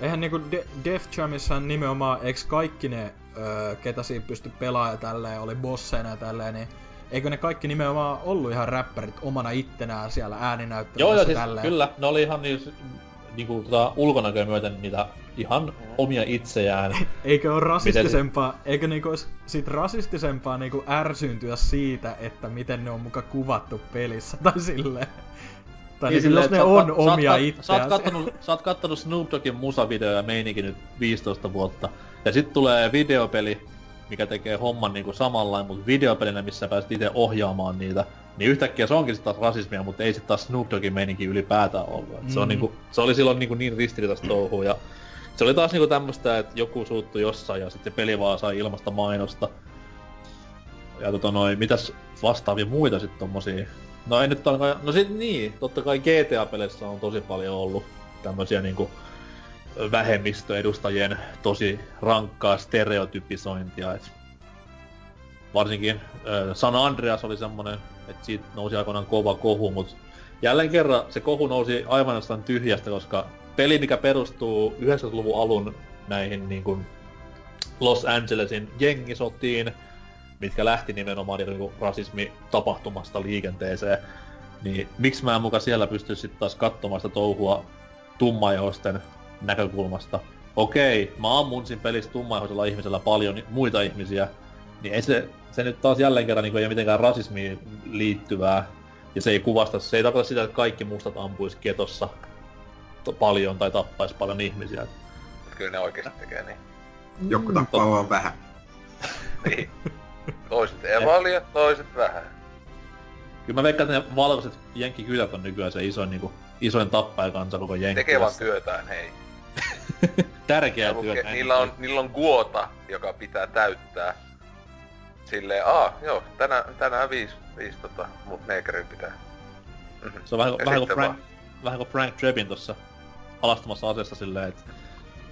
Eihän niinku De- Def Jamissa nimenomaan, eiks kaikki ne, öö, ketä siinä pysty pelaamaan ja tälleen, oli bosseina ja tälleen, niin eikö ne kaikki nimenomaan ollut ihan räppärit omana ittenään siellä Joo, ääninäyttelyssä joo, siis tälleen? kyllä, ne oli ihan niin, niinku tota, ulkonäköä myöten niitä ihan omia itseään. Eikö ole rasistisempaa, eikö niinku sit rasistisempaa niinku ärsyyntyä siitä, että miten ne on muka kuvattu pelissä, tai silleen. Tai niin, silleen, jos ne on ka- sä oot omia ka- Sä itseään. oot, kattonut, sä oot kattonut Snoop Doggin musavideo ja meininki nyt 15 vuotta. Ja sit tulee videopeli, mikä tekee homman niinku samanlain, mutta videopelinä, missä pääset itse ohjaamaan niitä. Niin yhtäkkiä se onkin sit taas rasismia, mutta ei sit taas Snoop Doggin meininki ylipäätään ollut. Et Se, on Mm. niinku, se oli silloin niinku niin ristiriitaista touhua ja se oli taas niinku tämmöstä, että joku suuttui jossain ja sitten se peli vaan sai ilmasta mainosta. Ja tota noin, mitäs vastaavia muita sit tommosia No ei nyt alkaa... No sit niin, totta kai GTA-peleissä on tosi paljon ollut tämmösiä niinku vähemmistöedustajien tosi rankkaa stereotypisointia, et varsinkin San Andreas oli semmonen, että siitä nousi aikoinaan kova kohu, mut jälleen kerran se kohu nousi aivan jostain tyhjästä, koska peli, mikä perustuu 90-luvun alun näihin niin kuin Los Angelesin jengisotiin, mitkä lähti nimenomaan niin rasismi tapahtumasta liikenteeseen, niin miksi mä en muka siellä pysty sitten taas katsomaan sitä touhua tummaihoisten näkökulmasta. Okei, mä ammun siinä pelissä tummaihoisella ihmisellä paljon muita ihmisiä, niin ei se, se nyt taas jälleen kerran niin ei ole mitenkään rasismiin liittyvää. Ja se ei kuvasta, se ei tarkoita sitä, että kaikki mustat ampuisi ketossa to- paljon tai tappaisi paljon ihmisiä. Kyllä ne oikeesti tekee niin. Joku tappaa vaan vähän. niin. Toiset evalia, toiset vähän. Kyllä mä veikkaan, että ne valkoiset jenkkikylät on nykyään se isoin, niinku, isoin tappajakansa koko jenki. Tekee vaan työtään, hei. Tärkeää Ja lukee, työtä. niillä, on, niillä on guota, joka pitää täyttää. Silleen, aa, joo, tänään, tänään viisi, viisi tota, mut neekerin pitää. Mhm. Se on vähän, Ja vähän, kuin Frank, vähän kuin Frank Drebin tossa alastomassa aseessa silleen, että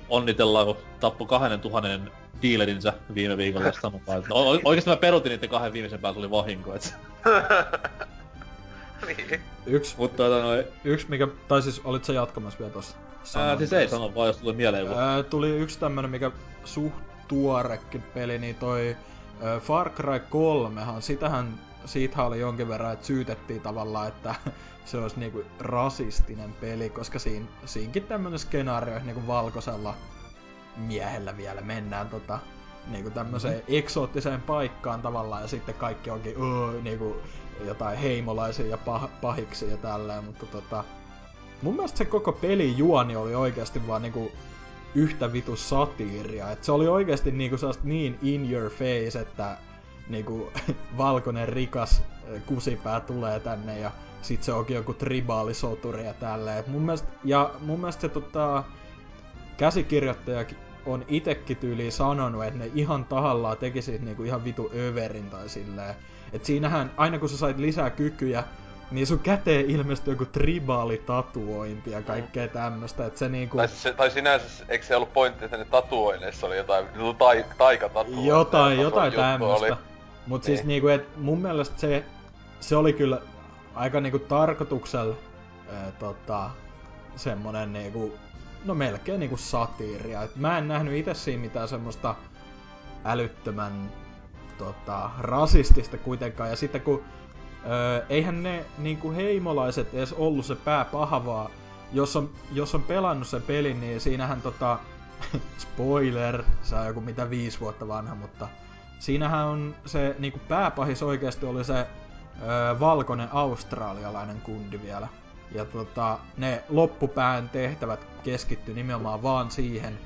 onnitellaan, kun tappu kahden tuhannen dealerinsä viime viikolla sanotaan, että o- oikeesti mä perutin niiden kahden viimeisen päällä, se oli vahinko, et. niin. Yksi, Mutta tota noin, yksi mikä, tai siis olit sä jatkamassa vielä tossa? Ää, siis ei sano vaan, jos tuli mieleen joku. Ää, tuli yksi tämmönen, mikä suht tuorekin peli, niin toi ää, Far Cry 3, sitähän, siitähän oli jonkin verran, että syytettiin tavallaan, että se olisi niinku rasistinen peli, koska siinä, siinkin tämmönen skenaario, että niinku valkoisella miehellä vielä mennään tota, niinku tämmöiseen Mhm. mm-hmm. eksoottiseen paikkaan tavallaan, ja sitten kaikki onkin öö, niinku jotain heimolaisia ja pah- pahiksi ja tälleen, mutta tota, mun mielestä se koko pelin juoni oli oikeasti vaan niinku yhtä vitu satiiria. Et se oli oikeasti niinku niin in your face, että niinku valkoinen rikas kusipää tulee tänne ja sit se onkin joku tribaalisoturi ja tälleen. Mun mielestä, ja mun mielestä se tota, käsikirjoittaja on itekin tyyliin sanonut, että ne ihan tahallaan teki siitä niinku ihan vitu överin tai silleen. Et siinähän, aina kun sä sait lisää kykyjä, niin sun käteen ilmestyi joku tribaalitatuointi ja kaikkea tämmöstä, että se niinku... Tai, se, tai sinänsä, eikö se ollut pointti, että ne tatuoineissa oli jotain niinku tai, taikatatuointeja? Jotain, jotain tämmöstä. oli. Mut siis Niin. niinku, et mun mielestä se, se oli kyllä aika niinku tarkoituksella ää, tota, semmonen niinku, no melkein niinku satiiria. Et mä en nähnyt itse siinä mitään semmoista älyttömän tota, rasistista kuitenkaan. Ja sitten kun öö, eihän ne niinku heimolaiset edes ollut se pääpaha, jos on, jos on pelannut sen pelin, niin siinähän tota, spoiler, se on joku mitä viisi vuotta vanha, mutta siinähän on se niinku pääpahis oikeasti oli se öö, valkoinen australialainen kundi vielä. Ja tota, ne loppupään tehtävät keskitty nimenomaan vaan siihen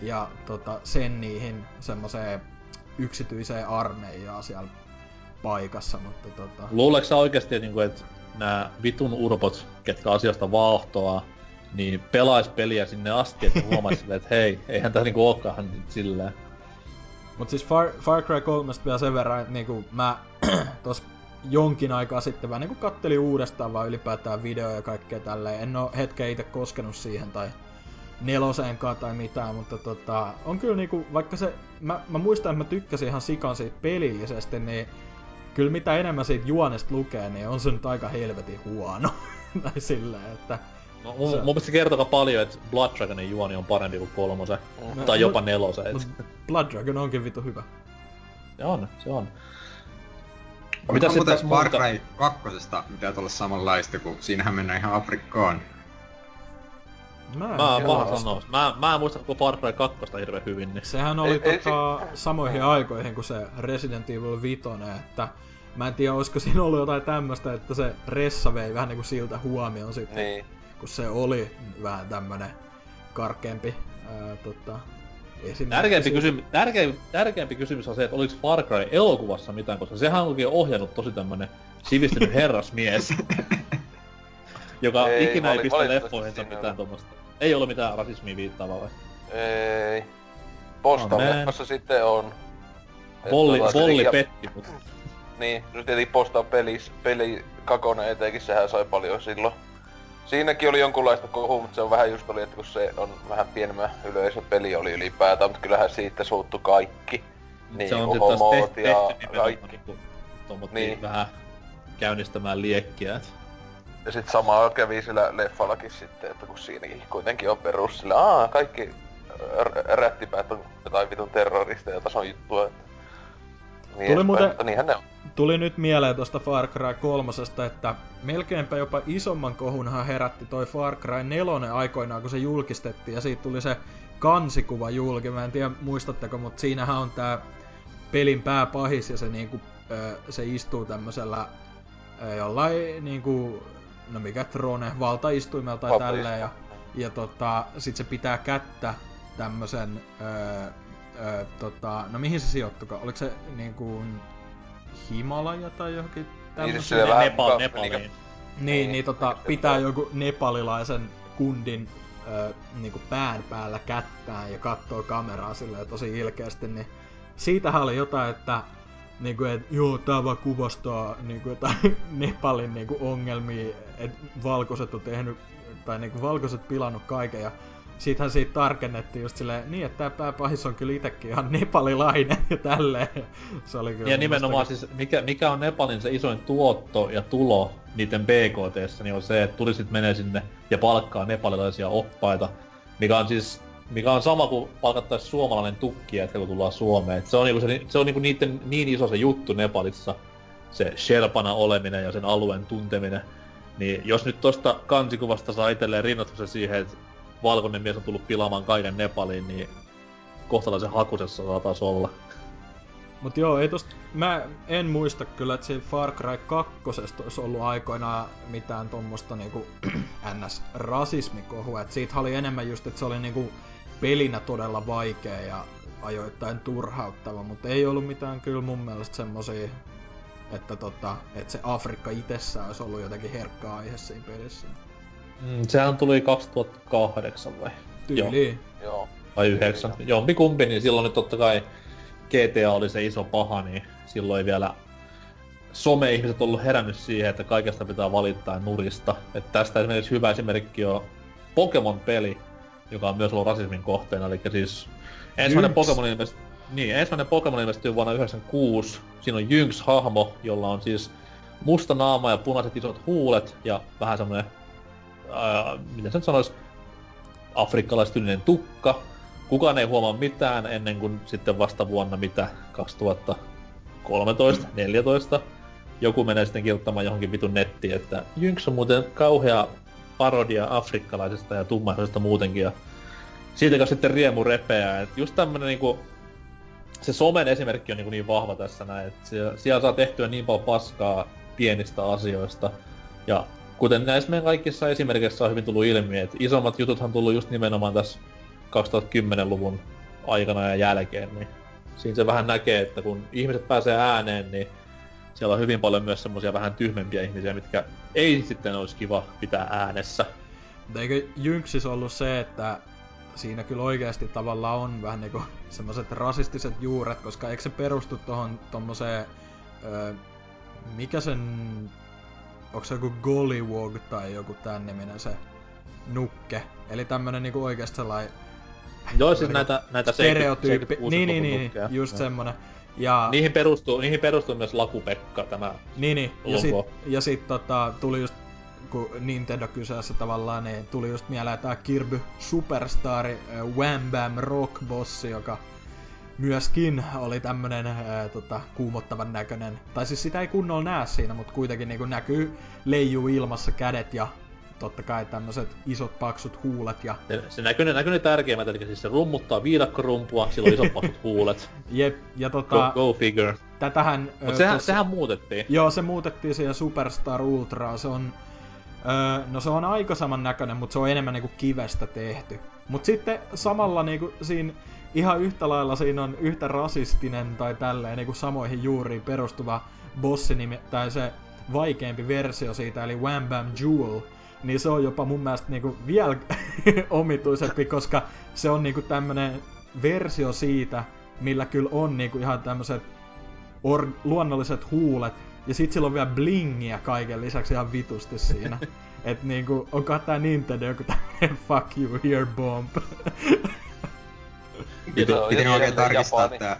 ja tota, sen niihin semmoiseen yksityiseen armeijaan siellä paikassa, mutta tota... Luuleeko sä oikeesti, että, niinku, että nämä vitun urpot, ketkä asiasta vaahtoa, niin pelais peliä sinne asti, että huomais silleen, että hei, eihän tää niinku ookaan nyt silleen. Mut siis Far, Far Cry 3 vielä sen verran, että niinku mä tos jonkin aikaa sitten vähän niinku kattelin uudestaan vaan ylipäätään videoja ja kaikkea tälleen. En oo hetken itse koskenut siihen tai neloseenkaan tai mitään, mutta tota, on kyllä niinku, vaikka se, mä, mä muistan, että mä tykkäsin ihan sikan siitä pelillisesti, niin kyllä mitä enemmän siitä juonesta lukee, niin on se nyt aika helvetin huono. tai silleen, että No, mun, Se- mun mielestä aika paljon, että Blood Dragonin juoni on parempi kuin kolmosen. No, tai mut- jopa nelosen. Et. mut Blood Dragon onkin vitu hyvä. Se on, se on. Mitä Mitä muuten Far? Cry 2 pitää olla samanlaista, kun siinähän mennään ihan Afrikkaan. Mä, en Mä paha sanoa. Mä, mä en muista koko Far Cry 2 hirveän hyvin, niin... Sehän oli Ei- ei tota, samoihin aikoihin kuin se Resident Evil 5, että mä en tiedä, olisiko siinä ollut jotain tämmöstä, että se Ressa vei vähän niinku siltä huomioon sitten, Niin. kun se oli vähän tämmönen karkeampi ää, tota. Tärkeämpi, kysymys, tärkeä, tärkeämpi kysymys on se, että oliko Far Cry elokuvassa mitään, koska sehän on oikein ohjannut tosi tämmönen sivistynyt herrasmies. joka Ei, ikinä ei vali- pistä leffoihinsa mitään tuommoista. Ei ollut mitään rasismia viittaavaa vai? Ei. Oh, man. leffassa sitten on. Bolli, tota, bolli petti mut. Niin, nyt tietenkin postaa pelis, peli kakone etenkin, sehän sai paljon silloin. Siinäkin oli jonkunlaista kohua, mutta se on vähän just oli, että kun se on vähän pienemmä yleisöpeli oli ylipäätään, mutta kyllähän siitä suuttu kaikki. Niin, se on kuin sitten taas homot tehty, ja tehty kaikki. niinku tommotia Niin. vähän käynnistämään liekkiä. Et. Ja sit samaa kävi sillä leffallakin sitten, että kun siinäkin kuitenkin on perus sillä, aa, kaikki r- rättipäät on jotain vitun terroristeja tason juttua. Että... Niin Tuli muuten- niinhän ne on. Tuli nyt mieleen tuosta Far Cry 3, että melkeinpä jopa isomman kohunhan herätti toi Far Cry 4 aikoinaan, kun se julkistettiin, ja siitä tuli se kansikuva julki. Mä en tiedä muistatteko, mutta siinähän on tää pelin pääpahis, ja se niinku, se istuu tämmöisellä jollain niinku, no mikä trone, valtaistuimella tai tälleen, ja, ja tota, sit se pitää kättä tämmösen, ö, ö, tota, no mihin se sijoittukaan, oliko se niinku Himalaja tai johonkin Niin siis Nepal, mukaan- Nepaliin. Niin, Niin, niin tota, se pitää joku nepalilaisen kundin ö, niinku pään päällä kättään ja katsoo kameraa silleen tosi ilkeästi, niin siitähän oli jotain, että niinku, et, joo, tää vaan kuvastaa niinku jotain Nepalin niinku ongelmia, että valkoiset on tehnyt, tai niinku valkoiset pilannut kaiken, ja siitähän siitä tarkennettiin just silleen, niin, että tää pääpahis on kyllä itekin ihan nepalilainen ja tälleen. Se oli kyllä Ja nimenomaan siis, mikä, mikä on Nepalin se isoin tuotto ja tulo niiden BKT, niin on se, että turistit menee sinne ja palkkaa nepalilaisia oppaita, mikä on siis mikä on sama kuin palkattaisi suomalainen tukki, että kun tullaan Suomeen. Et se on, niinku se, se on niinku niiden, niin iso se juttu Nepalissa, se Sherpana oleminen ja sen alueen tunteminen. Niin jos nyt tosta kansikuvasta saa itselleen rinnastuksen siihen, että valkoinen mies on tullut pilaamaan kaiken Nepaliin, niin kohtalaisen hakusessa saataisiin olla. Mut joo, ei tosta, mä en muista kyllä, että siinä Far Cry 2 olisi ollut aikoinaan mitään tommosta niinku NS-rasismikohua. Et siitä oli enemmän just, että se oli niinku pelinä todella vaikea ja ajoittain turhauttava, mutta ei ollut mitään kyllä mun mielestä semmosia, että tota, että se Afrikka itsessään olisi ollut jotenkin herkkä aihe siinä pelissä. Mm, sehän tuli 2008 vai? Joo. Tyyliin. Joo. vai yhdeksän, jompi kumpi, niin silloin nyt totta kai GTA oli se iso paha, niin silloin ei vielä some-ihmiset ollut herännyt siihen, että kaikesta pitää valittaa ja nurista. Et tästä esimerkiksi hyvä esimerkki on Pokemon-peli, joka on myös ollut rasismin kohteena, eli siis ensimmäinen Jynx. Pokemon ilmestyi, niin, ensimmäinen Pokemon ilmestyi vuonna 1996. Siinä on Jynx-hahmo, jolla on siis musta naama ja punaiset isot huulet ja vähän semmonen, ää, miten sen sanois, afrikkalaistyylinen tukka. Kukaan ei huomaa mitään ennen kuin sitten vasta vuonna mitä 2013, 14 joku menee sitten kirjoittamaan johonkin vitun nettiin, että Jynx on muuten kauhea parodia afrikkalaisesta ja tummaisesta muutenkin ja siitä sitten riemu repeää. Et just tämmönen niinku, se somen esimerkki on niinku niin vahva tässä näin, että siellä, siellä saa tehtyä niin paljon paskaa pienistä asioista. Ja kuten näissä meidän kaikissa esimerkeissä on hyvin tullut ilmi, että isommat jututhan tullut just nimenomaan tässä 2010-luvun aikana ja jälkeen, niin siinä se vähän näkee, että kun ihmiset pääsee ääneen, niin siellä on hyvin paljon myös semmosia vähän tyhmempiä ihmisiä, mitkä ei sitten olisi kiva pitää äänessä. Eikö Jynxis ollut se, että siinä kyllä oikeasti tavallaan on vähän niinku semmoiset rasistiset juuret, koska eikö se perustu tohon tommoseen, öö, mikä sen, onko se joku Gollywog tai joku tän niminen se nukke, eli tämmönen niinku oikeesti sellainen Joo, siis näitä, näitä stereotyyppi, 76 niin, niin, niin, just semmonen. Ja, Niihin perustuu, niihin perustuu myös Lakupekka, tämä niin, niin. ja sit, ja sit tota, tuli just kun Nintendo kyseessä tavallaan, niin tuli just mieleen tää Kirby Superstar äh, Wham Bam Rock Bossi, joka myöskin oli tämmönen äh, tota, kuumottavan näköinen. Tai siis sitä ei kunnolla näe siinä, mutta kuitenkin niinku näkyy leijuu ilmassa kädet ja totta kai tämmöiset isot paksut huulet ja Se, se näkyy, ne, näkyy ne tärkeimmät, eli siis se rummuttaa viidakkorumpua, sillä on isot paksut huulet. jep, ja Go, tota, go figure. tätähän... ö, Mut sehän, tossa- sehän muutettiin. Joo, se muutettiin siihen Superstar Ultraa. Se on, öö, no se on aika saman näköinen, mutta se on enemmän niinku kivestä tehty. Mut sitten samalla niinku siinä ihan yhtä lailla siinä on yhtä rasistinen tai tälleen niinku samoihin juuriin perustuva bossi nimi, tai se vaikeampi versio siitä, eli Wham Bam Jewel, niin se on jopa mun mielestä niinku vielä omituisempi, koska se on niinku tämmönen versio siitä, millä kyllä on niinku ihan tämmöiset or- luonnolliset huulet, ja sit sillä on vielä blingiä kaiken lisäksi ihan vitusti siinä. Et niinku, onko tää Nintendo joku tämmönen fuck you here bomb. Piti, piti oikein tarkistaa Japani. tää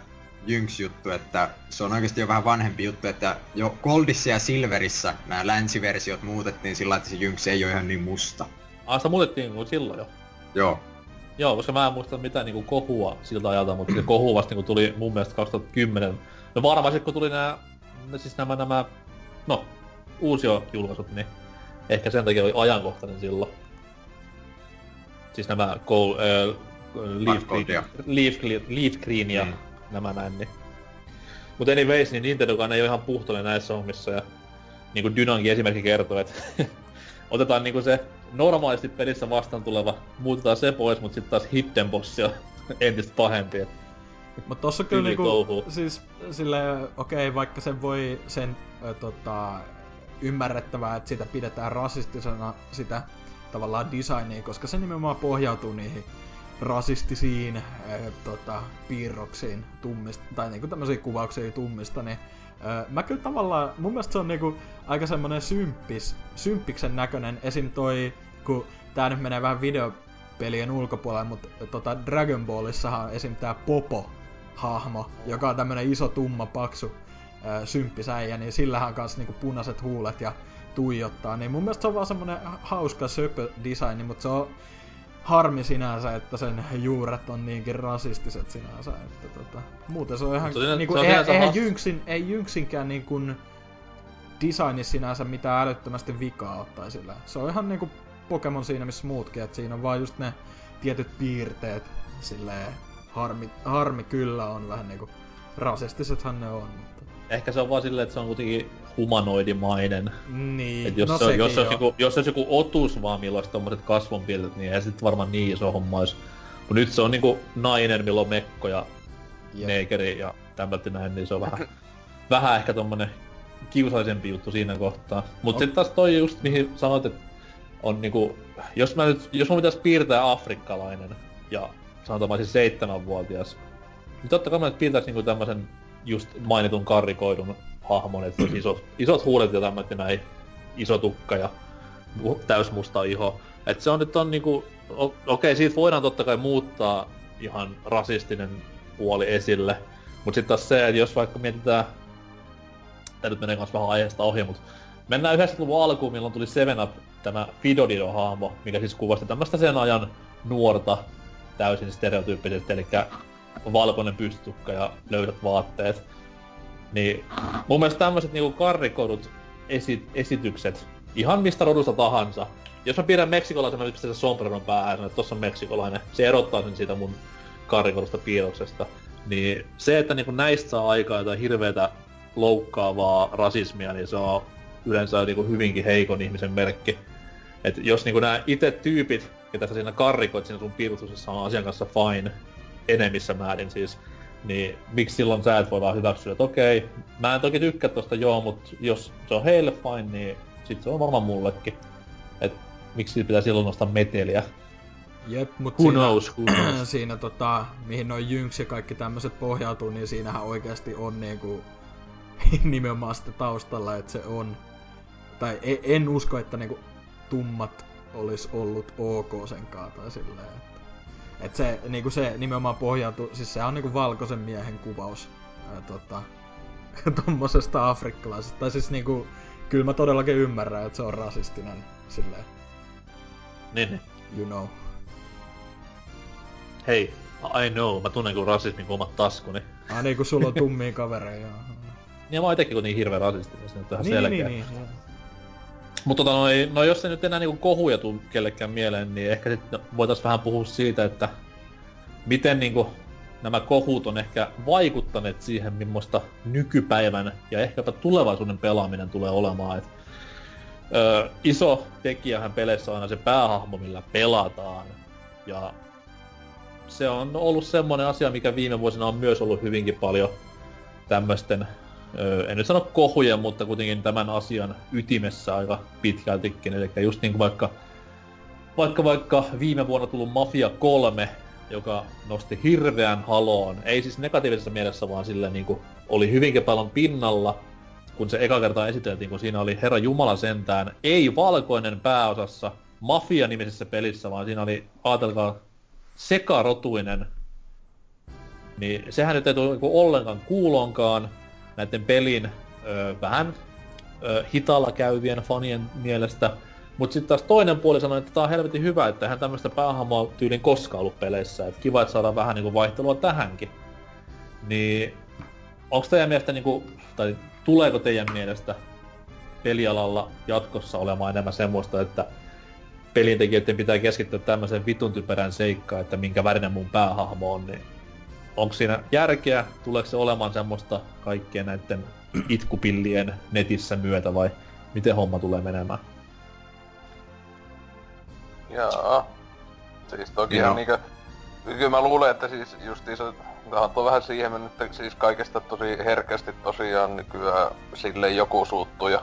Jynx-juttu, että se on oikeasti jo vähän vanhempi juttu, että jo Goldissa ja Silverissä nämä länsiversiot muutettiin sillä, että se Jynx ei ole ihan niin musta. Ah, sitä muutettiin niinku silloin jo. Joo. Joo, koska mä en muista mitään niinku kohua siltä ajalta, mutta se kohu vasta niinku tuli mun mielestä 2010. No varmaan sit kun tuli nää, no siis nämä, nämä, no, uusio-julkaisut, niin ehkä sen takia oli ajankohtainen silloin. Siis nämä Go, äh, Leaf, Green. Leaf, Green- Leaf Green ja Mm. nämä näin, niin. Mut anyways, niin Nintendokaan ei ole ihan puhtoinen näissä hommissa ja niinku Dynankin esimerkki kertoo, että otetaan niinku se normaalisti pelissä vastaan tuleva, muutetaan se pois, mut sitten taas Hidden Boss on entistä pahempi. et Mut tossa kyllä niinku, touhuu. siis silleen, okei, okay, vaikka sen voi sen ö, tota, ymmärrettävää, että sitä pidetään rasistisena sitä tavallaan designia, koska se nimenomaan pohjautuu niihin rasistisiin ö, tota, piirroksiin tummista, tai niinku tämmöisiä kuvauksia tummista, niin ö, mä kyllä tavallaan, mun mielestä se on niinku aika semmonen symppis, symppiksen näköinen, esim. toi, kun tää nyt menee vähän videopelien ulkopuolelle, mutta tota Dragon Ballissahan on esim. tää Popo, hahmo, joka on tämmönen iso, tumma, paksu ää, symppisäijä, niin sillähän on kans niinku punaiset huulet ja tuijottaa, niin mun mielestä se on vaan semmonen hauska söpö designi, mutta se on harmi sinänsä, että sen juuret on niinkin rasistiset sinänsä, että tota, muuten se on ihan, se on- niinku, se on eihän, eihän Jynxin, ei Jynxinkään niinku designissa sinänsä mitään älyttömästi vikaa ottaisi sillä. Se on ihan niinku Pokemon siinä missä muutkin, että siinä on vaan just ne tietyt piirteet silleen harmi, harmi kyllä on vähän niinku rasistisethan ne on, mutta Ehkä se on vaan silleen, että se on kuitenkin humanoidimainen. niin, Et jos, no se, on- jos, olisi joku, jos se olisi joku otus vaan, millä olisi tommoset kasvonpiirteet, niin ei sit varmaan niin iso homma olisi. Mut nyt se on niinku nainen, millä on mekko ja Jep. neekeri ja tämmötä näin, niin se on vähän, vähän ehkä tommonen kiusallisempi juttu siinä kohtaa. Mut On. sit taas toi just, mihin sanoit, että on niinku, jos mä nyt, jos mun pitäis piirtää afrikkalainen ja sanotaan mä siis seitsemänvuotias, niin totta kai mä nyt piirtäis niinku tämmösen just mainitun karrikoidun hahmon, että olisi isot, isot huulet ja tämmöt ja näin, iso tukka ja mu- täysmusta iho. Et se on nyt on niinku, okei okay, siitä voidaan totta kai muuttaa ihan rasistinen puoli esille, mut sit taas se, että jos vaikka mietitään, tää nyt menee kans vähän aiheesta ohi, mut mennään 90-luvun alkuun, milloin tuli Seven Up, tämä Fidodido-hahmo, mikä siis kuvasti tämmöstä sen ajan nuorta täysin stereotyyppisesti, eli valkoinen pystytukka ja löydät vaatteet. Niin mun mielestä tämmöiset niinku karrikoidut esi- esitykset, ihan mistä rodusta tahansa, jos mä pidän meksikolaisen, mä pistän sen sombreron päähän että tossa on meksikolainen, se erottaa sen siitä mun karrikoidusta piirroksesta. Niin se, että niinku näistä saa aikaa jotain hirveetä loukkaavaa rasismia, niin se on yleensä niinku hyvinkin heikon ihmisen merkki. Et jos niinku nämä itse tyypit, ketä sä siinä karrikoit siinä sun piirustuksessa on asian kanssa fine, enemmissä määrin siis, niin miksi silloin sä et voi vaan hyväksyä, että okei, mä en toki tykkää tosta joo, mut jos se on heille fine, niin sit se on varmaan mullekin. Et miksi pitää silloin nostaa meteliä? Jep, mut Who siinä, knows, who knows? siinä tota, mihin noin Jynx ja kaikki tämmöiset pohjautuu, niin siinähän oikeasti on niinku nimenomaan sitä taustalla, että se on, tai e- en usko, että niinku tummat olisi ollut ok sen kaa tai silleen, että, että se, niinku se nimenomaan pohjautuu, siis se on niinku valkoisen miehen kuvaus ää, tota, tommosesta afrikkalaisesta, tai siis niinku, kyllä mä todellakin ymmärrän, että se on rasistinen silleen, Niin, niin. you know. Hei, I know, mä tunnen kuin rasismin kuin omat taskuni. Ah niin, kun sulla on tummia kavereja. Niin mä oon itekin kun niin hirveä rasisti, niin se nyt on ihan niin, selkeä. niin, niin, joo. Mutta tota, no, no jos se nyt enää niinku kohuja tuu kellekään mieleen, niin ehkä sitten voitais vähän puhua siitä, että miten niinku nämä kohut on ehkä vaikuttaneet siihen, millaista nykypäivän ja ehkäpä tulevaisuuden pelaaminen tulee olemaan. Et, ö, iso tekijähän peleissä on aina se päähahmo, millä pelataan. Ja se on ollut semmoinen asia, mikä viime vuosina on myös ollut hyvinkin paljon tämmöisten, ö, en nyt sano kohujen, mutta kuitenkin tämän asian ytimessä aika pitkältikin. Eli just niin kuin vaikka, vaikka, vaikka viime vuonna tullut Mafia 3 joka nosti hirveän haloon. Ei siis negatiivisessa mielessä, vaan sillä niinku oli hyvinkin paljon pinnalla, kun se eka kertaa esiteltiin, kun siinä oli Herra Jumala sentään, ei valkoinen pääosassa, Mafia-nimisessä pelissä, vaan siinä oli, ajatelkaa, sekarotuinen. Niin sehän nyt ei tule niinku ollenkaan kuulonkaan näiden pelin ö, vähän ö, hitaalla käyvien fanien mielestä. Mutta sitten taas toinen puoli sanoi, että tämä on helvetin hyvä, että eihän tämmöistä päähahmoa tyylin koskaan ollut peleissä. Et kiva, että saadaan vähän niinku vaihtelua tähänkin. Niin onko teidän mielestä niinku, tai tuleeko teidän mielestä pelialalla jatkossa olemaan enemmän semmoista, että pelintekijöiden pitää keskittyä tämmöiseen vitun typerään seikkaan, että minkä värinen mun päähahmo on, niin onko siinä järkeä, tuleeko se olemaan semmoista kaikkien näiden itkupillien netissä myötä vai miten homma tulee menemään? Jaa. Siis toki Joo. niinkö... Kyllä mä luulen, että siis justiinsa... Tähän on vähän siihen mennyt, että siis kaikesta tosi herkästi tosiaan nykyään sille joku suuttuu ja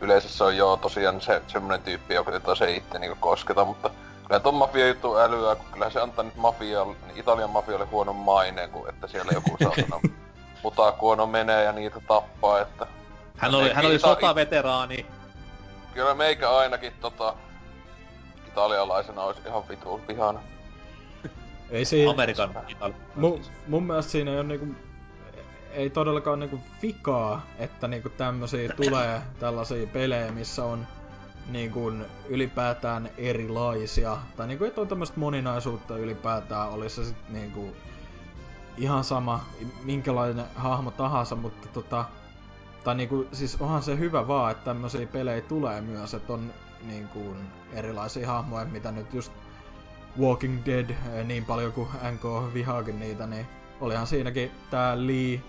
yleensä se on joo tosiaan se, semmonen tyyppi, joka jota se itse niinku kosketa, mutta kyllä ton mafia juttu älyää, kun kyllä se antaa nyt mafia, Italian mafialle huonon maineen, kun että siellä joku saatana mutakuono menee ja niitä tappaa, että Hän oli, hän oli Ita- sotaveteraani. kyllä meikä ainakin tota italialaisena olisi ihan vitu vihana. Ei siinä, Amerikan. Mu, mun mielestä siinä ei ole niinku, ei todellakaan niinku vikaa, että niinku tämmösiä tulee tällaisia pelejä, missä on niinku ylipäätään erilaisia, tai niinku että on tämmöistä moninaisuutta ylipäätään, olisi se sit niinku ihan sama, minkälainen hahmo tahansa, mutta tota, tai niinku, siis onhan se hyvä vaan, että tämmöisiä pelejä tulee myös, että on niinku erilaisia hahmoja, mitä nyt just Walking Dead eh, niin paljon kuin NK vihaakin niitä, niin olihan siinäkin tää Lee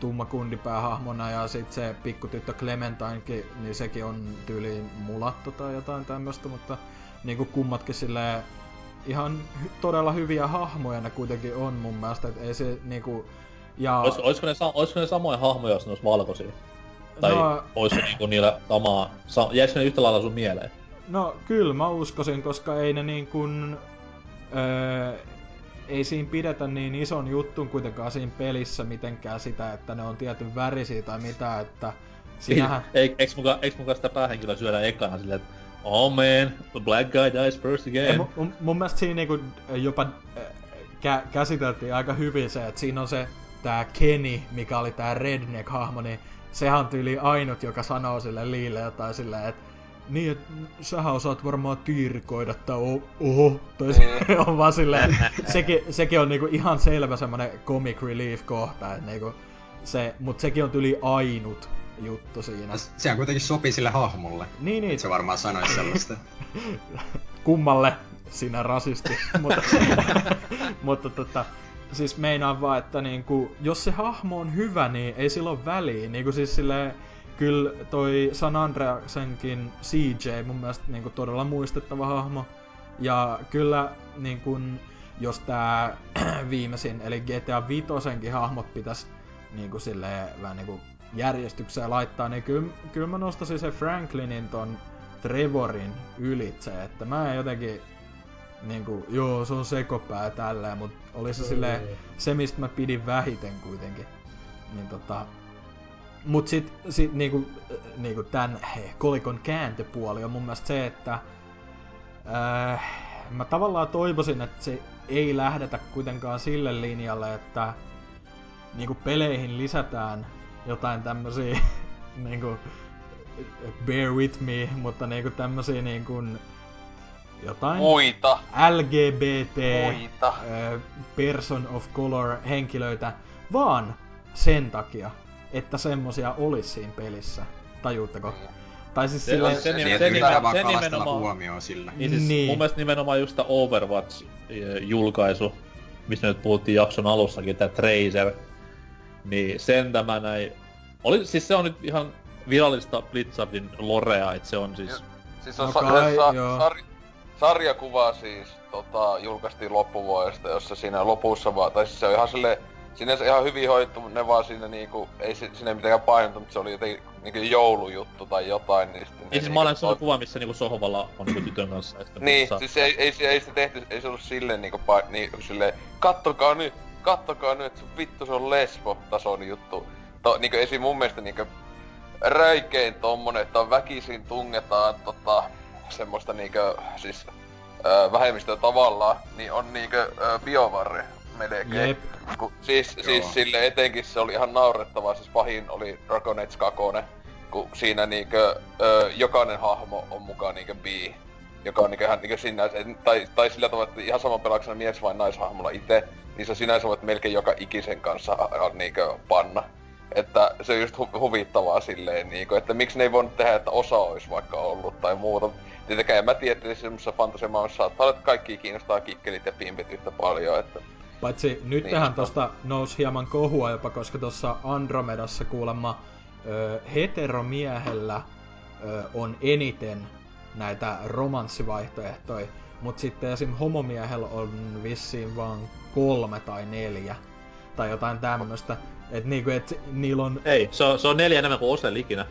tumma kundipäähahmona ja sit se pikkutyttö Clementinekin, niin sekin on tyyliin mulatto tai jotain tämmöstä, mutta niinku kummatkin silleen ihan hy- todella hyviä hahmoja ne kuitenkin on mun mielestä, et ei se niinku... Ja... Ois, oisko, ne, oisko ne samoja hahmoja, jos ne ois valkoisia? Tai No- oisko niinku niillä samaa, sa- jäisikö ne yhtä lailla sun mieleen? No kyllä mä uskoisin, koska ei ne niin kuin, öö, ei siinä pidetä niin ison juttun kuitenkaan siinä pelissä mitenkään sitä, että ne on tietyn värisiä tai mitä, että sinähän... Ei, eiks muka, eiks muka sitä päähenkilöä syödä ekana silleen, että Oh man, the black guy dies first again. mun, mun, mun mielestä siinä niinku jopa äh, kä- käsiteltiin aika hyvin se, että siinä on se tää Kenny, mikä oli tää redneck-hahmo, niin sehän on tyyli ainut, joka sanoo sille Liille jotain silleen, että niin, että sähän osaat varmaan tiirikoida, tai o- oho, tai se on vaan silleen, sekin, sekin on niinku ihan selvä semmonen comic relief kohta, että niinku se, mut sekin on tyyli ainut juttu siinä. Sehän kuitenkin sopii sille hahmolle. Niin, niin, Se varmaan sanoisi sellaista. kummalle sinä rasisti. mutta, mutta tota, siis meinaan vaan, että niinku, jos se hahmo on hyvä, niin ei sillä ole väliä. Niinku siis silleen, kyllä toi San Andreasenkin CJ mun mielestä niinku todella muistettava hahmo. Ja kyllä niinku, jos tää viimeisin, eli GTA Vitosenkin hahmot pitäisi niinku silleen vähän niinku järjestykseen laittaa, niin kyllä, kyllä mä nostaisin se Franklinin ton Trevorin ylitse, että mä en jotenkin niinku, joo, se on sekopää tälleen, mut oli se silleen, se mistä mä pidin vähiten kuitenkin. Niin tota, mut sit, sit niinku, niinku tän kolikon kääntöpuoli on mun mielestä se, että äh, mä tavallaan toivoisin, että se ei lähdetä kuitenkaan sille linjalle, että niinku peleihin lisätään jotain tämmösiä niinku bear with me, mutta niinku tämmösiä niinku jotain Muita. LGBT Muita. ö, person of color henkilöitä, vaan sen takia, että semmosia olisi siinä pelissä. Tajuutteko? Tai siis Se- silleen, se- se että pitää nimen- se nimenomaan- huomioon sillä. Niin siis Niin. mun mielestä nimenomaan just Overwatch-julkaisu, mistä nyt puhuttiin jakson alussakin, tää Tracer, niin sen tämä näin... Oli, siis se on nyt ihan virallista Blizzardin lorea, että se on siis... Siis on No sa- kai, sa- joo. sar- sarjakuva siis tota, julkaistiin loppuvuodesta, jossa siinä lopussa vaan, tai siis se on ihan sille sinänsä ihan hyvin hoidettu, ne vaan siinä niinku, ei si- siinä ei mitenkään painota, mutta se oli jotenkin niinku joulujuttu tai jotain, niin sitten... Niin siis mä olen se kuva, missä niinku sohvalla on niinku tytön kanssa. Niin, saa- siis ei, ei, ei, ei se tehty, ei se ollut silleen niinku pa, niin, silleen, kattokaa nyt, kattokaa nyt, se vittu se on lesbo-tason juttu. To, niinku esim mun mielestä niinku räikein tommonen, että on väkisin tungetaan tota, semmoista niinku, siis vähemmistöä tavallaan, niin on niinku ö, biovarre melkein. Jep. Ku, siis, Joo. siis sille etenkin se oli ihan naurettavaa, siis pahin oli Dragon Age 2, kun siinä niinkö ö, jokainen hahmo on mukaan niinkö bi. Joka on niinkö ihan niinkö sinänsä, et- tai, tai sillä tavalla, että ihan saman pelauksena mies vai naishahmolla itse, niin sä sinänsä voit melkein joka ikisen kanssa niinkö panna. Että se on just hu- huvittavaa silleen niinkö, että miksi ne ei voinut tehdä, että osa olisi vaikka ollut tai muuta. Tietenkään en mä tiedä, että semmoisessa fantasiamaailmassa saattaa olla, että kaikki kiinnostaa kikkelit ja pimpit yhtä paljon, että Paitsi nyt Niin, tähän tosta nousi hieman kohua jopa, koska tuossa Andromedassa kuulemma ö, heteromiehellä ö, on eniten näitä romanssivaihtoehtoja, mutta sitten esim. homomiehellä on vissiin vaan kolme tai neljä tai jotain tämmöstä. Et niinku, et niillä on Ei, se on, se on neljä enemmän kuin Osel ikinä.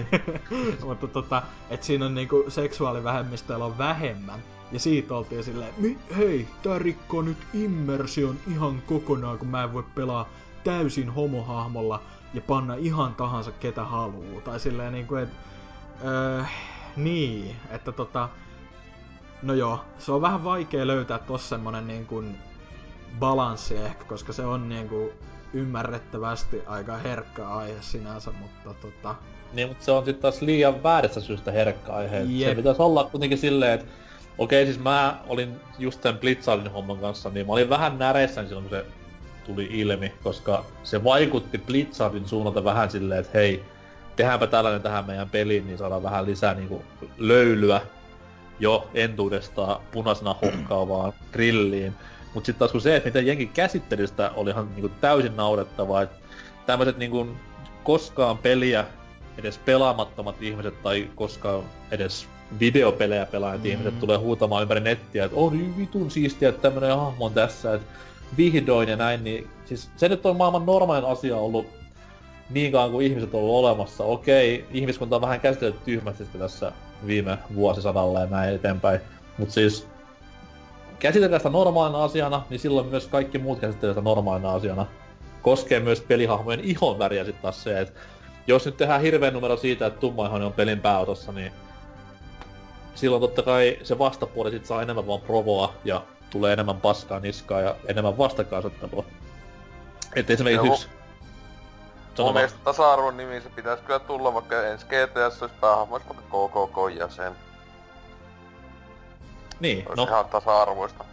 mutta tota, et siinä on niinku seksuaalivähemmistöillä on vähemmän. Ja siitä oltiin silleen, "Mi- hei, tää rikkoo nyt immersion ihan kokonaan, kun mä en voi pelaa täysin homohahmolla ja panna ihan tahansa ketä haluu. Tai silleen niinku, et, öö, niin, että tota, no joo, se on vähän vaikea löytää tossa semmonen niin kuin balanssi ehkä, koska se on niinku ymmärrettävästi aika herkkä aihe sinänsä, mutta tota, Niin, mutta se on sitten taas liian väärästä syystä herkkä aihe. Et Se Jep. pitäisi olla kuitenkin silleen, että okei, siis mä olin just tämän Blitzardin homman kanssa, niin mä olin vähän näreissäni silloin, kun se tuli ilmi, koska se vaikutti Blitzardin suunnalta vähän silleen, että hei, tehdäänpä tällainen tähän meidän peliin, niin saadaan vähän lisää niinku löylyä jo entuudestaan punaisena hokkaavaan grilliin. Mut sitten taas kun se, että miten jengi käsitteli sitä, oli ihan niinku täysin naurettavaa, että tämmöiset niinku koskaan peliä edes pelaamattomat ihmiset tai koskaan edes videopelejä pelaavat Mm. mm. ihmiset tulee huutamaan ympäri nettiä, että on vitun siistiä, että tämmönen hahmo on tässä, että vihdoin ja näin, niin siis se nyt on maailman normaalin asia ollut niin kauan kuin ihmiset on ollut olemassa. Okei, ihmiskunta on vähän käsitelty tyhmästi tässä viime vuosisadalla ja näin eteenpäin. Mut siis käsitellään sitä normaalina asiana, niin silloin myös kaikki muut käsittelevät sitä normaalina asiana. Koskee myös pelihahmojen ihon väriä sit taas se, että jos nyt tehdään hirveän numero siitä, että tummaihoinen on pelin pääosassa, niin silloin totta kai se vastapuoli sit saa enemmän vaan provoa ja tulee enemmän paskaa niskaa ja enemmän vastakkainasettelua. Et esimerkiksi Joo. yksi... Mun vaan. mielestä tasa-arvon nimissä pitäisi kyllä tulla, vaikka ensi GTS olisi päähahmoista vaikka KKK-jäsen. Niin, Olisi no, ihan tasa-arvoista.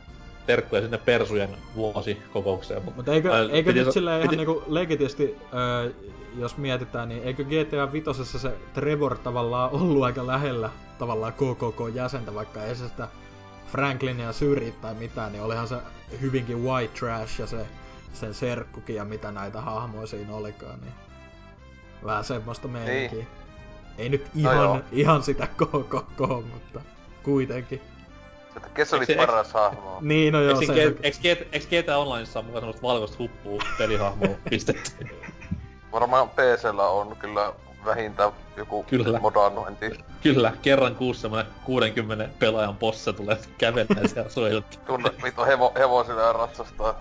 terkkuja sinne Persujen vuosikokoukseen. Mut, Mutta eikö, Ää, eikö piti nyt sa- silleen ihan piti- niinku legitisti, öö, jos mietitään, niin eikö GTA Vitosessa se Trevor tavallaan ollut aika lähellä tavallaan KKK-jäsentä, vaikka ei se sitä Franklinia syrji tai mitään, niin olihan se hyvinkin white trash ja se sen serkkukin ja mitä näitä hahmoja siinä olikaan, niin vähän semmoista meininkiä. Niin. Ei nyt No ihan, joo. ihan sitä KKK, mutta kuitenkin. Että kes oli paras hahmo? Niin, no joo, Eikö, se... Eikö, GTA Onlineissa ole mukaan semmoista valkoista huppua pelihahmoa pistetty? Varmaan PCllä on kyllä vähintään joku Kyllä. modannointi. Kyllä, kerran kuussa semmonen 60 pelaajan bossa tulee kävelemään siellä suojelta. Tunne vittu hevo, hevosilla ja ratsastaa.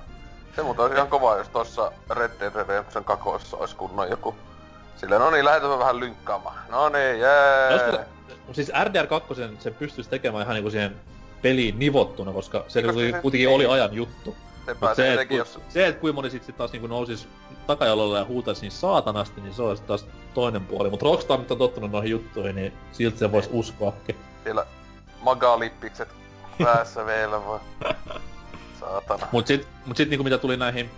Se muuten olisi ihan kova, jos tossa Red Dead Redemption kakoissa olisi kunnon joku. Silleen, no niin, lähdetään vähän lynkkaamaan. No niin, jee. Olisiko- Mut siis RDR2 sen pystyisi tekemään ihan niinku siihen peliin nivottuna, koska se kuitenkin, se- kuitenkin niin. oli ajan juttu. Se Mut pääsee se, et, jos... se, et kuinka moni sit, sit taas niinku nousis takajalolle ja huutaisi niin saatanasti, niin se olisi taas toinen puoli. Mut Rockstar nyt on tottunut noihin juttuihin, niin silti se vois uskoakin. siellä magalippikset päässä vielä vaan. Saatana. Mut sit, mut sit niinku mitä tuli näihin,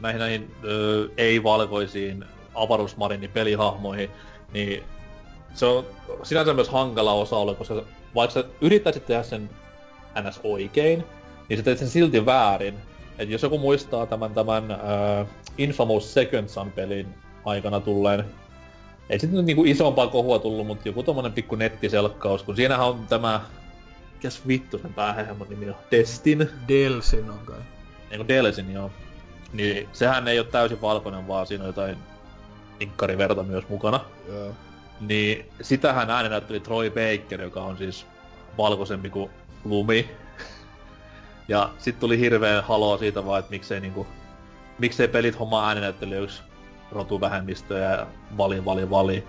näihin, näihin öö, ei-valkoisiin avaruusmarinin pelihahmoihin, niin se on sinänsä myös hankala osa koska vaikka sä yrittäisit tehdä sen ns oikein, niin sä teet sen silti väärin. Et jos joku muistaa tämän, tämän äh, Infamous Second Son-pelin aikana tulleen, ei sitten nyt niinku isompaa kohua tullut, mutta joku tommonen pikku nettiselkkaus, kun siinähän on tämä, mikäs vittu sen päähehmon nimi on, Destin, Delsin on kai. niinku Delsin joo. Niin sehän ei ole täysin valkoinen, vaan siinä on jotain inkkariverta myös mukana. Joo. Niin sitähän äänenäytteli Troy Baker, joka on siis valkoisempi kuin lumi. Ja sit tuli hirveä halo siitä vaan, että miksei niinku, miksei pelit hommaa äänenäyttelijöiksi rotuvähemmistöjä ja vali, vali, vali.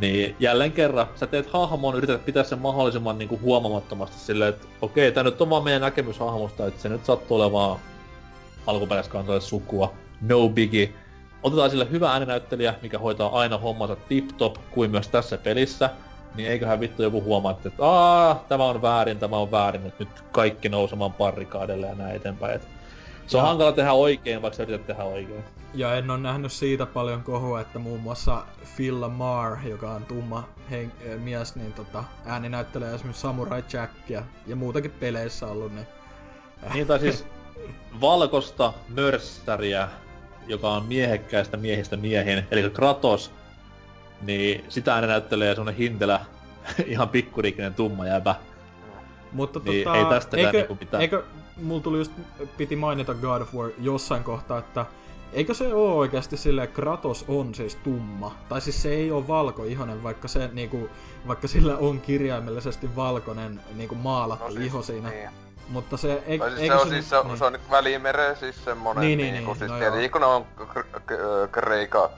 Niin jälleen kerran, sä teet hahmon, yrität pitää sen mahdollisimman niinku huomamattomasti silleen, että okei, tää nyt on vaan meidän näkemys hahmosta, että se nyt sattuu olemaan alkuperäiskansalle sukua. No biggie. Otetaan sille hyvä ääninäyttelijä, mikä hoitaa aina hommansa tip-top, kuin myös tässä pelissä. Niin eiköhän vittu joku huomaa, että Aa, tämä on väärin, tämä on väärin, että nyt kaikki nousemaan parrikaadelle ja näin eteenpäin. Et se on Ja- hankala tehdä oikein, vaikka sä yrität tehdä oikein. Ja en ole nähnyt siitä paljon kohua, että muun muassa Phil Lamar, joka on tumma hen- mies, niin tota, ääni näyttelee esimerkiksi Samurai Jackia ja muutakin peleissä ollut, niin Niin tai siis valkosta mörssäriä, joka on miehekkäistä miehistä miehin, eli Kratos, niin sitä aina näyttelee semmonen hintelä, ihan pikkuriikinen tumma jäbä. Mutta Niin, tota, ei tästäkään eikö, niinku mitään. eikö, mulla tuli just, piti mainita God of War jossain kohtaa, että eikö se oo oikeasti että Kratos on siis tumma? Tai siis se ei oo valkoihonen, vaikka se niinku, vaikka sillä on kirjaimellisesti valkoinen niinku maalattu No siis, iho siinä. Niin. Mutta se, eik, Tai siis eikö se on, siis, se, on, niin. se on välimeren siis semmonen, Niin, niin, niin, niin, niin, siis no tietenkin kun ne on k- k- kreika,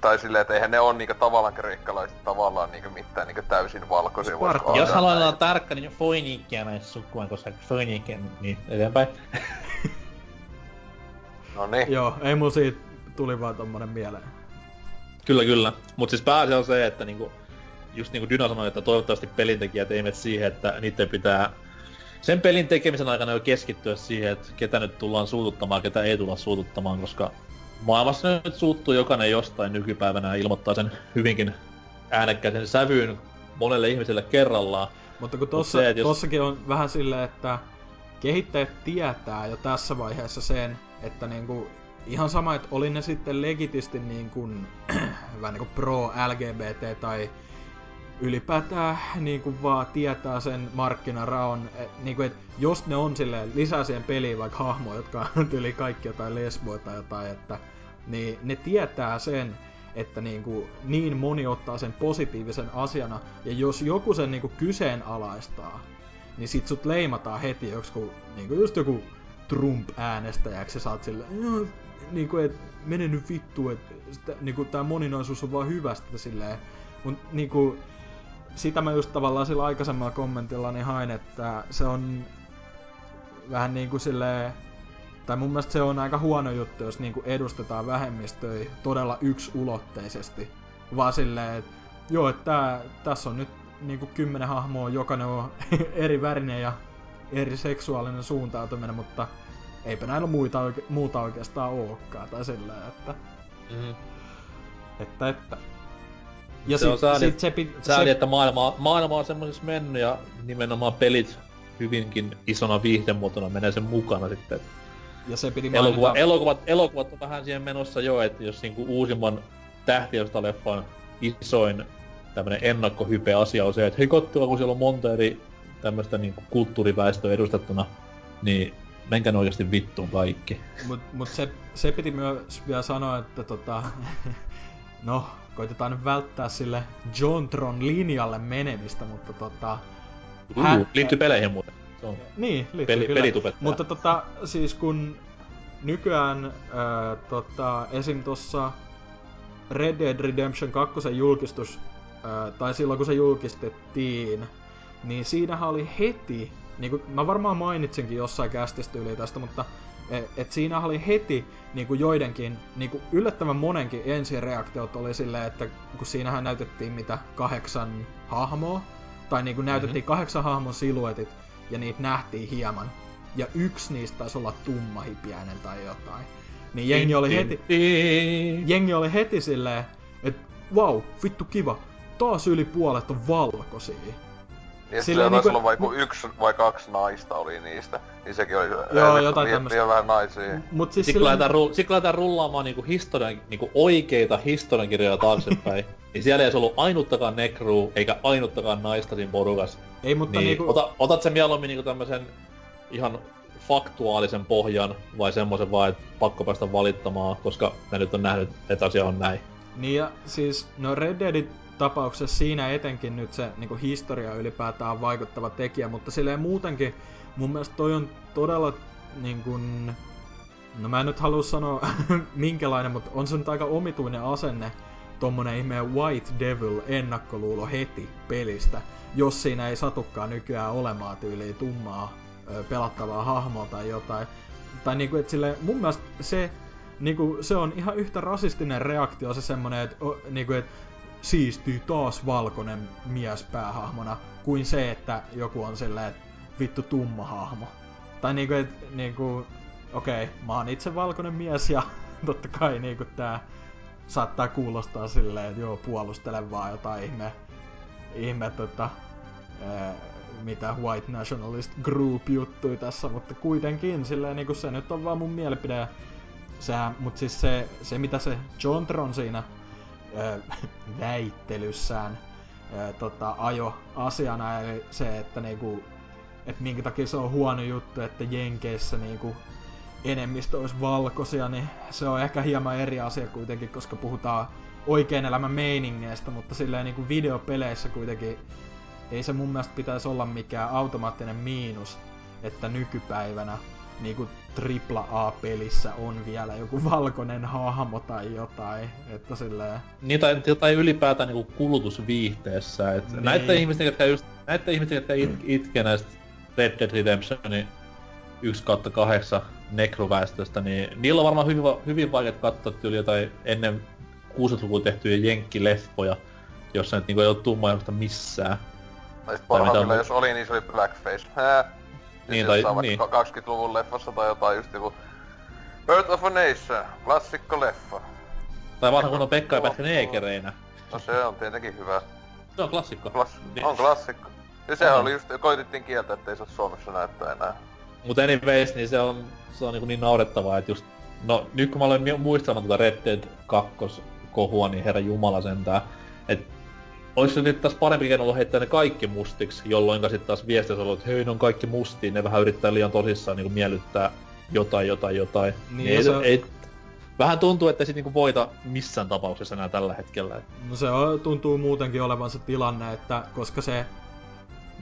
tai silleen, että eihän ne on niinku tavallaan kreikkalaiset tavallaan niinku mitään niinku täysin valkoisia. ajatella Jos haluaa olla tarkka, niin Foiniikkia näissä sukuaan, koska Foiniikkia, niin eteenpäin. No niin. Joo, ei mun siitä tuli vaan tommonen mieleen. Kyllä, kyllä. Mut siis pääasia on se, että niinku, just niinku Dyna sanoi, että toivottavasti pelintekijät ei mene siihen, että niiden pitää sen pelin tekemisen aikana jo keskittyä siihen, että ketä nyt tullaan suututtamaan, ketä ei tulla suututtamaan, koska maailmassa nyt suuttuu jokainen jostain nykypäivänä ja ilmoittaa sen hyvinkin äänekkäisen sävyyn monelle ihmiselle kerrallaan. Mutta kun Mut tossa, se, et jos- tossakin on vähän silleen, että kehittäjät tietää jo tässä vaiheessa sen, että niinku, ihan sama, että oli ne sitten legitisti niin kuin, vähän niinku pro LGBT tai ylipäätään niin kuin vaan tietää sen markkinaraon, et, niin kuin, että jos ne on silleen, lisää siihen peliin vaikka hahmoja, jotka on yli kaikki jotain lesboja tai jotain, että niin ne tietää sen, että niin, kuin, niin moni ottaa sen positiivisen asiana, ja jos joku sen niin kuin kyseenalaistaa, niin sit sut leimataan heti joku, niin kuin just joku Trump-äänestäjäksi, ja sä oot silleen, "Joo, niin kuin, et mene nyt vittu, että niin kuin, tää moninaisuus on vaan hyvästä silleen. Mut niin kuin, sitä mä just tavallaan sillä aikaisemmalla kommentilla niin hain, että se on vähän niin kuin silleen, tai mun mielestä se on aika huono juttu, jos niinku edustetaan vähemmistöjä todella yksulotteisesti. Vaan silleen, että joo, että tässä on nyt niinku kymmenen hahmoa, jokainen on eri värinen ja eri seksuaalinen suuntautuminen, mutta eipä näillä muita oike- muuta oikeastaan olekaan. Tai silleen, että, Mm-hmm. että, että. Ja Se on sääli- sit se, pit, Sääli, se, että maailma, maailma on semmoisessa mennyt ja nimenomaan pelit hyvinkin isona viihdemuotona menee sen mukana sitten. ja se piti mainita, Elokuva, elokuvat, elokuvat on vähän siihen menossa jo, että jos niinku uusimman tähtiöstä-leffan isoin tämmönen ennakkohype-asia on se, että hei katsokaa, kun siellä on monta eri tämmöistä niinku kulttuuriväestöä edustettuna, niin menkää oikeasti vittuun kaikki. Mut, mut se, se piti myös vielä sanoa, että tota, no, koitetaan nyt välttää sille Jontron linjalle menemistä, mutta tota, Hän- Uh, liittyy peleihin muuten. Se on. niin, liittyy Peli- kyllä. pelitubettaja. Mutta tota, siis kun nykyään ää, tota, esim. tossa Red Dead Redemption 2 julkistus, ää, tai silloin kun se julkistettiin, niin siinähän oli heti, niin kuin mä varmaan mainitsinkin jossain kästistä yli tästä, mutta et, et siinä oli heti niin kuin joidenkin, niin kuin yllättävän monenkin ensireaktiot oli silleen, että kun siinähän näytettiin mitä kahdeksan hahmoa, tai niin kuin näytettiin kahdeksan hahmon siluetit, ja niitä nähtiin hieman. Ja yksi niistä taisi olla tummahipiäinen tai jotain. Niin jengi oli heti, jengi oli heti silleen, että wow, vittu kiva, taas yli puolet on valkoisia. Silleen sillä taisi niinku- olla vaikka yksi vai kaksi naista oli niistä. Niin sekin oli Joo, jotain liian vähän naisia. Mut siis Sitten lähdetään, ru- sit lähdetään rullaamaan niinku historian, niinku oikeita historiankirjoja taaksepäin, niin siellä ei olisi ollut ainuttakaan nekruu, eikä ainuttakaan naista siinä porukassa. ei mutta Niin, niinku, ota, otat sen mieluummin niinku tämmösen ihan faktuaalisen pohjan, vai semmoisen vaan, että pakko päästä valittamaan, koska mä nyt on nähnyt, että asia on näin. Niin ja siis, no Red Deadin tapauksessa siinä etenkin nyt se niin historia ylipäätään vaikuttava tekijä, mutta silleen muutenkin mun mielestä toi on todella niin kuin, no mä en nyt halua sanoa minkälainen, mutta on se nyt aika omituinen asenne tommonen ihme White Devil ennakkoluulo heti pelistä, jos siinä ei satukaan nykyään olemaan tyyliin tummaa pelattavaa hahmoa tai jotain. Tai niinku, et sille, mun mielestä se, niinku, se on ihan yhtä rasistinen reaktio se semmonen, että niinku, et, siistyy taas valkoinen mies päähahmona, kuin se, että joku on silleen, että vittu tumma hahmo. Tai niinku, et, niinku, okei, okay, mä oon itse valkoinen mies ja totta kai niinku tää saattaa kuulostaa silleen, että joo, puolustele vaan jotain ihme, ihme tota, mitä white nationalist group juttui tässä, mutta kuitenkin silleen niinku se nyt on vaan mun mielipide. Sehän, mut siis se, se mitä se Jontron siinä ää, väittelyssään ää, tota, ajo asiana, eli se, että niinku, et minkä takia se on huono juttu, että Jenkeissä niinku enemmistö olisi valkoisia, niin se on ehkä hieman eri asia kuitenkin, koska puhutaan oikein elämän meiningeistä, mutta silleen niin kuin videopeleissä kuitenkin ei se mun mielestä pitäisi olla mikään automaattinen miinus, että nykypäivänä niin kuin AAA-pelissä on vielä joku valkoinen hahmo tai jotain, että silleen... Niin, tai, tai ylipäätään niin kuin kulutusviihteessä, että niin. näiden ihmisten, jotka just, näiden ihmisten, jotka it, itkee näistä Red Dead Redemptionin 1 kautta 8 nekroväestöstä, niin niillä on varmaan hyvin, hyvin vaikea katsoa tyyli jotain ennen 60-lukua tehtyjä jenkkileffoja, jossa nyt niinku ei ole tummaa missään. Tai sit parhaimmillaan, jos oli, niin se oli blackface. Hää. Niin, tai niin. 20-luvun leffassa tai jotain just joku Birth of a Nation, klassikko leffa. Tai vanha kun on Pekka ja Pätkä neekereinä. No se on tietenkin hyvä. Se on klassikko. Klas- niin. On klassikko. Ja se oli just, koitettiin kieltä, ettei se Suomessa näyttää enää. Mut anyways, niin se on, se on niin, niin naurettavaa, että just... No, nyt kun mä olen muistamaan tuota Red Dead 2 kohua, niin herra jumala sentään. Et Olis se nyt taas parempi ollut heittää ne kaikki mustiksi, jolloin sitten taas viestissä ollut, että hei, ne on kaikki mustiin, ne vähän yrittää liian tosissaan niin miellyttää jotain, jotain, jotain. Niin, niin ei, se... ei, vähän tuntuu, että se niinku voita missään tapauksessa enää tällä hetkellä. No se on, tuntuu muutenkin olevan se tilanne, että koska se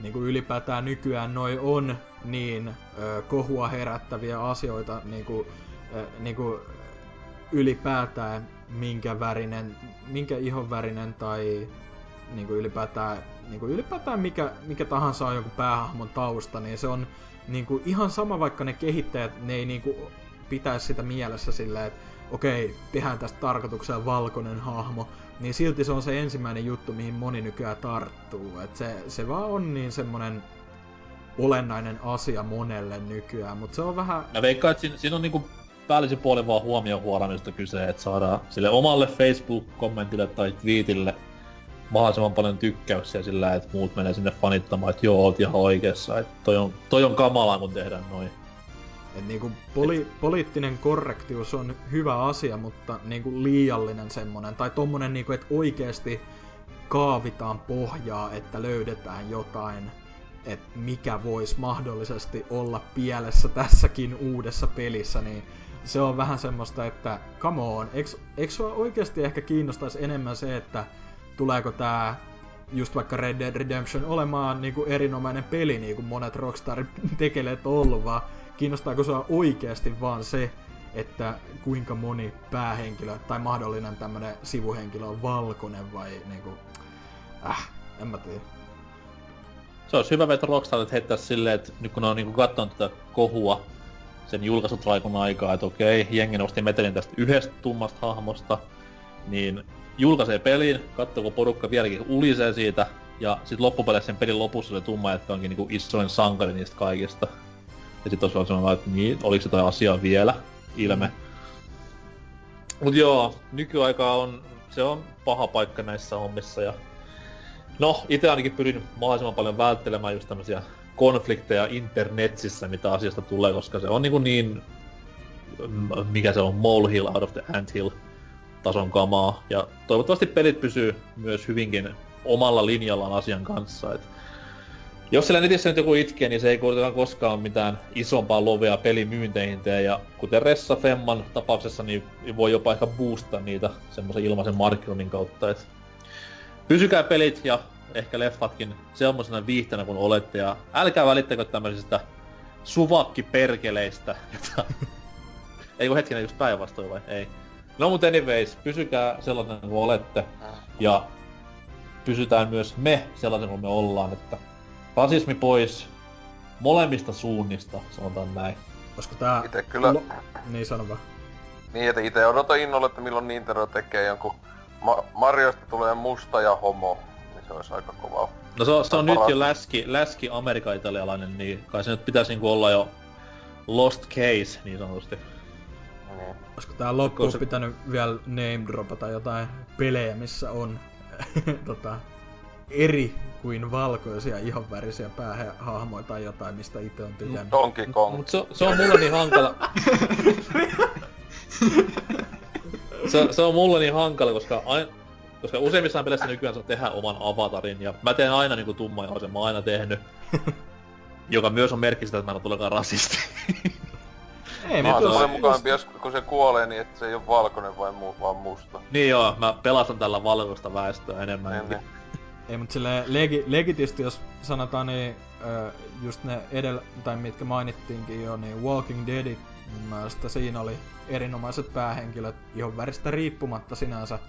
niin kuin ylipäätään nykyään noi on niin ö, kohua herättäviä asioita niin kuin, ö, niin kuin ylipäätään minkä värinen, minkä ihon värinen tai niin kuin ylipäätään, niin kuin ylipäätään mikä, mikä tahansa on joku päähahmon tausta, niin se on niin kuin ihan sama, vaikka ne kehittäjät, ne ei niin kuin pitäisi sitä mielessä silleen, että okei, tehdään tästä tarkoituksella valkoinen hahmo, niin silti se on se ensimmäinen juttu, mihin moni nykyään tarttuu. Et se, se vaan on niin semmonen olennainen asia monelle nykyään, mutta se on vähän... Mä veikkaan, että siinä, siinä on niinku päällisin puolin vaan huomioon huoramista kyse, että saadaan sille omalle Facebook-kommentille tai tweetille mahdollisimman paljon tykkäyksiä sillä, että muut menee sinne fanittamaan, että joo, oot ihan oikeassa, että toi on, toi on kamalaa, kun tehdään noin. Et niinku poli- poliittinen korrektius on hyvä asia, mutta niinku liiallinen semmonen, tai tommonen niinku, että oikeesti kaavitaan pohjaa, että löydetään jotain, että mikä voisi mahdollisesti olla pielessä tässäkin uudessa pelissä, niin se on vähän semmoista, että come on, eikö, sua oikeasti ehkä kiinnostaisi enemmän se, että tuleeko tää just vaikka Red Dead Redemption olemaan niinku erinomainen peli, niin kuin monet Rockstar tekeleet on ollut, vaan kiinnostaako sua oikeasti vaan se, että kuinka moni päähenkilö tai mahdollinen tämmönen sivuhenkilö on valkoinen vai niinku, äh, en mä tiedä. Se olisi hyvä vetää Rockstar, että heittää silleen, että nyt kun ne on niinku kattonut tätä kohua sen julkaisutraikun aikaa, että okei, jengi nosti metelin tästä yhdestä tummasta hahmosta, niin julkaisee pelin, katsoo porukka vieläkin ulisee siitä, ja sitten loppupeleissä sen pelin lopussa se tumma, että onkin niinku isoin sankari niistä kaikista. Ja sit olisi vaan sellainen, että niin, oliko jotain asiaa vielä, ilme. Mm. Mut joo, nykyaika on, se on paha paikka näissä hommissa ja... No, itse ainakin pyrin mahdollisimman paljon välttelemään just tämmösiä konflikteja internetissä, mitä asiasta tulee, koska se on niinku niin... Mikä se on, molehill out of the anthill tason kamaa. Ja toivottavasti pelit pysyy myös hyvinkin omalla linjallaan asian kanssa. Et Jos siellä netissä nyt joku itkee, niin se ei kuitenkaan koskaan mitään isompaa lovea pelimyynteihin tee, ja kuten Ressa Femman tapauksessa, niin voi jopa ehkä boostaa niitä semmoisen ilmaisen markkinoinnin kautta, et pysykää pelit ja ehkä leffatkin semmoisena viihtänä kuin olette, ja älkää välittäkö tämmöisistä suvakkiperkeleistä, ei kun hetkinen, just päinvastoin vai? Ei. No mut anyways, pysykää sellaisena kuin olette, ja pysytään myös me sellaisen kuin me ollaan, että rasismi pois molemmista suunnista, sanotaan näin. Koska tää... Ite kyllä- Lo... Niin sano vaan. Niin, että itse odotan innolla, että milloin Nintendo tekee jonkun Ma- Mariosta tulee musta ja homo. Niin se olisi aika kova. No se on, se on nyt jo läski, läski amerika-italialainen, niin kai se nyt pitäisi niinku olla jo lost case, niin sanotusti. Niin. Olisiko tää loppuun Koska- pitänyt vielä name dropata jotain pelejä, missä on tota, eri kuin valkoisia ihonvärisiä päähahmoja tai jotain, mistä itse on tykännyt. Donkey Kong. Mut se, se on mulle niin hankala. se, se on mulle niin hankala, koska ain, koska useimmissa peleissä nykyään saa tehdä oman avatarin, ja mä teen aina niinku tummaihoisen, mä oon aina tehnyt. joka myös on merkki sitä, että mä en ole rasisti. Ei, Mä mutta oon mukaan, jos, kun se kuolee, niin että se ei ole valkoinen vai muu, vaan musta. niin joo, mä pelastan tällä valkoista väestöä enemmän. Niin. Ei, mutta sille legi, legitisti, jos sanotaan, niin ö, just ne edellä, tai mitkä mainittiinkin jo, niin Walking Deadit, mun mielestä siinä oli erinomaiset päähenkilöt ihan väristä riippumatta sinänsä.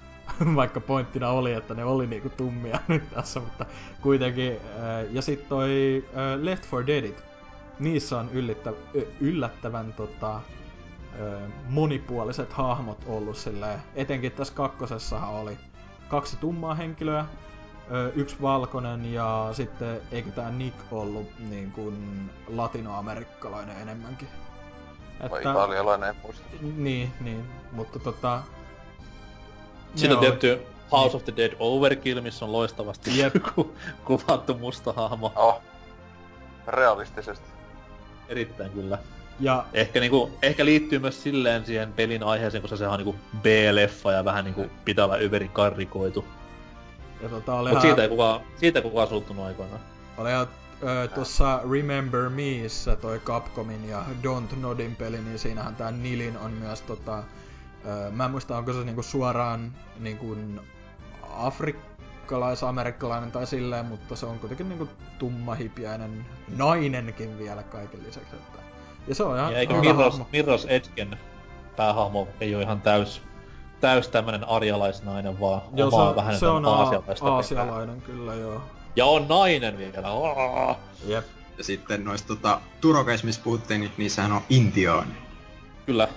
Vaikka pointtina oli, että ne oli niinku tummia nyt tässä, mutta kuitenkin. Ja sitten toi Left 4 Deadit, niissä on yllittä, ö, yllättävän tota, monipuoliset hahmot ollut silleen. Etenkin tässä kakkosessahan oli kaksi tummaa henkilöä, yksi valkoinen ja sitten eikö tää Nick ollut niin kuin latinoamerikkalainen enemmänkin. Vai italialainen, en muista. Niin, niin, mutta tota... Sitten on oli- tietty House of the Dead Overkill, missä on loistavasti Jep. kuvattu musta hahmo. Oh. Realistisesti. Erittäin kyllä. Ja Ehkä, niinku, ehkä liittyy myös silleen siihen pelin aiheeseen, koska sehän on niinku B-leffa ja vähän niinku pitää olla yverin karrikoitu. Ja tota, Mut olihan, siitä ei kukaan, siitä ei kukaan suuttunut aikoinaan. olihan ö, tuossa Remember Meissa toi Capcomin ja Don't Nodin peli, niin siinähän tää Nilin on myös tota... Ö, mä en muista, onko se niinku suoraan niinku afrikkalais-amerikkalainen tai silleen, mutta se on kuitenkin niinku tummahipiäinen nainenkin vielä kaiken lisäksi. Että... Ja se on ihan Ja eikö hyvä Mirrors, hahmo. Edgen päähahmo ei ole ihan täys, täys tämmönen arjalaisnainen, vaan Joo, se omaa on, vähän se on aa- aasialaista aasialainen kyllä, joo. Ja on nainen vielä. Aa! Jep. Ja sitten noista tota, Turokeissa, missä puhuttiin, niin niissähän on intiaani. Kyllä.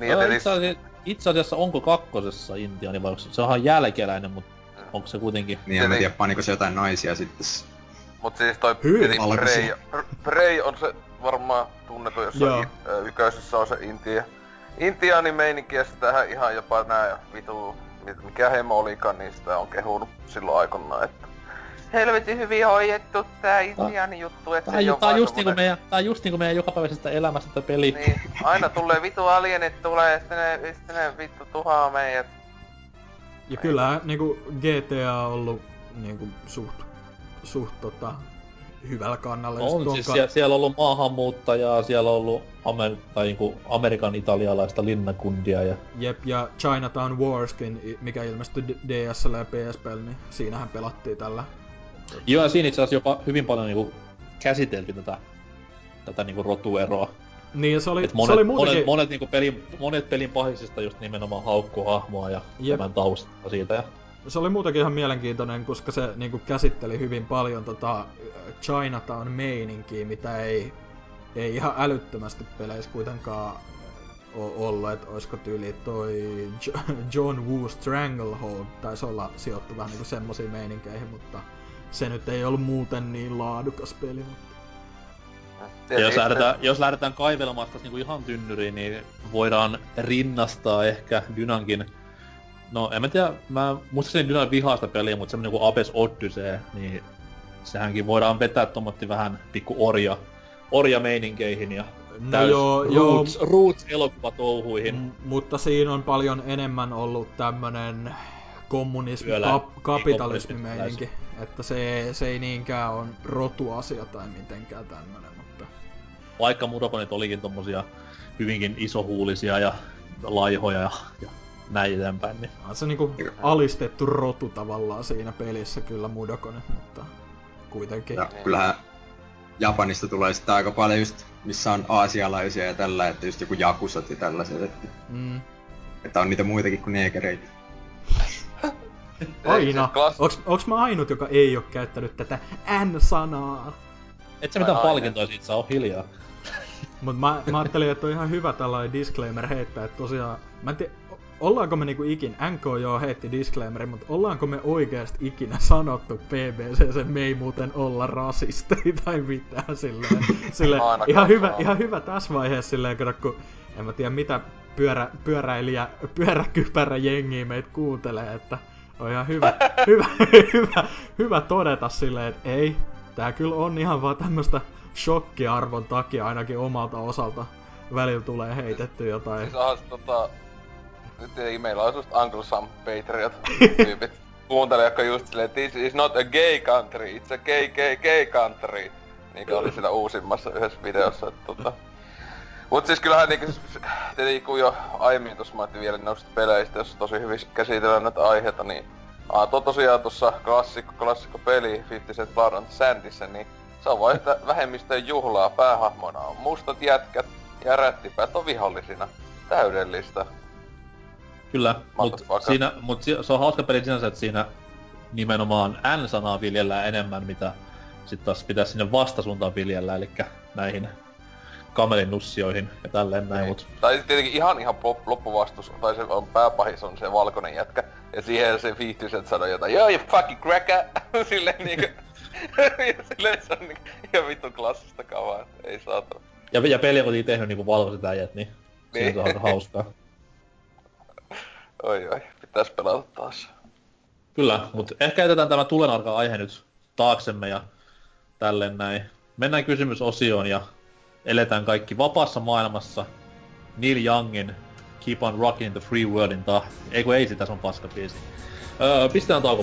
Niin, tietysti- itse, asiassa, itse asiassa onko kakkosessa Intiani vai onko se, se onhan jälkeläinen, mutta onko se kuitenkin... Niin en mä Eli- tiedä, paniko se jotain naisia sitten. Mut siis toi Prey. Prey on se varmaan tunnetu, jossa Joo. i, ö, yköisessä on se Intia. Intiaani meininki ja sitähän ihan jopa nää vitu, mikä hemo olikaan, niin sitä on kehunut silloin aikoinaan, että helvetin hyvin hoidettu tää Intiaani juttu, että Tää, se oo tää, on vaan just niinku semmonen- meidän, tää on just niinku meidän jokapäiväisestä elämästä tää peli. Niin, aina tulee vitu alienit tulee ja sitten ne, sitten ne vittu tuhaa meidät. Ja kyllä niinku GTA on ollut niinku suht, suht tota, hyvällä kannalla. On, siis ka- siellä, siellä on ollut maahanmuuttajaa, siellä on ollut Amer- tai niinku Amerikan italialaista linnakundia ja Jep, ja Chinatown Warskin, mikä ilmestyi DSL ja PSPL, niin siinähän pelattiin tällä. Joo, ja siinä itse asiassa jopa hyvin paljon niinku käsiteltiin tätä, tätä niinku rotueroa. Niin, se oli, Et se monet, oli muutenkin... monet, monet, niinku pelin, monet pelin pahisista just nimenomaan haukkuu hahmoa ja Jep. tämän taustaa siitä. Ja Se oli muutenkin ihan mielenkiintoinen, koska se niinku käsitteli hyvin paljon tota Chinatown meininkiä, mitä ei, ei ihan älyttömästi peleissä kuitenkaan ollut, että olisiko tyyli toi Jo- John Woo Stranglehold taisi olla sijoittu vähän niinku semmosiin meininkeihin, mutta se nyt ei ollut muuten niin laadukas peli, mutta Ja jos sitten- lähdetään, jos lähdetään kaivelemaan sitä niinku ihan tynnyriin, niin voidaan rinnastaa ehkä Dynankin... No, en mä tiedä, mä muistaakseni Dynan vihaa sitä peliä, mutta semmonen kuin Apes Odyssey, niin sehänkin voidaan vetää tommotti vähän pikku orja, orja meininkeihin ja No täys joo, roots, joo. roots elokuvatouhuihin. M- mutta siinä on paljon enemmän ollut tämmönen kommunismi, Työläin- kap, kapitalismi meininki. Että se, se ei niinkään on rotuasia tai mitenkään tämmönen, mutta... Vaikka Mudokonit olikin tommosia hyvinkin isohuulisia ja laihoja ja, ja näin eteenpäin, niin... On se niinku alistettu rotu tavallaan siinä pelissä kyllä Mudokonit, mutta kuitenkin. Ja kyllähän Japanista tulee sitten aika paljon just, missä on aasialaisia ja tällä, että just joku jakusat ja tällaiset, että, Mm. että on niitä muitakin kuin neekereitä. Aina. Klass- Onks, onks mä ainut, joka ei oo käyttänyt tätä N-sanaa? Et sä mitään palkintoa siitä saa, oo hiljaa. Mut mä, mä ajattelin, että on ihan hyvä tällainen disclaimer heittää, että tosiaan, mä en tiedä, ollaanko me niinku ikin, NK joo heitti disclaimerin, mutta ollaanko me oikeasti ikinä sanottu PBC, se me ei muuten olla rasisteja tai mitään silleen. silleen ihan, hyvä, ihan hyvä tässä vaiheessa silleen, kato, kun en mä tiedä mitä pyörä, pyöräilijä, pyöräkypärä jengi meitä kuuntelee, että on ihan hyvä, hyvä, hyvä, hyvä todeta silleen, että ei, tää kyllä on ihan vaan tämmöstä shokkiarvon takia ainakin omalta osalta välillä tulee heitetty jotain. Siis onhan se tota... Nyt ei meillä on just Uncle Sam Patriot tyypit kuuntelee, jotka just silleen, this is not a gay country, it's a gay, gay, gay country. Niinkö oli siinä uusimmassa yhdessä videossa, että tota... Mut siis kyllähän niinkö, siis, tietenkin kun jo aiemmin tossa mainittiin vielä noista peleistä, jos tosi hyvin käsitellään näitä aiheita, niin Aato tosiaan tuossa klassikko, klassikko peli 50 Cent Blood on Sandissä, niin se on vain vähemmistön juhlaa. Päähahmona on mustat jätkät ja rättipäät on vihollisina. Täydellistä. Kyllä, mut, Motherfucker. siinä, mut si- se on hauska peli sinänsä, että siinä nimenomaan N-sanaa viljellään enemmän, mitä sit taas pitäisi sinne vastasuuntaan viljellä, eli näihin kamelin nussioihin ja tälleen näin, Niin. mut Tai tietenkin ihan ihan lop- loppuvastus, tai se on pääpahis on se valkoinen jätkä. Ja siihen se 50 Cent sanoo jotain, joo you fucking cracker! silleen niinkö... ja silleen se on niinku ihan vittu klassista kavaa, ei saatana. ja, ja peli on kuitenkin tehnyt niinku valkoiset äijät, niin, niin. Niin. se on aika hauskaa. Oi oi, pitäis pelata taas. Kyllä, mutta ehkä jätetään tämä tulenarka aihe nyt taaksemme ja tälleen näin. Mennään kysymysosioon ja eletään kaikki vapaassa maailmassa Neil Youngin Keep on Rocking the Free Worldin tahti. Ei kun ei sitä, se on paska biisi. Öö, pistetään tauko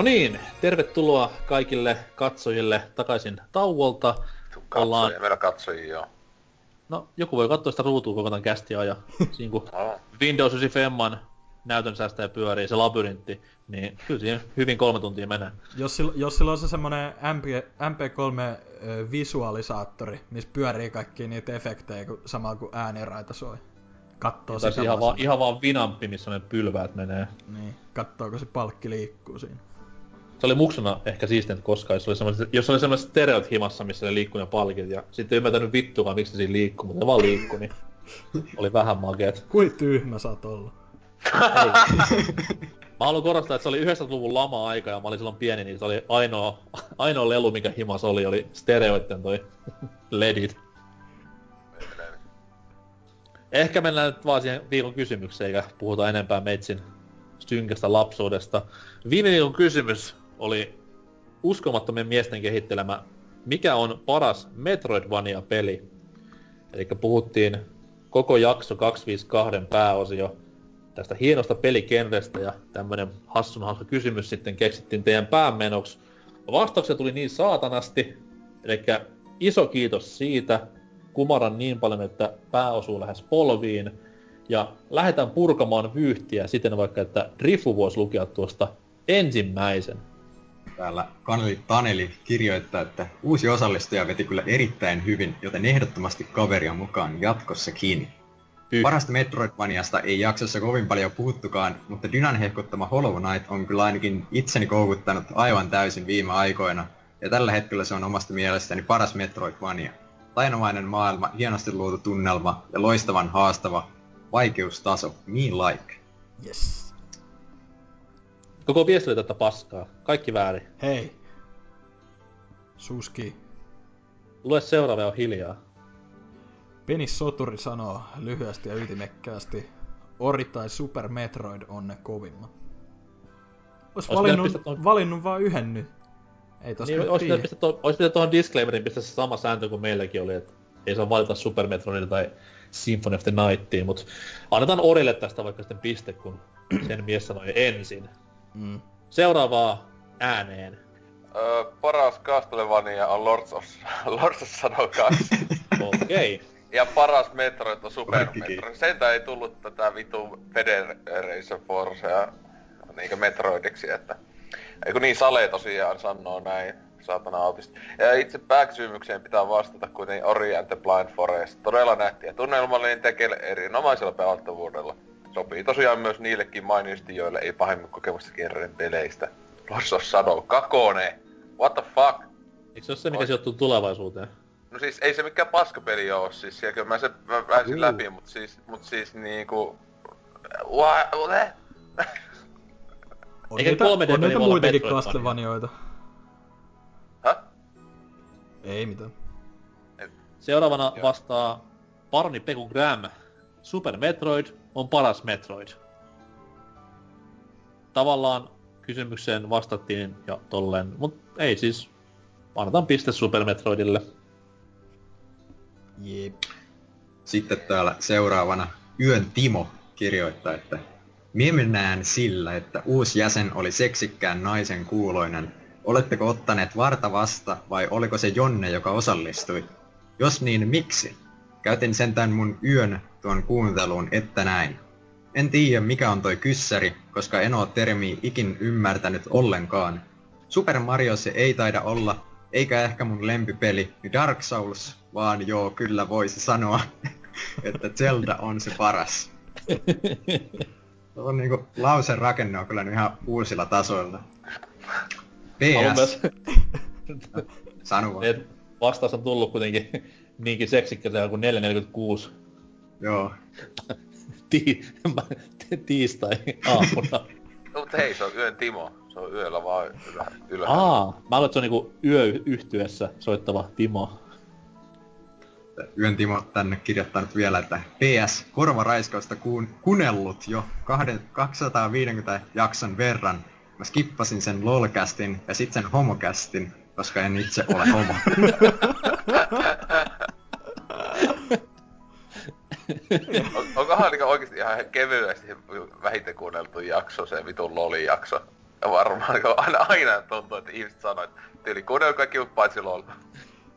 No niin, tervetuloa kaikille katsojille takaisin tauolta. Ollaan- Katsojia, meillä katsojia joo. No, joku voi katsoa sitä ruutua koko tämän kästiä ja siinä kun No, Windows 9 Femman näytön säästäjä pyörii, se labyrintti, niin kyllä siihen hyvin kolme tuntia menee. Jos, sillä, jos sillä on se semmonen MP, MP3 ö, visualisaattori, missä pyörii kaikki niitä efektejä kun, samalla kun ääniraita soi. Kattoo sitä ihan, vaan vaan, ihan vaan vinamppi, missä ne pylväät menee. Niin, kattooko se palkki liikkuu siinä. Se oli muksuna ehkä siistintä koskaan, jos oli semmoiset, jos oli semmoiset stereot himassa, missä ne liikkuu ne palkit, ja sitten ei ymmärtänyt vittukaan, miksi ne siinä liikkuu, mutta ne vaan liikkuu, niin oli vähän makeet. Kui tyhmä sä oot ollut. Mä haluan korostaa, että se oli 90-luvun lama-aika, ja mä olin silloin pieni, niin se oli ainoa, ainoa lelu, mikä himas oli, oli stereoitten toi ledit. Ehkä mennään nyt vaan siihen viikon kysymykseen, eikä puhuta enempää Meitsin synkästä lapsuudesta. Viime viikon kysymys oli uskomattomien miesten kehittelemä, mikä on paras Metroidvania-peli? Eli puhuttiin koko jakso 252 pääosio tästä hienosta pelikenrestä ja tämmönen hassun hauska kysymys sitten keksittiin teidän päämenoksi. Vastauksia tuli niin saatanasti, eli iso kiitos siitä. Kumaran niin paljon, että pää osuu lähes polviin. Ja lähdetään purkamaan vyyhtiä siten vaikka, että Rifu voisi lukea tuosta ensimmäisen. Täällä Kaneli Taneli kirjoittaa, että uusi osallistuja veti kyllä erittäin hyvin, joten ehdottomasti kaveria mukaan jatkossakin. Pyh. Parasta Metroidvaniasta ei jaksossa kovin paljon puhuttukaan, mutta Dynan hehkuttama Hollow Knight on kyllä ainakin itseni koukuttanut aivan täysin viime aikoina, ja tällä hetkellä se on omasta mielestäni paras Metroidvania. Tainomainen maailma, hienosti luotu tunnelma ja loistavan haastava vaikeustaso, me like. Yes. Koko viesti oli tätä paskaa. Kaikki väärin. Hei. Suski. Lue seuraava on hiljaa. Penis Soturi sanoo lyhyesti ja ytimekkäästi, Ori tai Super Metroid on ne kovimmat. Ois Ois valinnut, ton- valinnut vaan yhden nyt. Ei tosta Niin, tiedä. pitänyt, pistää tuohon, tuohon disclaimerin pistää se sama sääntö kuin meilläkin oli, että ei saa valita Super Metroidille tai Symphony of the Nightiin, mutta annetaan Orille tästä vaikka sitten piste, kun sen mies sanoi ensin. Mm. Seuraavaa ääneen. Öö, paras Castlevania on Lords of, Lords of Shadow 2. Okei. Okay. ja paras Metroid on Super. Metroid. Sentään ei tullut tätä vitu Federation Forcea niinkö Metroidiksi, että... Eiku niin, Sale tosiaan sanoo näin, saatana autisti. Ja itse pääkysymykseen pitää vastata kuitenkin Ori and the Blind Forest. Todella nähti ja tunnelmallinen tekele erinomaisella pelattavuudella. Sopii tosiaan myös niillekin mainiosti, joille ei pahemmin kokemusta kerran peleistä. Lords of Shadow 2. What the fuck? Eikö se ole se, mikä sijoittuu tulevaisuuteen? No siis ei se mikään paskapeli oo, siis sielläkö mä sen mä pääsin Juu. läpi, mut siis, mut siis niinku... What? What? On Eikä niitä, 3D-peli on niitä muitakin. Castlevanioita. Häh? Ei mitään. Seuraavana Joo. vastaa Parni Peku Graham. Super Metroid on paras Metroid. Tavallaan kysymykseen vastattiin ja tolleen, mut ei siis. Annetaan piste Super Metroidille. Jep. Sitten täällä seuraavana Yön Timo kirjoittaa, että Mie näen sillä, että uusi jäsen oli seksikkään naisen kuuloinen. Oletteko ottaneet varta vasta vai oliko se Jonne, joka osallistui? Jos niin, miksi? Käytin sentään mun yön tuon kuunteluun, että näin. En tiedä mikä on toi kyssäri, koska en oo termiä ikin ymmärtänyt ollenkaan. Super Mario se ei taida olla, eikä ehkä mun lempipeli Dark Souls, vaan joo, kyllä voisi sanoa, että Zelda on se paras. On niinku, lausen rakenne on kyllä ihan uusilla tasoilla. PS, sano vaan. vastaus on tullut kuitenkin niinkin seksikkäitä kuin 4.46 Joo. ti- tiistai aamuna. No, mut hei, se on yön Timo. Se on yöllä vaan ylä, ylä. Aa, mä että se on niinku yöyhtyessä soittava Timo. Yön Timo tänne kirjoittanut vielä, että PS, korvaraiskausta kuun, kunellut jo kahden, 250 jakson verran. Mä skippasin sen lolcastin ja sitten sen homokästin, koska en itse ole homo. On, onkohan niinku oikeesti ihan kevyesti vähiten kuunneltu jakso, se vitun loli jakso. Ja varmaan niinku aina, aina tuntuu, että ihmiset sanoo, että tyyli kuunnellut kaikki paitsi lol.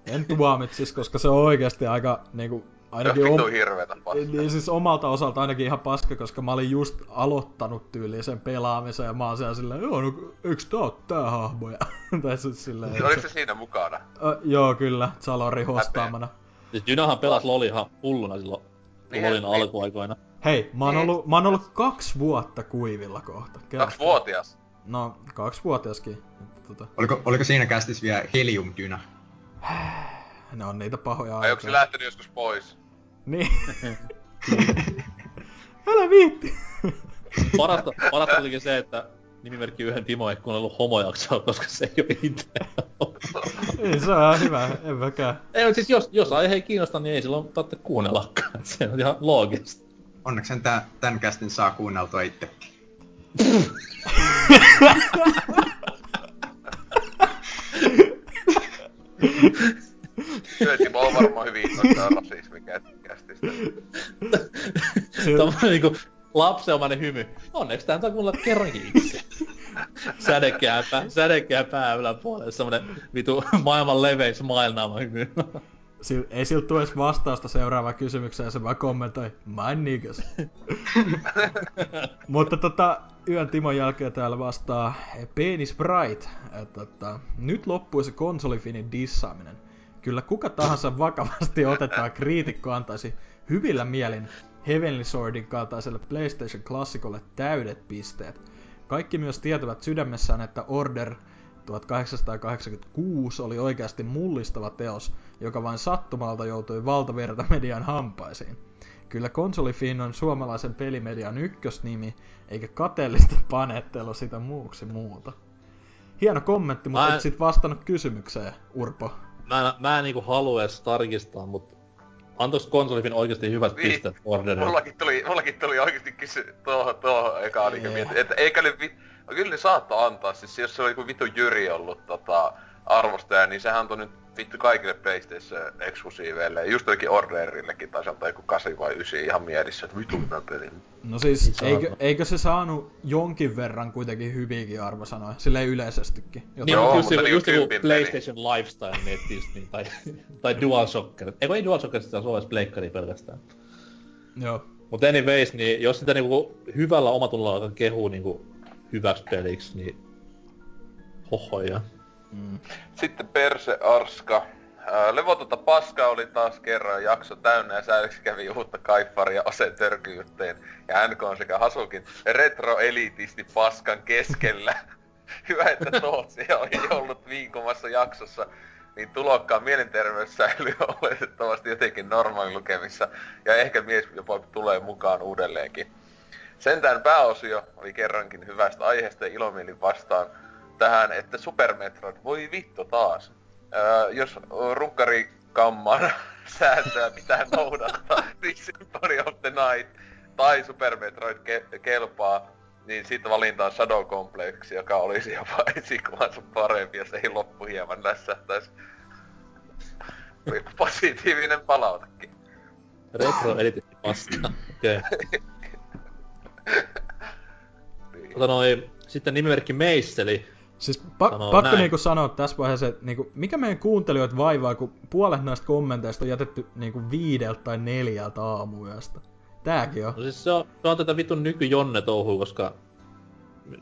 En tuomitsis, koska se on oikeasti aika niinku ainakin Vittu om- hirveetä paskaa. niin siis omalta osalta ainakin ihan paska, koska mä olin just aloittanut tyyliin sen pelaamisen ja mä oon siellä silleen, joo, no eiks tää oo tää hahmo? Ja, tai siis silleen, Oliko se siinä mukana? Ö, joo, kyllä, Salori hostaamana. Siis Dynahan pelasi LoLi ihan hulluna silloin Niin, LoLin niin. alkuaikoina. Hei, mä oon, Niin. ollut, mä oon ollut kaksi vuotta kuivilla kohta. Kaksi vuotias. No, kaksi vuotiaskin. Tota, Oliko, oliko siinä kästis vielä Helium Dyna? ne on niitä pahoja Vai onko se lähtenyt joskus pois? Niin. Älä viitti. Parasta, parasta olikin se, että nimimerkki yhden Timo ei kuunnellut homojaksoa, koska se ei ole itse. Ei, se on hyvä, en mäkään. ei, mutta siis jos, jos aihe ei kiinnosta, niin ei silloin tarvitse kuunnellakaan. Se on ihan loogista. Onneksi tää, tän kästin saa kuunneltua itsekin. Kyllä Timo on varmaan hyvin innostaa rasismikästistä. Tommonen niinku lapseomainen hymy. Onneksi tää on kuunnella kerrankin itse. Sädekää, pää, sädekää pää yläpuolelle, semmonen vitu maailman levein smailnaama hymy. Sil, ei siltä tule edes vastausta seuraavaan kysymykseen, se vaan kommentoi, my niggas. Mutta tota, yön Timon jälkeen täällä vastaa Penis Bright, että tota, nyt loppui se konsolifinin dissaaminen. Kyllä kuka tahansa vakavasti otettava kriitikko antaisi hyvillä mielin Heavenly Swordin kaltaiselle PlayStation klassikolle täydet pisteet. Kaikki myös tietävät sydämessään, että Order 1886 oli oikeasti mullistava teos, joka vain sattumalta joutui valtavirta median hampaisiin. Kyllä konsolifin on suomalaisen pelimedian ykkösnimi, eikä kateellista panettelu sitä muuksi muuta. Hieno kommentti, mutta Mä- et sit vastannut kysymykseen, Urpo. Mä, en- mä en niinku halua edes tarkistaa, mutta antoiko konsolifin oikeasti hyvät Niin. pisteet orderille? Mullakin tuli, mullakin tuli oikeesti kysy tuohon, tuohon ekaan niinku mietin, että eikä ne vi... No kyllä ne saattoi antaa, siis jos se oli joku vittu Jyri ollut tota, arvostaja, niin sehän antoi nyt vittu kaikille PlayStation eksklusiiveille. Just jotenkin Orderillekin taisi antaa joku 8 vai 9 ihan mielissä, että vittu hyvä peli. No siis, Ei eikö, eikö se saanut jonkin verran kuitenkin hyviäkin arvosanoja, silleen yleisestikin? Joten... Niin, Joo, mutta just, mutta niinku just joku kympin peli. PlayStation Lifestyle nettistä, niin, tai, tai DualShocker. Eikö ei DualShocker sitä Suomessa pleikkari pelkästään. Joo. Mutta anyways, niin jos sitä niinku hyvällä omatunnolla alkaa kehuu niinku hyväksi peliksi, niin hohoja. Mm. Sitten Perse Arska. Levotonta paskaa oli taas kerran jakso täynnä ja säädöksi kävi uutta kaifaria aseen törkyytteen ja NK on sekä Hasukin retroelitisti paskan keskellä. Hyvä, että Tootsi oli ollut viinkomassa jaksossa, niin tulokkaan mielenterveyssäily on oletettavasti jotenkin normaalilukemissa ja ehkä mies jopa tulee mukaan uudelleenkin. Sentään pääosio oli kerrankin hyvästä aiheesta ja ilomielin vastaan tähän, että Super Metroid, voi vittu taas. Öö, jos runkarikamman sääntöä pitää noudattaa, niin Symphony of the Night tai Super Metroid ke- kelpaa, niin sitten valintaan Shadow Complex, joka olisi jopa esikuvansa parempi, jos ei loppu hieman nässähtäisi. Positiivinen palautekin. Retro editisti vastaan. Okei. Okay. Niin. Tota noin, sitten nimimerkki Meisseli. Siis pa- Sanoo pakko näin. niinku sanoa tässä vaiheessa, että niinku, mikä meidän kuuntelijoita vaivaa, kun puolet näistä kommenteista on jätetty niinku viideltä tai neljältä aamuyöstä. Tääkin on. No siis se on, se on tätä vitun nykyjonne touhua, koska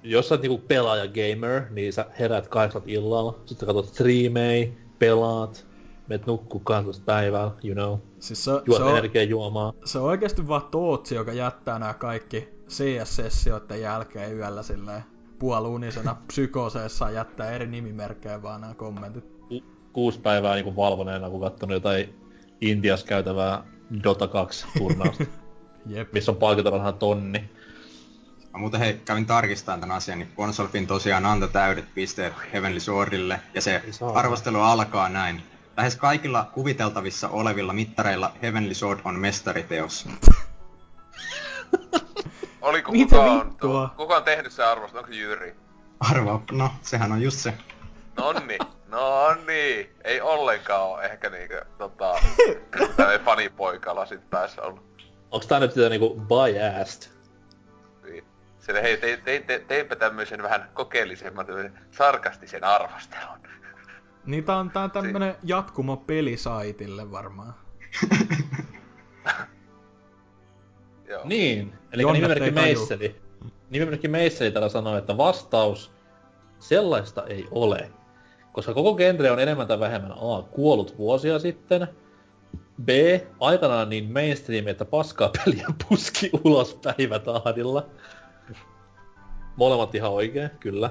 jos sä oot niinku pelaaja gamer, niin sä heräät kahdeksan illalla, sitten katsot striimei, pelaat, meet nukkuu 12 päivällä, you know, Siis se, juot se, on, energiajuomaa. se on oikeasti vaan Tootsi, joka jättää nämä kaikki CS-sessioiden jälkeen yöllä silleen puoluunisena psykoseessa jättää eri nimimerkkejä vaan nämä kommentit. Ku- kuusi päivää niinku valvoneena, kun kattonut jotain Intiassa käytävää Dota 2 turnausta, Jep. missä on palkintorahaa tonni. Mä muuten hei, kävin tarkistamaan tämän asian, niin Consolfin tosiaan antoi täydet pisteet Heavenly Swordille, ja se arvostelu alkaa näin. Lähes kaikilla kuviteltavissa olevilla mittareilla Heavenly Sword on mestariteos. Oliko Mitä kukaan, vittua? kuka on tehnyt sen arvostelun? Onko Jyri? Arvaa, no sehän on just se. Nonni, nonni. Ei ollenkaan oo ehkä niinkö tota, tämmönen fanipoika lasit päässä ollut. Onks tää nyt sitä niinku biased? Niin. Sille hei, te, te, te, teipä tämmöisen vähän kokeellisemman, tämmösen sarkastisen arvostelun. Niin tää on, tää on tämmönen jatkumo pelisaitille varmaan. Joo. Niin, eli Jonnet nimimerkki. Meisseli. Nimimerkki Meisseli täällä sanoo, että vastaus sellaista ei ole. Koska koko genre on enemmän tai vähemmän A. Kuollut vuosia sitten. B. Aikanaan niin mainstream, että paskaa peliä puski ulos päivätahdilla. Molemmat ihan oikein, kyllä.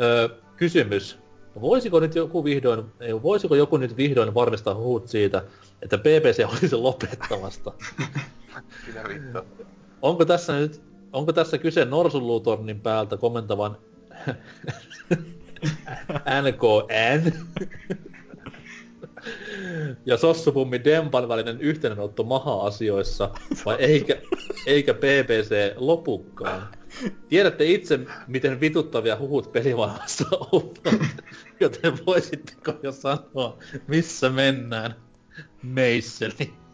Öö, kysymys. Voisiko nyt joku vihdoin, ei, voisiko joku nyt vihdoin varmistaa huut siitä, että BBC olisi lopettamasta? Onko tässä nyt, onko tässä kyse Norsunluutornin päältä komentavan NKN ja Sossupummi Dempan välinen yhteydenotto maha-asioissa, vai eikä, eikä BBC lopukkaan? Tiedätte itse, miten vituttavia huhut pelimaailmassa ovat, joten voisitteko jo sanoa, missä mennään? Meisseli.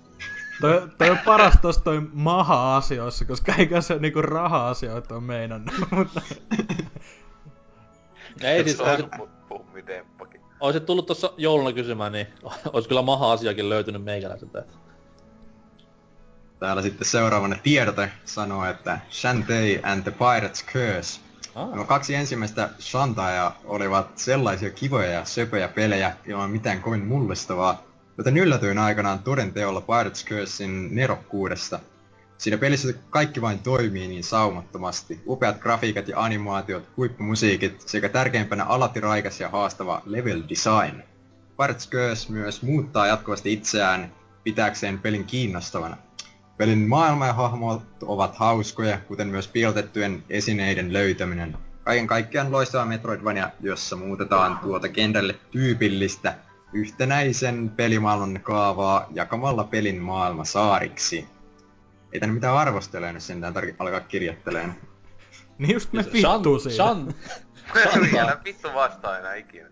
Toi, toi on paras tossa toi maha-asioissa, koska eikä se niinku raha-asioita on meinannut. Mutta Ei siis, olisi, pummidemppakin. olisit tullut tuossa jouluna kysymään, niin olisi kyllä maha-asiakin löytynyt meikäläiseltä. Täällä sitten seuraavana tiedote sanoo, että Shantae and the Pirate's Curse. Ah. No kaksi ensimmäistä Shantaea olivat sellaisia kivoja ja söpöjä pelejä ilman mitään kovin mullistavaa, joten yllätyin aikanaan toden teolla Pirate's Cursein nerokkuudesta. Siinä pelissä kaikki vain toimii niin saumattomasti. Upeat grafiikat ja animaatiot, huippumusiikit sekä tärkeimpänä alati raikas ja haastava level design. Pirate's Curse myös muuttaa jatkuvasti itseään pitääkseen pelin kiinnostavana. Pelin maailma ja hahmot ovat hauskoja, kuten myös piilotettujen esineiden löytäminen. Kaiken kaikkiaan loistava Metroidvania, jossa muutetaan tuota kentälle tyypillistä yhtenäisen pelimaailman kaavaa jakamalla pelin maailma saariksi. Ei tänne mitään arvostelee nyt sentään tarvi alkaa kirjoitteleen. niin just me vittuu siitä. Shan, Vielä vittu vastaa enää ikinä.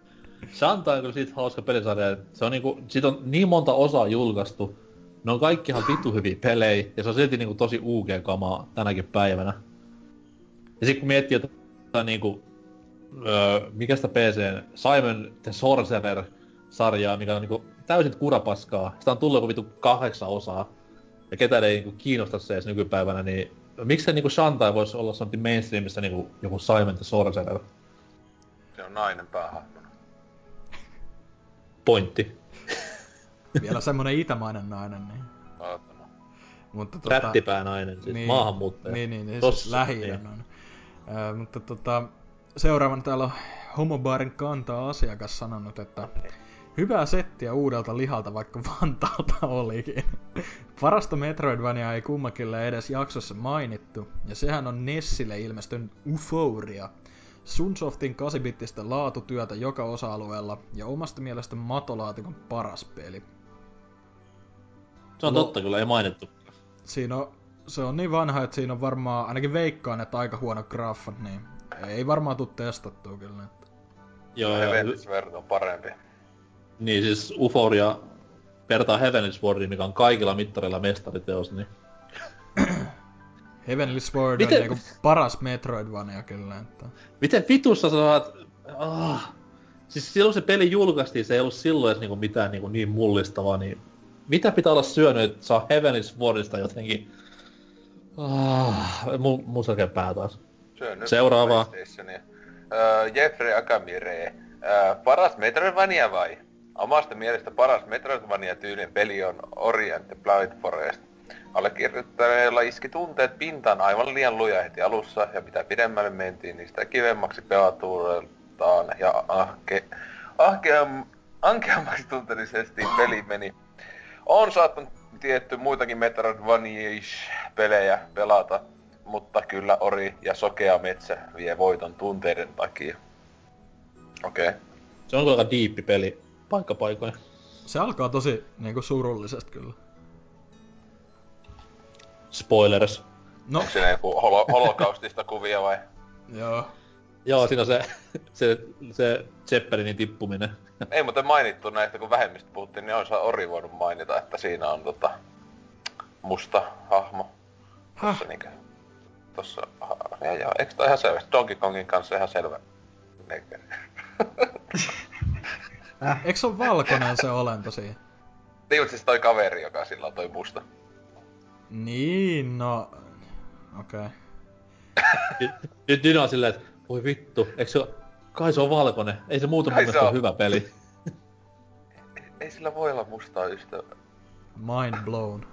Shanta on kyllä siitä hauska pelisarja. että Se on niinku, siitä on niin monta osaa julkaistu. Ne on kaikki ihan vittu hyviä pelejä, ja se on silti niinku tosi UG-kamaa tänäkin päivänä. Ja sit kun miettii jotain niinku, öö, mikä sitä PC, Simon the Sorcerer-sarjaa, mikä on niinku täysin kurapaskaa. Sitä on tullut joku vittu kahdeksan osaa. Ja ketään ei niinku kiinnosta se edes nykypäivänä, niin miksei niinku Shantai voisi olla sanottu mainstreamissa niinku joku Simon the Sorcerer? Se on nainen päähahmona. Pointti. Vielä semmonen itämainen nainen, niin. Ootama. Mutta tota, Rättipää nainen, siis maahanmuuttaja. Niin, niin, niin Tossa, siis lähi niin. niin. Öö, mutta tota, seuraavana täällä on Homobaarin kantaa asiakas sanonut, että hyvää settiä uudelta lihalta, vaikka Vantaalta olikin. Parasta Metroidvania ei kummakille edes jaksossa mainittu, ja sehän on Nessille ilmestynyt Euphoria. Sunsoftin 8-bittistä laatutyötä joka osa-alueella ja omasta mielestä matolaatikon paras peli. Se on Lo- totta kyllä, ei mainittu. Siinä on, se on niin vanha, että siinä on varmaan, ainakin veikkaan, että aika huono graffat, niin ei varmaan tuu testattua kyllä. Joo, Sword on parempi. Niin siis Euphoria vertaa Heavenly Swordiin, mikä on kaikilla mittareilla mestariteos, niin... Heavenly Sword Miten- on niinku paras Metroidvania kyllä. Että. Miten vitussa sä saat... Ah. Siis silloin se peli julkaistiin, se ei ollut silloin edes niinku mitään niinku niin mullistavaa, niin... Mitä pitää olla syönyt, että saa Heavenly Swordista jotenkin... Ah, mu, mun selkeä pää taas. Syönyt Seuraavaa. Öö, Jeffrey Akamire. Öö, paras Metroidvania vai? Omasta mielestä paras Metroidvania-tyylin peli on Ori and the Blind Forest. Allekirjoittaneella iski tunteet pintaan aivan liian luja heti alussa, ja mitä pidemmälle mentiin, niin sitä kivemmaksi pelatuudeltaan ja ahke, ahkeam, ankeammaksi tunteellisesti peli meni. On saattanut tietty muitakin Metroidvania-pelejä pelata, mutta kyllä Ori ja Sokea Metsä vie voiton tunteiden takia. Okei. Okay. Se on aika diippi peli paikka paikoin. Se alkaa tosi niinku surullisesti kyllä. Spoilers. No, Onko siinä joku holo- holokaustista kuvia vai? joo. Joo, siinä on se, se, se Zeppelinin tippuminen. Ei muuten mainittu näistä, kun vähemmistä puhuttiin, niin olisi Ori voinut mainita, että siinä on tota musta hahmo. Häh? Tossa niinkö? Tossa, ja joo, eikö tää ihan selvästi? Donkey Kongin kanssa ihan selvä. Niinkö? Eikö se ole valkoinen se olento siinä? Niin, mutta siis toi kaveri, joka sillä on toi musta. Niin, no... Okei. Okay. Nyt Dyna on silleen, että voi vittu, eikö se ole... Kai se on valkoinen. Ei se muuta mun mielestä ole on. hyvä peli. Ei sillä voi olla mustaa ystävää. Mind blown.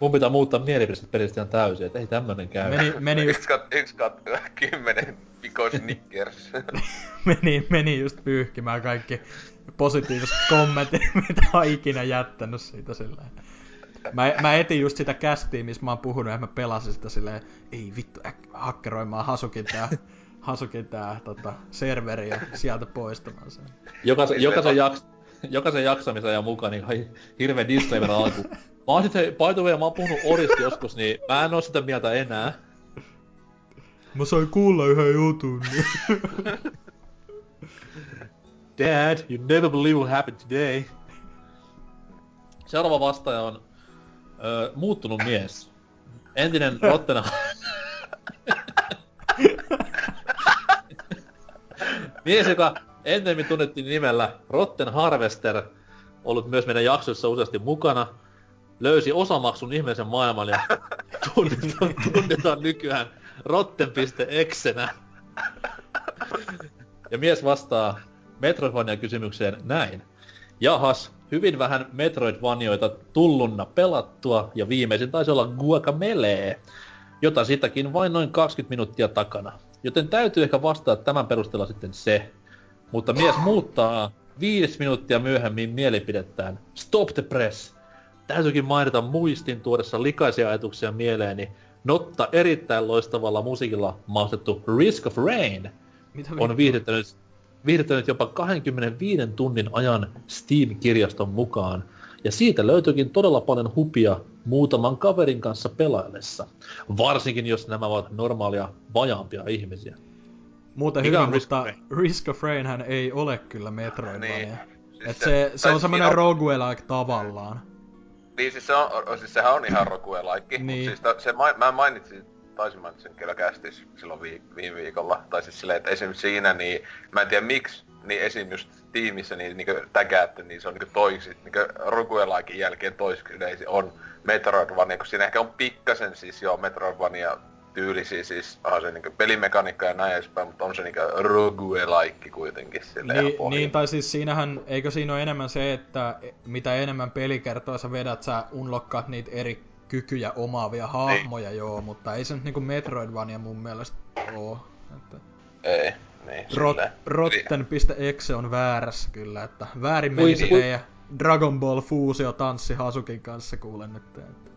Mun pitää muuttaa mielipidettä pelistä ihan täysin, että ei tämmönen käy. Meni, meni, just, Yksi kat, yksi kat, kymmenen piko Snickers. meni, meni just pyyhkimään kaikki positiiviset kommentit, mitä on ikinä jättänyt siitä silleen. Mä, mä etin just sitä kästiä, missä mä oon puhunut, ja mä pelasin sitä silleen, ei vittu, äk, hakkeroimaan Hasukin tää, Hasukin tää tota, serveri ja sieltä poistamaan sen. Jokaisen, jokaisen, jaks, jokaisen jaksamisen ajan mukaan, niin hirveä disclaimer alku. Mä oon sit, hei, by the way, mä oon puhunut Orista joskus, niin mä en oo sitä mieltä enää. Mä sain kuulla yhden jutun. Dad, you never believe what happened today. Seuraava vastaaja on ö, muuttunut mies. Entinen Rottena... mies, joka ennemmin tunnettiin nimellä Rotten Harvester, ollut myös meidän jaksoissa useasti mukana, löysi osamaksun ihmeellisen maailman ja tunnetaan, tunnetaan nykyään rotten.exenä. Ja mies vastaa Metroidvania-kysymykseen näin. Jahas, hyvin vähän Metroidvanioita tullunna pelattua, ja viimeisin taisi olla Guacamelee, jota sitäkin vain noin 20 minuuttia takana. Joten täytyy ehkä vastata tämän perusteella sitten se. Mutta mies muuttaa viisi minuuttia myöhemmin mielipidettään. Stop the press! Täytyykin mainita muistin tuodessa likaisia ajatuksia mieleeni. Notta erittäin loistavalla musiikilla maustettu Risk of Rain Mitä on viihdyttänyt, viihdyttänyt jopa 25 tunnin ajan Steam-kirjaston mukaan. Ja siitä löytyykin todella paljon hupia muutaman kaverin kanssa pelaillessa. Varsinkin jos nämä ovat normaalia vajaampia ihmisiä. Muuten Mikä hyvin, on Risk mutta? Risk of Rain hän ei ole kyllä Metroidvania. Niin. Siis Et se, se on semmonen siinä roguelike tavallaan. Niin siis, se on, siis sehän on ihan roguelike, Niin. niin. mutta siis ta, se, ma, mä mainitsin, taisin mainita sen kyllä kästis silloin vi, viime viikolla. Tai siis silleen, että esim. siinä niin, mä en tiedä miksi, niin esim. just tiimissä niin, niin tägäätte, niin se on niin toisi, niin roguelikein jälkeen toiseksi yleisin on Metroidvania, kun siinä ehkä on pikkasen siis joo Metroidvania tyylisiä, siis onhan se niin pelimekaniikka ja näin edespäin, mutta on se niin roguelike kuitenkin silleen Niin, niin, tai siis siinähän, eikö siinä ole enemmän se, että mitä enemmän pelikertoa sä vedät, sä unlockkaat niitä eri kykyjä omaavia hahmoja, joo, mutta ei se nyt niinku Metroidvania mun mielestä oo. Että Ei, niin Rot, rotten.exe on väärässä kyllä, että väärin meni se teidän Dragon Ball Fusio tanssi Hasukin kanssa kuulen nyt. Että.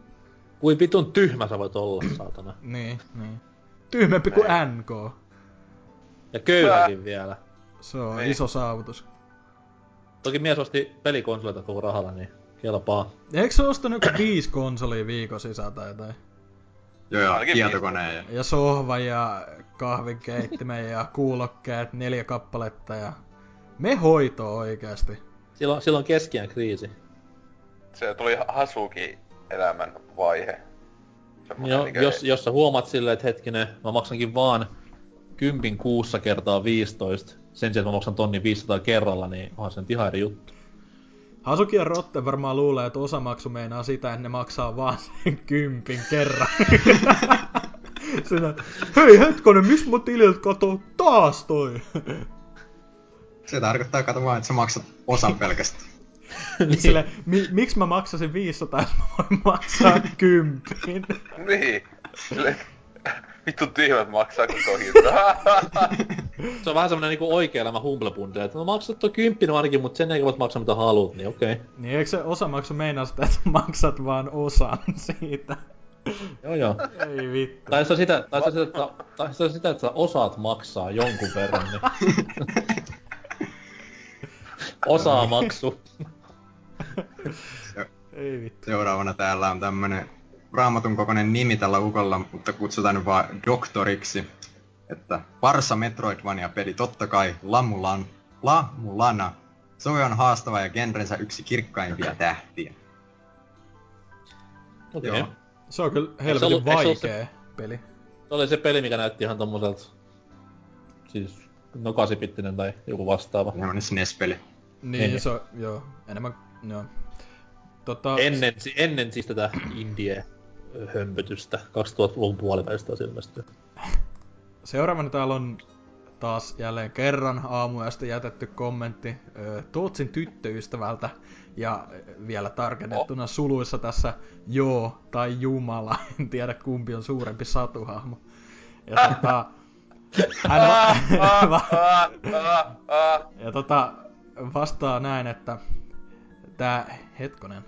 Kuin vitun tyhmä sä voit olla, saatana. Niin, niin. Tyhmempi kuin NK. Ja köyhäkin vielä. Se on Niin. iso saavutus. Toki mies osti pelikonsoleita koko rahalla, niin kelpaa. Eikö se ostanut joku viisi konsolia viikon sisältä tai jotain? Joo, joo, tietokoneen ja... Ja sohva ja kahvinkeittimen ja kuulokkeet, neljä kappaletta ja me hoitoa oikeasti. Silloin, silloin keskiään kriisi. Se tuli Hasuki elämän vaihe. Jo, jos, jos sä huomaat silleen, että hetkinen, mä maksankin vaan kympin kuussa kertaa 15, sen sijaan, että mä maksan tonnin 500 kerralla, niin onhan se nyt ihan eri juttu. Hasuki ja Rotte varmaan luulee, että osamaksu meinaa sitä, että ne maksaa vaan sen kympin kerran. Sinä, hei hetkonen, missä mun tililtä katoo taas toi? Se tarkoittaa, kato vaan, että sä maksat osan pelkästään. niin. Sille, mi- miksi mä maksasin 500, jos mä voin maksaa kympin? Niin. Sille, vittu tyhmät maksaa koko hinta. Se on vähän semmonen niinku oikea elämä Humble Bundle, että no maksat tuo kymppin ainakin, mutta sen jälkeen voit maksaa mitä haluat, niin okei. Okay. Niin eikö se osamaksu meinaa sitä, että maksat vaan osan siitä? Joo joo. Ei vittu. Tai se on sitä, tai se on sitä, että, tai se on sitä, että sä osaat maksaa jonkun verran, niin... Osaa maksu. Ei vittu. Seuraavana täällä on tämmönen raamatun kokoinen nimi tällä ukolla, mutta kutsutaan nyt vaan doktoriksi. Että Parsa Metroidvania-peli, totta kai Lamulan, Lamulana. Se on haastava ja genrensä yksi kirkkaimpia tähtiä. Okei. Okay. Joo. Se on kyllä helvetin ollut- eikö se vaikea peli. Se oli se peli, mikä näytti ihan tommoselta... Siis no kasipittinen tai joku vastaava. Semmonen SNES-peli. Niin, Niin. se on, joo, enemmän, joo. Tota, Ennen, ennen siis tätä indie. Hömpötystä. 2000-luvun puolivälistä on ilmestynyt. Seuraavana täällä on taas jälleen kerran aamuyöstä jätetty kommentti ö, Tootsin tyttöystävältä ja vielä tarkennettuna suluissa tässä joo tai jumala, en tiedä kumpi on suurempi satuhahmo. Ja tota, hän on, ja tota, vastaa näin, että tää, hetkonen,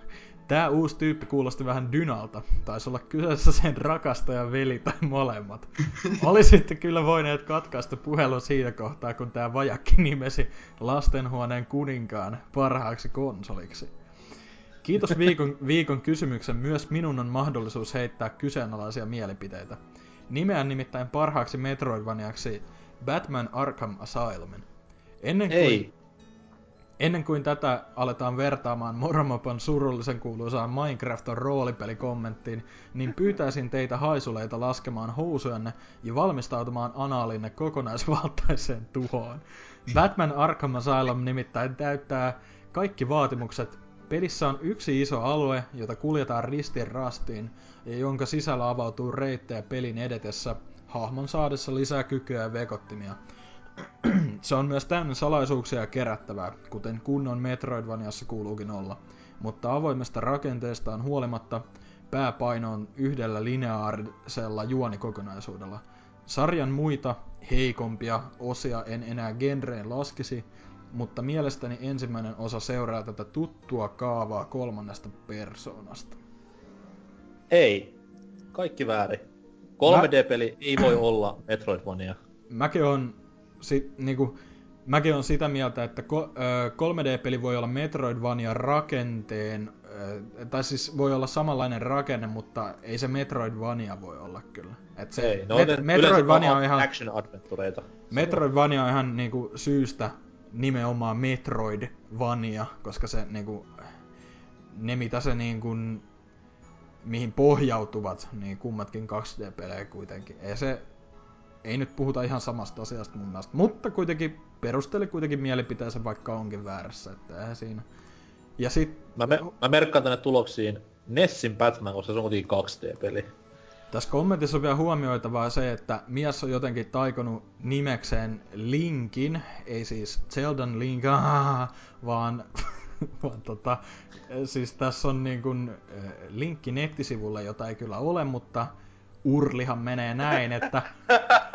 tää uusi tyyppi kuulosti vähän Dynalta. Taisi olla kyseessä sen rakastaja veli tai molemmat. Olisitte kyllä voineet katkaista puhelun siinä kohtaa, kun tää vajakki nimesi lastenhuoneen kuninkaan parhaaksi konsoliksi. Kiitos viikon, viikon kysymyksen. Myös minun on mahdollisuus heittää kyseenalaisia mielipiteitä. Nimeän nimittäin parhaaksi Metroidvaniaksi Batman Arkham Asylumin. Ennen kuin, Ei. Ennen kuin tätä aletaan vertaamaan Moromopan surullisen kuuluisaan Minecraft on roolipelikommenttiin, niin pyytäisin teitä haisuleita laskemaan housujanne ja valmistautumaan anaalinne kokonaisvaltaiseen tuhoon. Batman Arkham Asylum nimittäin täyttää kaikki vaatimukset. Pelissä on yksi iso alue, jota kuljetaan ristiin rastiin, ja jonka sisällä avautuu reittejä pelin edetessä, hahmon saadessa lisää kykyä ja vekottimia. Se on myös täynnä salaisuuksia kerättävää, kuten kunnon Metroidvaniassa kuuluukin olla. Mutta avoimesta rakenteestaan huolimatta pääpaino on yhdellä lineaarisella juonikokonaisuudella. Sarjan muita, heikompia osia en enää genreen laskisi, mutta mielestäni ensimmäinen osa seuraa tätä tuttua kaavaa kolmannesta persoonasta. Ei. Kaikki väärin. 3D-peli ei voi olla Metroidvania. Mäkin on, si, niinku, mäkin on sitä mieltä, että ko, ö, 3D-peli voi olla Metroidvania rakenteen, tai siis voi olla samanlainen rakenne, mutta ei se Metroidvania voi olla kyllä. Et se, Ei, ne on Met- Metroidvania on ihan, action adventureita. Metroidvania on ihan niinku syystä nimenomaan Metroidvania, koska se niinku, ne mitä se niinku, mihin pohjautuvat, niin kummatkin 2D-pelejä kuitenkin. Ei se, ei nyt puhuta ihan samasta asiasta mun mielestä, mutta kuitenkin perusteli kuitenkin mielipiteensä, vaikka onkin väärässä, että eihän siinä. Ja sit Mä, me, mä merkkaan tänne tuloksiin Nessin Batman, koska se on kuitenkin 2D-peli. Tässä kommentissa on vielä huomioitavaa se, että mies on jotenkin taikonut nimekseen Linkin, ei siis Zeldan Link, vaan, vaan tota, siis tässä on niin kuin linkki nettisivulle, jota ei kyllä ole, mutta urlihan menee näin, että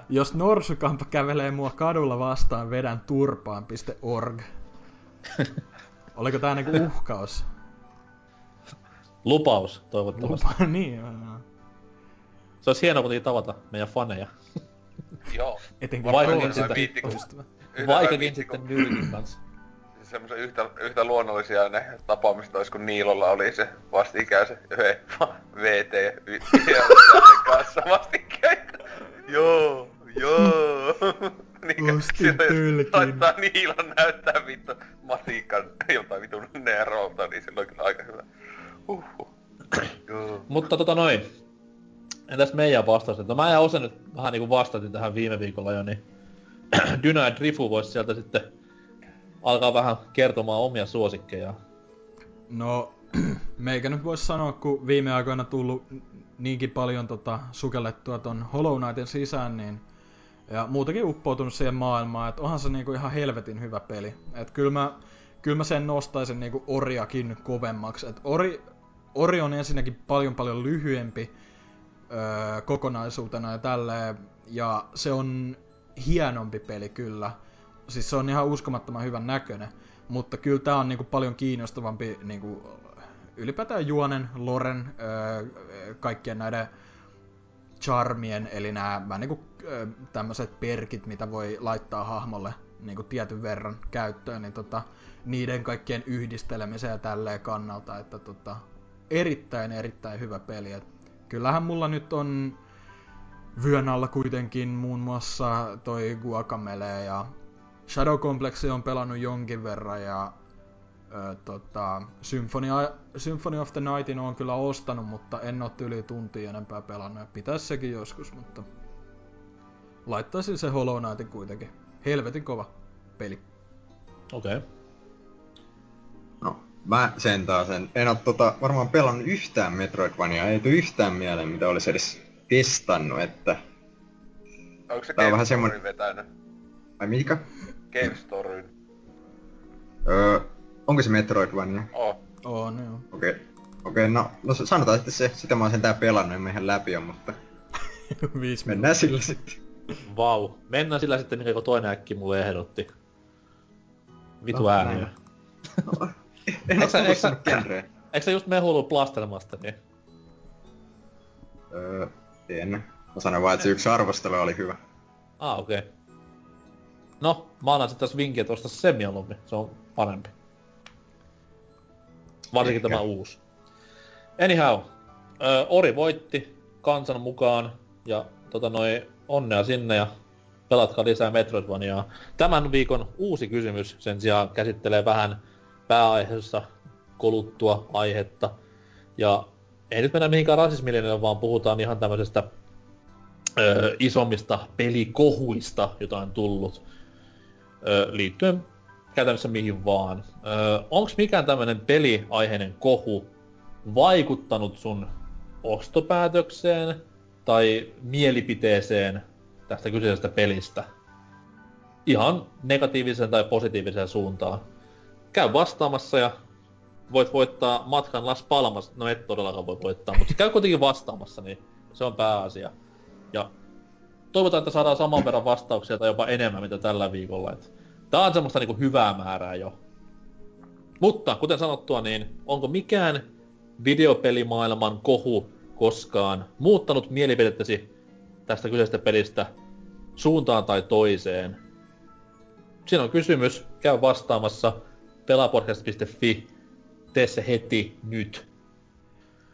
jos norsukampa kävelee mua kadulla vastaan, vedän turpaan.org. Oliko tää niinku uhkaus? Lupaus, toivottavasti. Lupa, niin, joo. Se olisi hienoa kuitenkin tavata meidän faneja. Joo. Etenkin Vaikkakin sitten kun- nyrkin kanssa. Semmoisen yhtä, yhtä luonnollisia ne tapaamiset olisi, kun Niilolla oli se vastikäisen yhden VT kanssa vastikään. Joo, joo. Niin, Ostin silloin. Laittaa Niilon näyttää vittu matikan jotain vitun nerolta, niin silloin kyllä aika hyvä. Uhuh. Joo. Mutta tota noin. Entäs meidän vastaus? No mä ja Ose nyt vähän niinku vastatin tähän viime viikolla jo, niin Dyna ja Drifu vois sieltä sitten alkaa vähän kertomaan omia suosikkeja. No, meikä nyt voisi sanoa, kun viime aikoina tullut niinkin paljon tota, sukellettua ton Hollow Knightin sisään, niin ja muutenkin uppoutunut siihen maailmaan, että onhan se niinku ihan helvetin hyvä peli. Et kyllä mä, kyllä mä sen nostaisin niinku Oriakin kovemmaksi. Et Ori, Ori on ensinnäkin paljon paljon lyhyempi öö, kokonaisuutena ja tälleen, ja se on hienompi peli kyllä. Siis se on ihan uskomattoman hyvän näköinen, mutta kyllä tää on niinku paljon kiinnostavampi niinku, ylipäätään juonen, loren, öö, kaikkien näiden charmien, eli nämä vähän niinku öö, tämmöiset perkit, mitä voi laittaa hahmolle niinku tietyn verran käyttöön, niin tota, niiden kaikkien yhdistelemisen ja tälleen kannalta, että tota, erittäin erittäin hyvä peli. Et kyllähän mulla nyt on vyön alla kuitenkin muun muassa toi Guacamele ja Shadow Complex on pelannut jonkin verran ja ö, tota, Symphony, Symphony of the Nightin on kyllä ostanut, mutta en ole yli tuntia enempää pelannut ja pitäisi sekin joskus, mutta laittaisin se Hollow Knightin kuitenkin. Helvetin kova peli. Okei. Okay. No, Mä sen taas en, en oo tota, varmaan pelannut yhtään Metroidvania, ei tule yhtään mieleen mitä olisi edes testannut, että... Onko se Tää on vähän semmonen- Storyn vetänyt? Ai mikä? Game Storyn. Öö, onko se Metroidvania? Oh. On joo. Okei. Okay. Okei, okay, no, no sanotaan sitten se, sitä mä oon sentään pelannut, en mä ihan läpi on, mutta Viisi mennään sillä sitten. Vau. Mennään sillä sitten, kuin toinen äkki mulle ehdotti. Vitu No, ääniä. näin. En oo Eikö sä- eikö sä just mehullut Blastermasta, niin? Öö, en. Mä sanoin vaan, että se yksi arvostelu oli hyvä. Ah, okei. Okay. No, mä annan sitten tässä vinkin, että osta se mieluummin. Se on parempi. Varsinkin Ehkä. tämä uusi. Anyhow, ö, Ori voitti kansan mukaan ja tota noi, onnea sinne ja pelatkaa lisää Metroidvaniaa. Tämän viikon uusi kysymys sen sijaan käsittelee vähän pääaiheessa koluttua aihetta. Ja ei nyt mennä mihinkään rasismilinjalle, vaan puhutaan ihan tämmöisestä ö, isommista pelikohuista, joita on tullut ö, liittyen käytännössä mihin vaan. Ö, onks mikään tämmönen peliaiheinen kohu vaikuttanut sun ostopäätökseen tai mielipiteeseen tästä kyseisestä pelistä? Ihan negatiiviseen tai positiiviseen suuntaan. Käy vastaamassa ja voit voittaa matkan Las Palmas. No et todellakaan voi voittaa, mutta käy kuitenkin vastaamassa, niin se on pääasia. Ja toivotaan, että saadaan saman verran vastauksia tai jopa enemmän mitä tällä viikolla. Et tää on semmoista niinku hyvää määrää jo. Mutta kuten sanottua, niin onko mikään videopelimaailman kohu koskaan muuttanut mielipidettäsi tästä kyseisestä pelistä suuntaan tai toiseen? Siinä on kysymys. Käy vastaamassa pelapodcast.fi. Tee se heti nyt.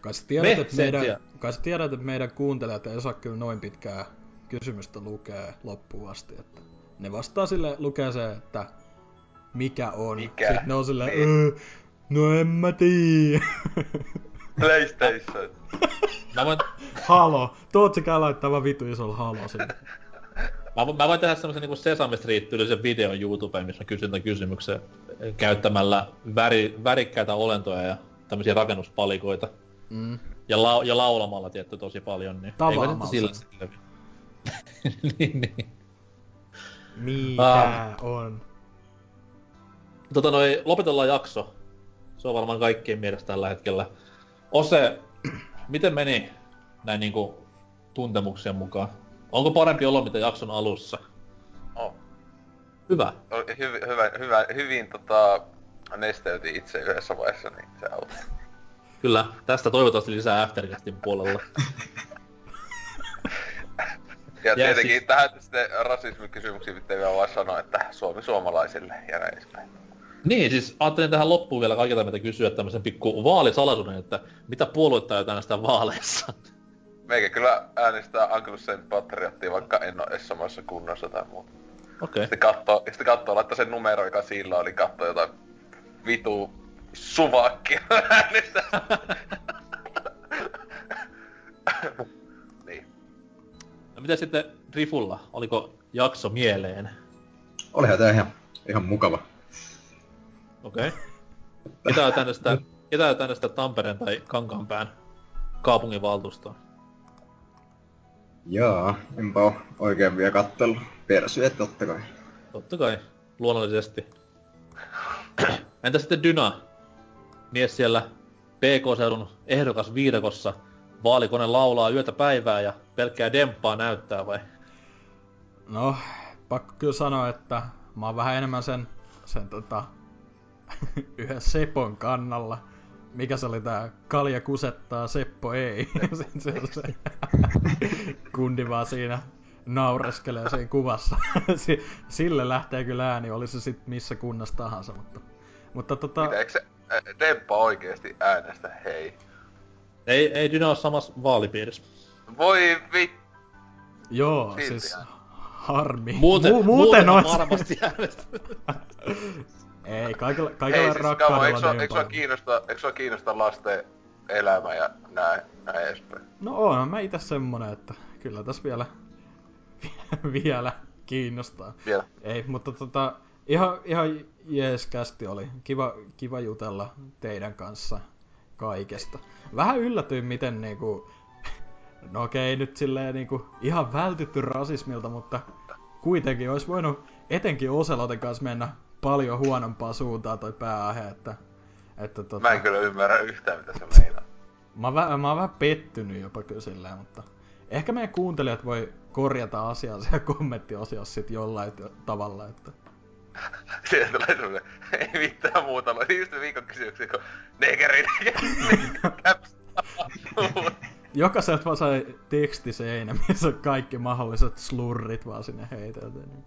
Kai sä tiedät, Me että meidän, sä tiedät, että meidän kuuntelijat ei osaa kyllä noin pitkää kysymystä lukea loppuun asti. Että ne vastaa sille, lukee se, että mikä on. Mikä? Sitten ne on silleen, Niin. "Öö, no en mä tiedä. PlayStation. Mä voin, halo. Tootsikää laittaa vaan vitu isolla halo sinne. Mä, mä voin tehdä semmosen niinku Sesame Street-tyylisen videon YouTubeen, missä mä kysyn tämän kysymyksen käyttämällä väri, värikkäitä olentoja ja tämmöisiä rakennuspalikoita. Mm. Ja, lau, ja laulamalla tietty tosi paljon, niin Tavaamalla sillä sillä niin, niin. Mikä Ah. on? Tota noi, lopetellaan jakso. Se on varmaan kaikkien mielestä tällä hetkellä. Ose, miten meni näin niinku tuntemuksien mukaan? Onko parempi olo mitä jakson alussa? Oh. Hyvä. Oli Hyvin, hyvä, hyvä, hyvin tota, nesteytin itse yhdessä vaiheessa, niin se auttoi. Kyllä, tästä toivottavasti lisää Aftercastin puolella. Ja Ja tietenkin siis- tähän sitten rasismikysymyksiin pitää vielä vaan sanoa, että Suomi suomalaisille ja näin edespäin. Niin, siis ajattelin tähän loppuun vielä kaikilta meitä kysyä tämmöisen pikku vaalisalaisuuden, että mitä puoluetta aiot äänestää vaaleissa? Meikä kyllä äänestää Saint Patriottia, vaikka en oo edes samassa kunnossa tai muuta. Okei. Sitten kattoo, sitten kattoo, laittaa sen numero, joka sillä oli, kattoo jotain vitu suvakkia äänestää. No mitä sitten Rifulla? Oliko jakso mieleen? Olihan tää ihan, ihan mukava. Okei. Okay. Ketä äänestää, ketä Tampereen tai Kankaanpään kaupunginvaltuustoon? Jaa, enpä oo oikein vielä kattellut. Persyet totta kai. Totta kai, luonnollisesti. Entä sitten Dyna? Mies siellä PK-seudun ehdokas viidakossa. Vaalikone laulaa yötä päivää ja pelkkää demppaa näyttää vai? No, pakko kyllä sanoa, että mä oon vähän enemmän sen, sen tota, yhden Sepon kannalla. Mikä se oli tää Kalja kusettaa, Seppo ei. se, se, se, kundi vaan siinä naureskelee siinä kuvassa. Si- Sille lähtee kyllä ääni, oli se sit missä kunnassa tahansa. Mutta, mutta tota, Mitä, eikö se äh, Demppa oikeesti äänestä? Hei. Ei, ei Dyna ole samassa vaalipiirissä. Voi vi... joo, silti siis harmi. Muuten, Mu- muuten on ois- varmasti. Ei, kaikilla, kaikilla siis kamo, eikö rakkaudella sua, niin eikö sua kiinnosta, eikö sua kiinnosta lasten elämä ja näin, näin edespäin? No on mä itse semmonen, että kyllä tässä vielä, vielä kiinnostaa. Vielä. Ei, mutta tota, ihan, ihan jees kästi oli. Kiva, kiva jutella teidän kanssa kaikesta. Vähän yllätyin, miten niinku... No okei, nyt silleen niinku ihan vältytty rasismilta, mutta kuitenkin olisi voinut etenkin Oseloten kanssa mennä paljon huonompaa suuntaan toi pääaihe, että... että tota, Mä en kyllä ymmärrä yhtään, mitä se meinaa. Mä vä- mä oon vähän pettynyt jopa kyllä silleen, mutta ehkä meidän kuuntelijat voi korjata asiaa siellä kommenttiosiossa sit jollain tavalla, että Sieltä tulee semmonen, ei mitään muuta, oli just viikon kysymyksiä, kun negeri, negeri, caps. jokaiselta vaan sai tekstiseinä, missä on kaikki mahdolliset slurrit vaan sinne heitelty. Niin.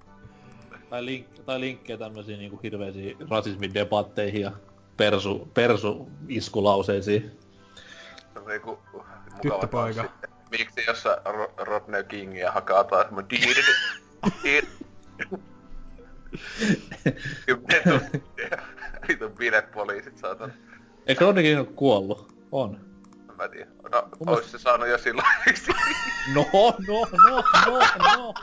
Tai, link, tai linkkejä tämmösiin niinku hirveisiin rasismidebatteihin ja persu, persu iskulauseisiin. Se on niinku mukava Tyttöpoika. taas sitten. Miksi jos sä Ro- Rodney Kingia hakataan diidi. Kymmenen tuntia. Vitun bilepoliisit saatan. Eikö Rodneykin ole kuollut? On. En mä tiedä. No, ois se saanut jo silloin. No, no, no, no, no.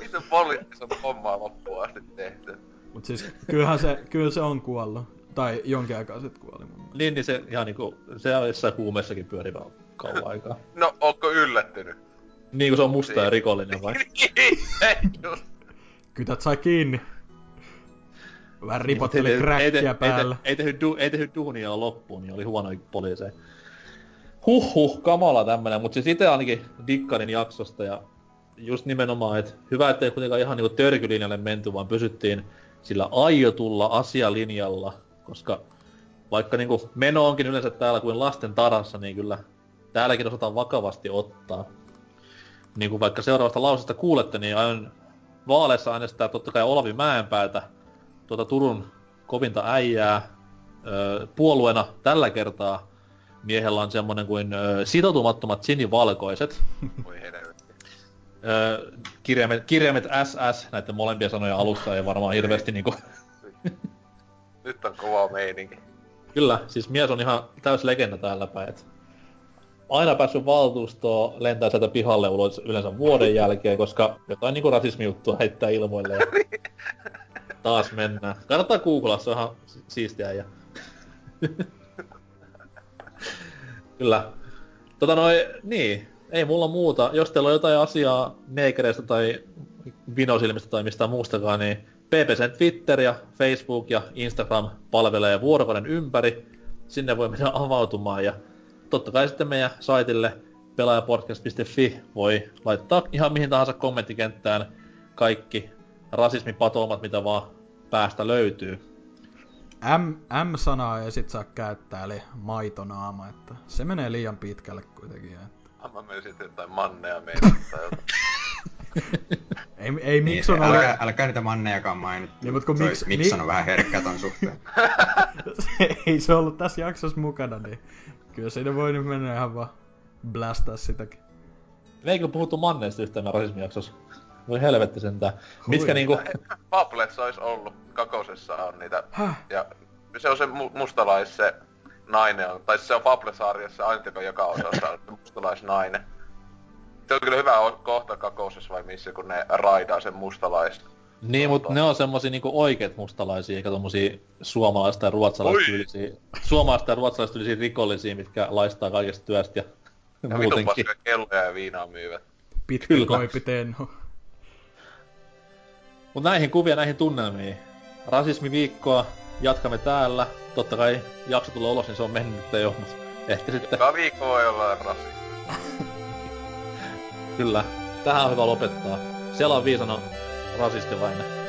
Vitun poliisit on hommaa loppuun asti tehty. Mut siis kyllähän se, kyllä se on kuollut. Tai jonkin aikaa sitten kuoli mun mielestä. Niin, niin se ihan niinku, se on jossain huumeessakin pyörivä kauan aikaa. No, onko yllättynyt? Niin kuin se on musta ja rikollinen vai? Just. Kytät sai kiinni. Vähän Ei, ripotteli te- kräkkiä ei, te- ei, päällä. te- ei, tehnyt du, ei tehnyt duunia loppuun, niin oli huonoja poliiseja. Huhhuh, kamala tämmönen, mut siis itse ainakin dikkarin jaksosta ja just nimenomaan, että hyvä, ettei kuitenkaan ihan niinku törkylinjalle menty, vaan pysyttiin sillä aiotulla asialinjalla, koska vaikka niinku meno onkin yleensä täällä kuin lasten tarassa, niin kyllä täälläkin osataan vakavasti ottaa. Niin kuin vaikka seuraavasta lausesta kuulette, niin aion vaaleissa äänestää totta kai Olavi Mäenpäätä, tuota Turun kovinta äijää ö, puolueena tällä kertaa miehellä on semmonen kuin ö, sitoutumattomat sinivalkoiset. Voi. Ö, kirjaimet, kirjaimet SS, näiden molempia sanoja alussa ei varmaan hirveästi niinku... Nyt on kova meininki. Kyllä, siis mies on ihan täys legenda täällä päin. Et aina päässyt valtuustoon, lentää sieltä pihalle ulos yleensä vuoden jälkeen, koska jotain niinku rasismijuttua heittää ilmoille ja taas mennään. Kannattaa googlaa, se on ihan si- siistiä ja... Kyllä. Tota noin, niin, ei mulla muuta. Jos teillä on jotain asiaa neikereistä tai vinosilmistä tai mistään muustakaan, niin PPCn Twitter ja Facebook ja Instagram palvelee vuorokauden ympäri. Sinne voi mennä avautumaan ja totta kai sitten meidän saitille pelaajapodcast.fi voi laittaa ihan mihin tahansa kommenttikenttään kaikki rasismipatoumat, mitä vaan päästä löytyy. M, M-sanaa ei sit saa käyttää, eli maitonaama, että se menee liian pitkälle kuitenkin. Että. Mä menen sitten jotain manneja meidän tai jotain. Ei, ei Niin, Mikson älkää, ole... älkää niitä mannejakaan mainit. Niin, mut kun Miks- Mikson Mi- on vähän herkkä ton suhteen. ei se ollut tässä jaksossa mukana, niin kyllä siinä voi nyt mennä ihan vaan blastaa sitäkin. Me ei kyllä puhuttu manneista yhtään rasismijaksossa. Voi helvetti sentään. Mitkä Hui. niinku... Fablets ois ollut. Kakosessa on niitä. Häh? Ja se on se mu- mustalais se nainen on. Tai se on Fable-sarjassa ainut, joka osassa on se mustalaisnainen. Se on kyllä hyvä o- kohta kakosessa vai missä, kun ne raidaa sen mustalais. Niin, mutta ne on semmosia niinku oikeet mustalaisia, eikä tommosia suomalaista ja ruotsalaistyylisiä, suomalaista ja ruotsalaistyylisiä rikollisia, mitkä laistaa kaikesta työstä ja, Ja muutenkin. paskaa kelloja ja viinaa myyvät. Pitkä Kyllä. koipi tenho. Mut näihin kuvia, näihin tunnelmiin. Rasismiviikkoa jatkamme täällä. Totta kai jakso tulee ulos, niin se on mennyt jo, mut ehkä sitten Joka viikko voi olla rasi. kyllä. Tähän on hyvä lopettaa. Siellä on viisana rasistilainen.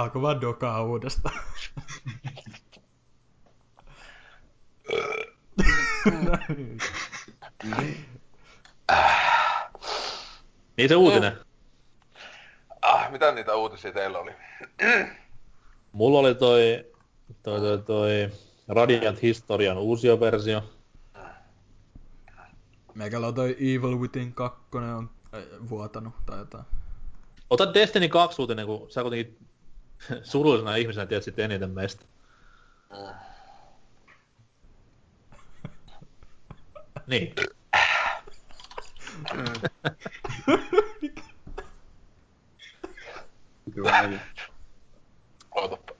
Alkoi vaan dokaa uudestaan. No niin. Niin se uutinen. Ah, mitä niitä uutisia teillä oli? Mulla oli toi, toi, toi, toi Radiant Historian uusia versio. Meikällä on toi Evil Within 2 on äh, vuotanut tai jotain. Ota Destiny 2 uutinen, kun sä kuitenkin surullisena ihmisenä tiedät sit eniten meistä. Niin. Ootappa.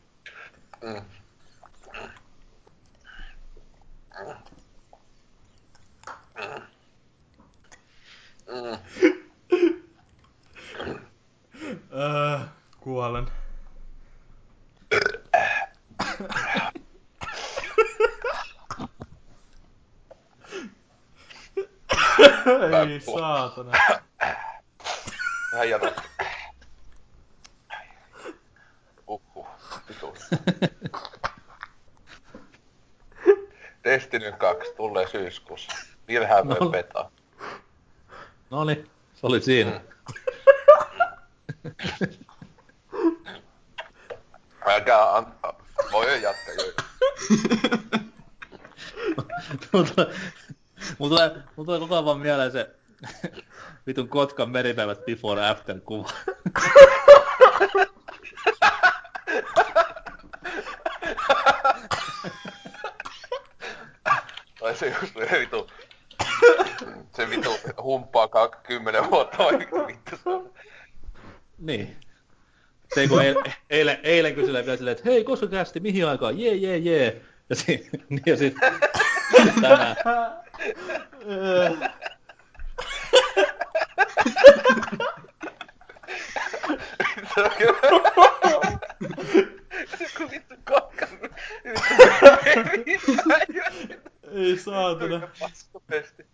Mm. Mm. Äh, kuolen. Ei saatana. Vähän jano. Uhuh. Destiny 2 tulee syyskuussa. Virhää voi No. petaa. Noni, se oli siinä. Mm. Älkää an... Voi jatkaa jo. tulee, mulla tulee, mulla tulee koko ajan vaan mieleen se vitun Kotkan meripäivät before after kuva. Tai se just se vitu... Se vitu humppaa 20 vuotta mikä vittu niin. Se kun eilen, eilen, eilen kyselee vielä silleen, että hei, koska kästi, mihin aikaan, jee, jee, jee. Ja, si, niin, ja sit tänään. Se on kyllä... Se kun vittu kokkas... Ei saatana. Paskapesti.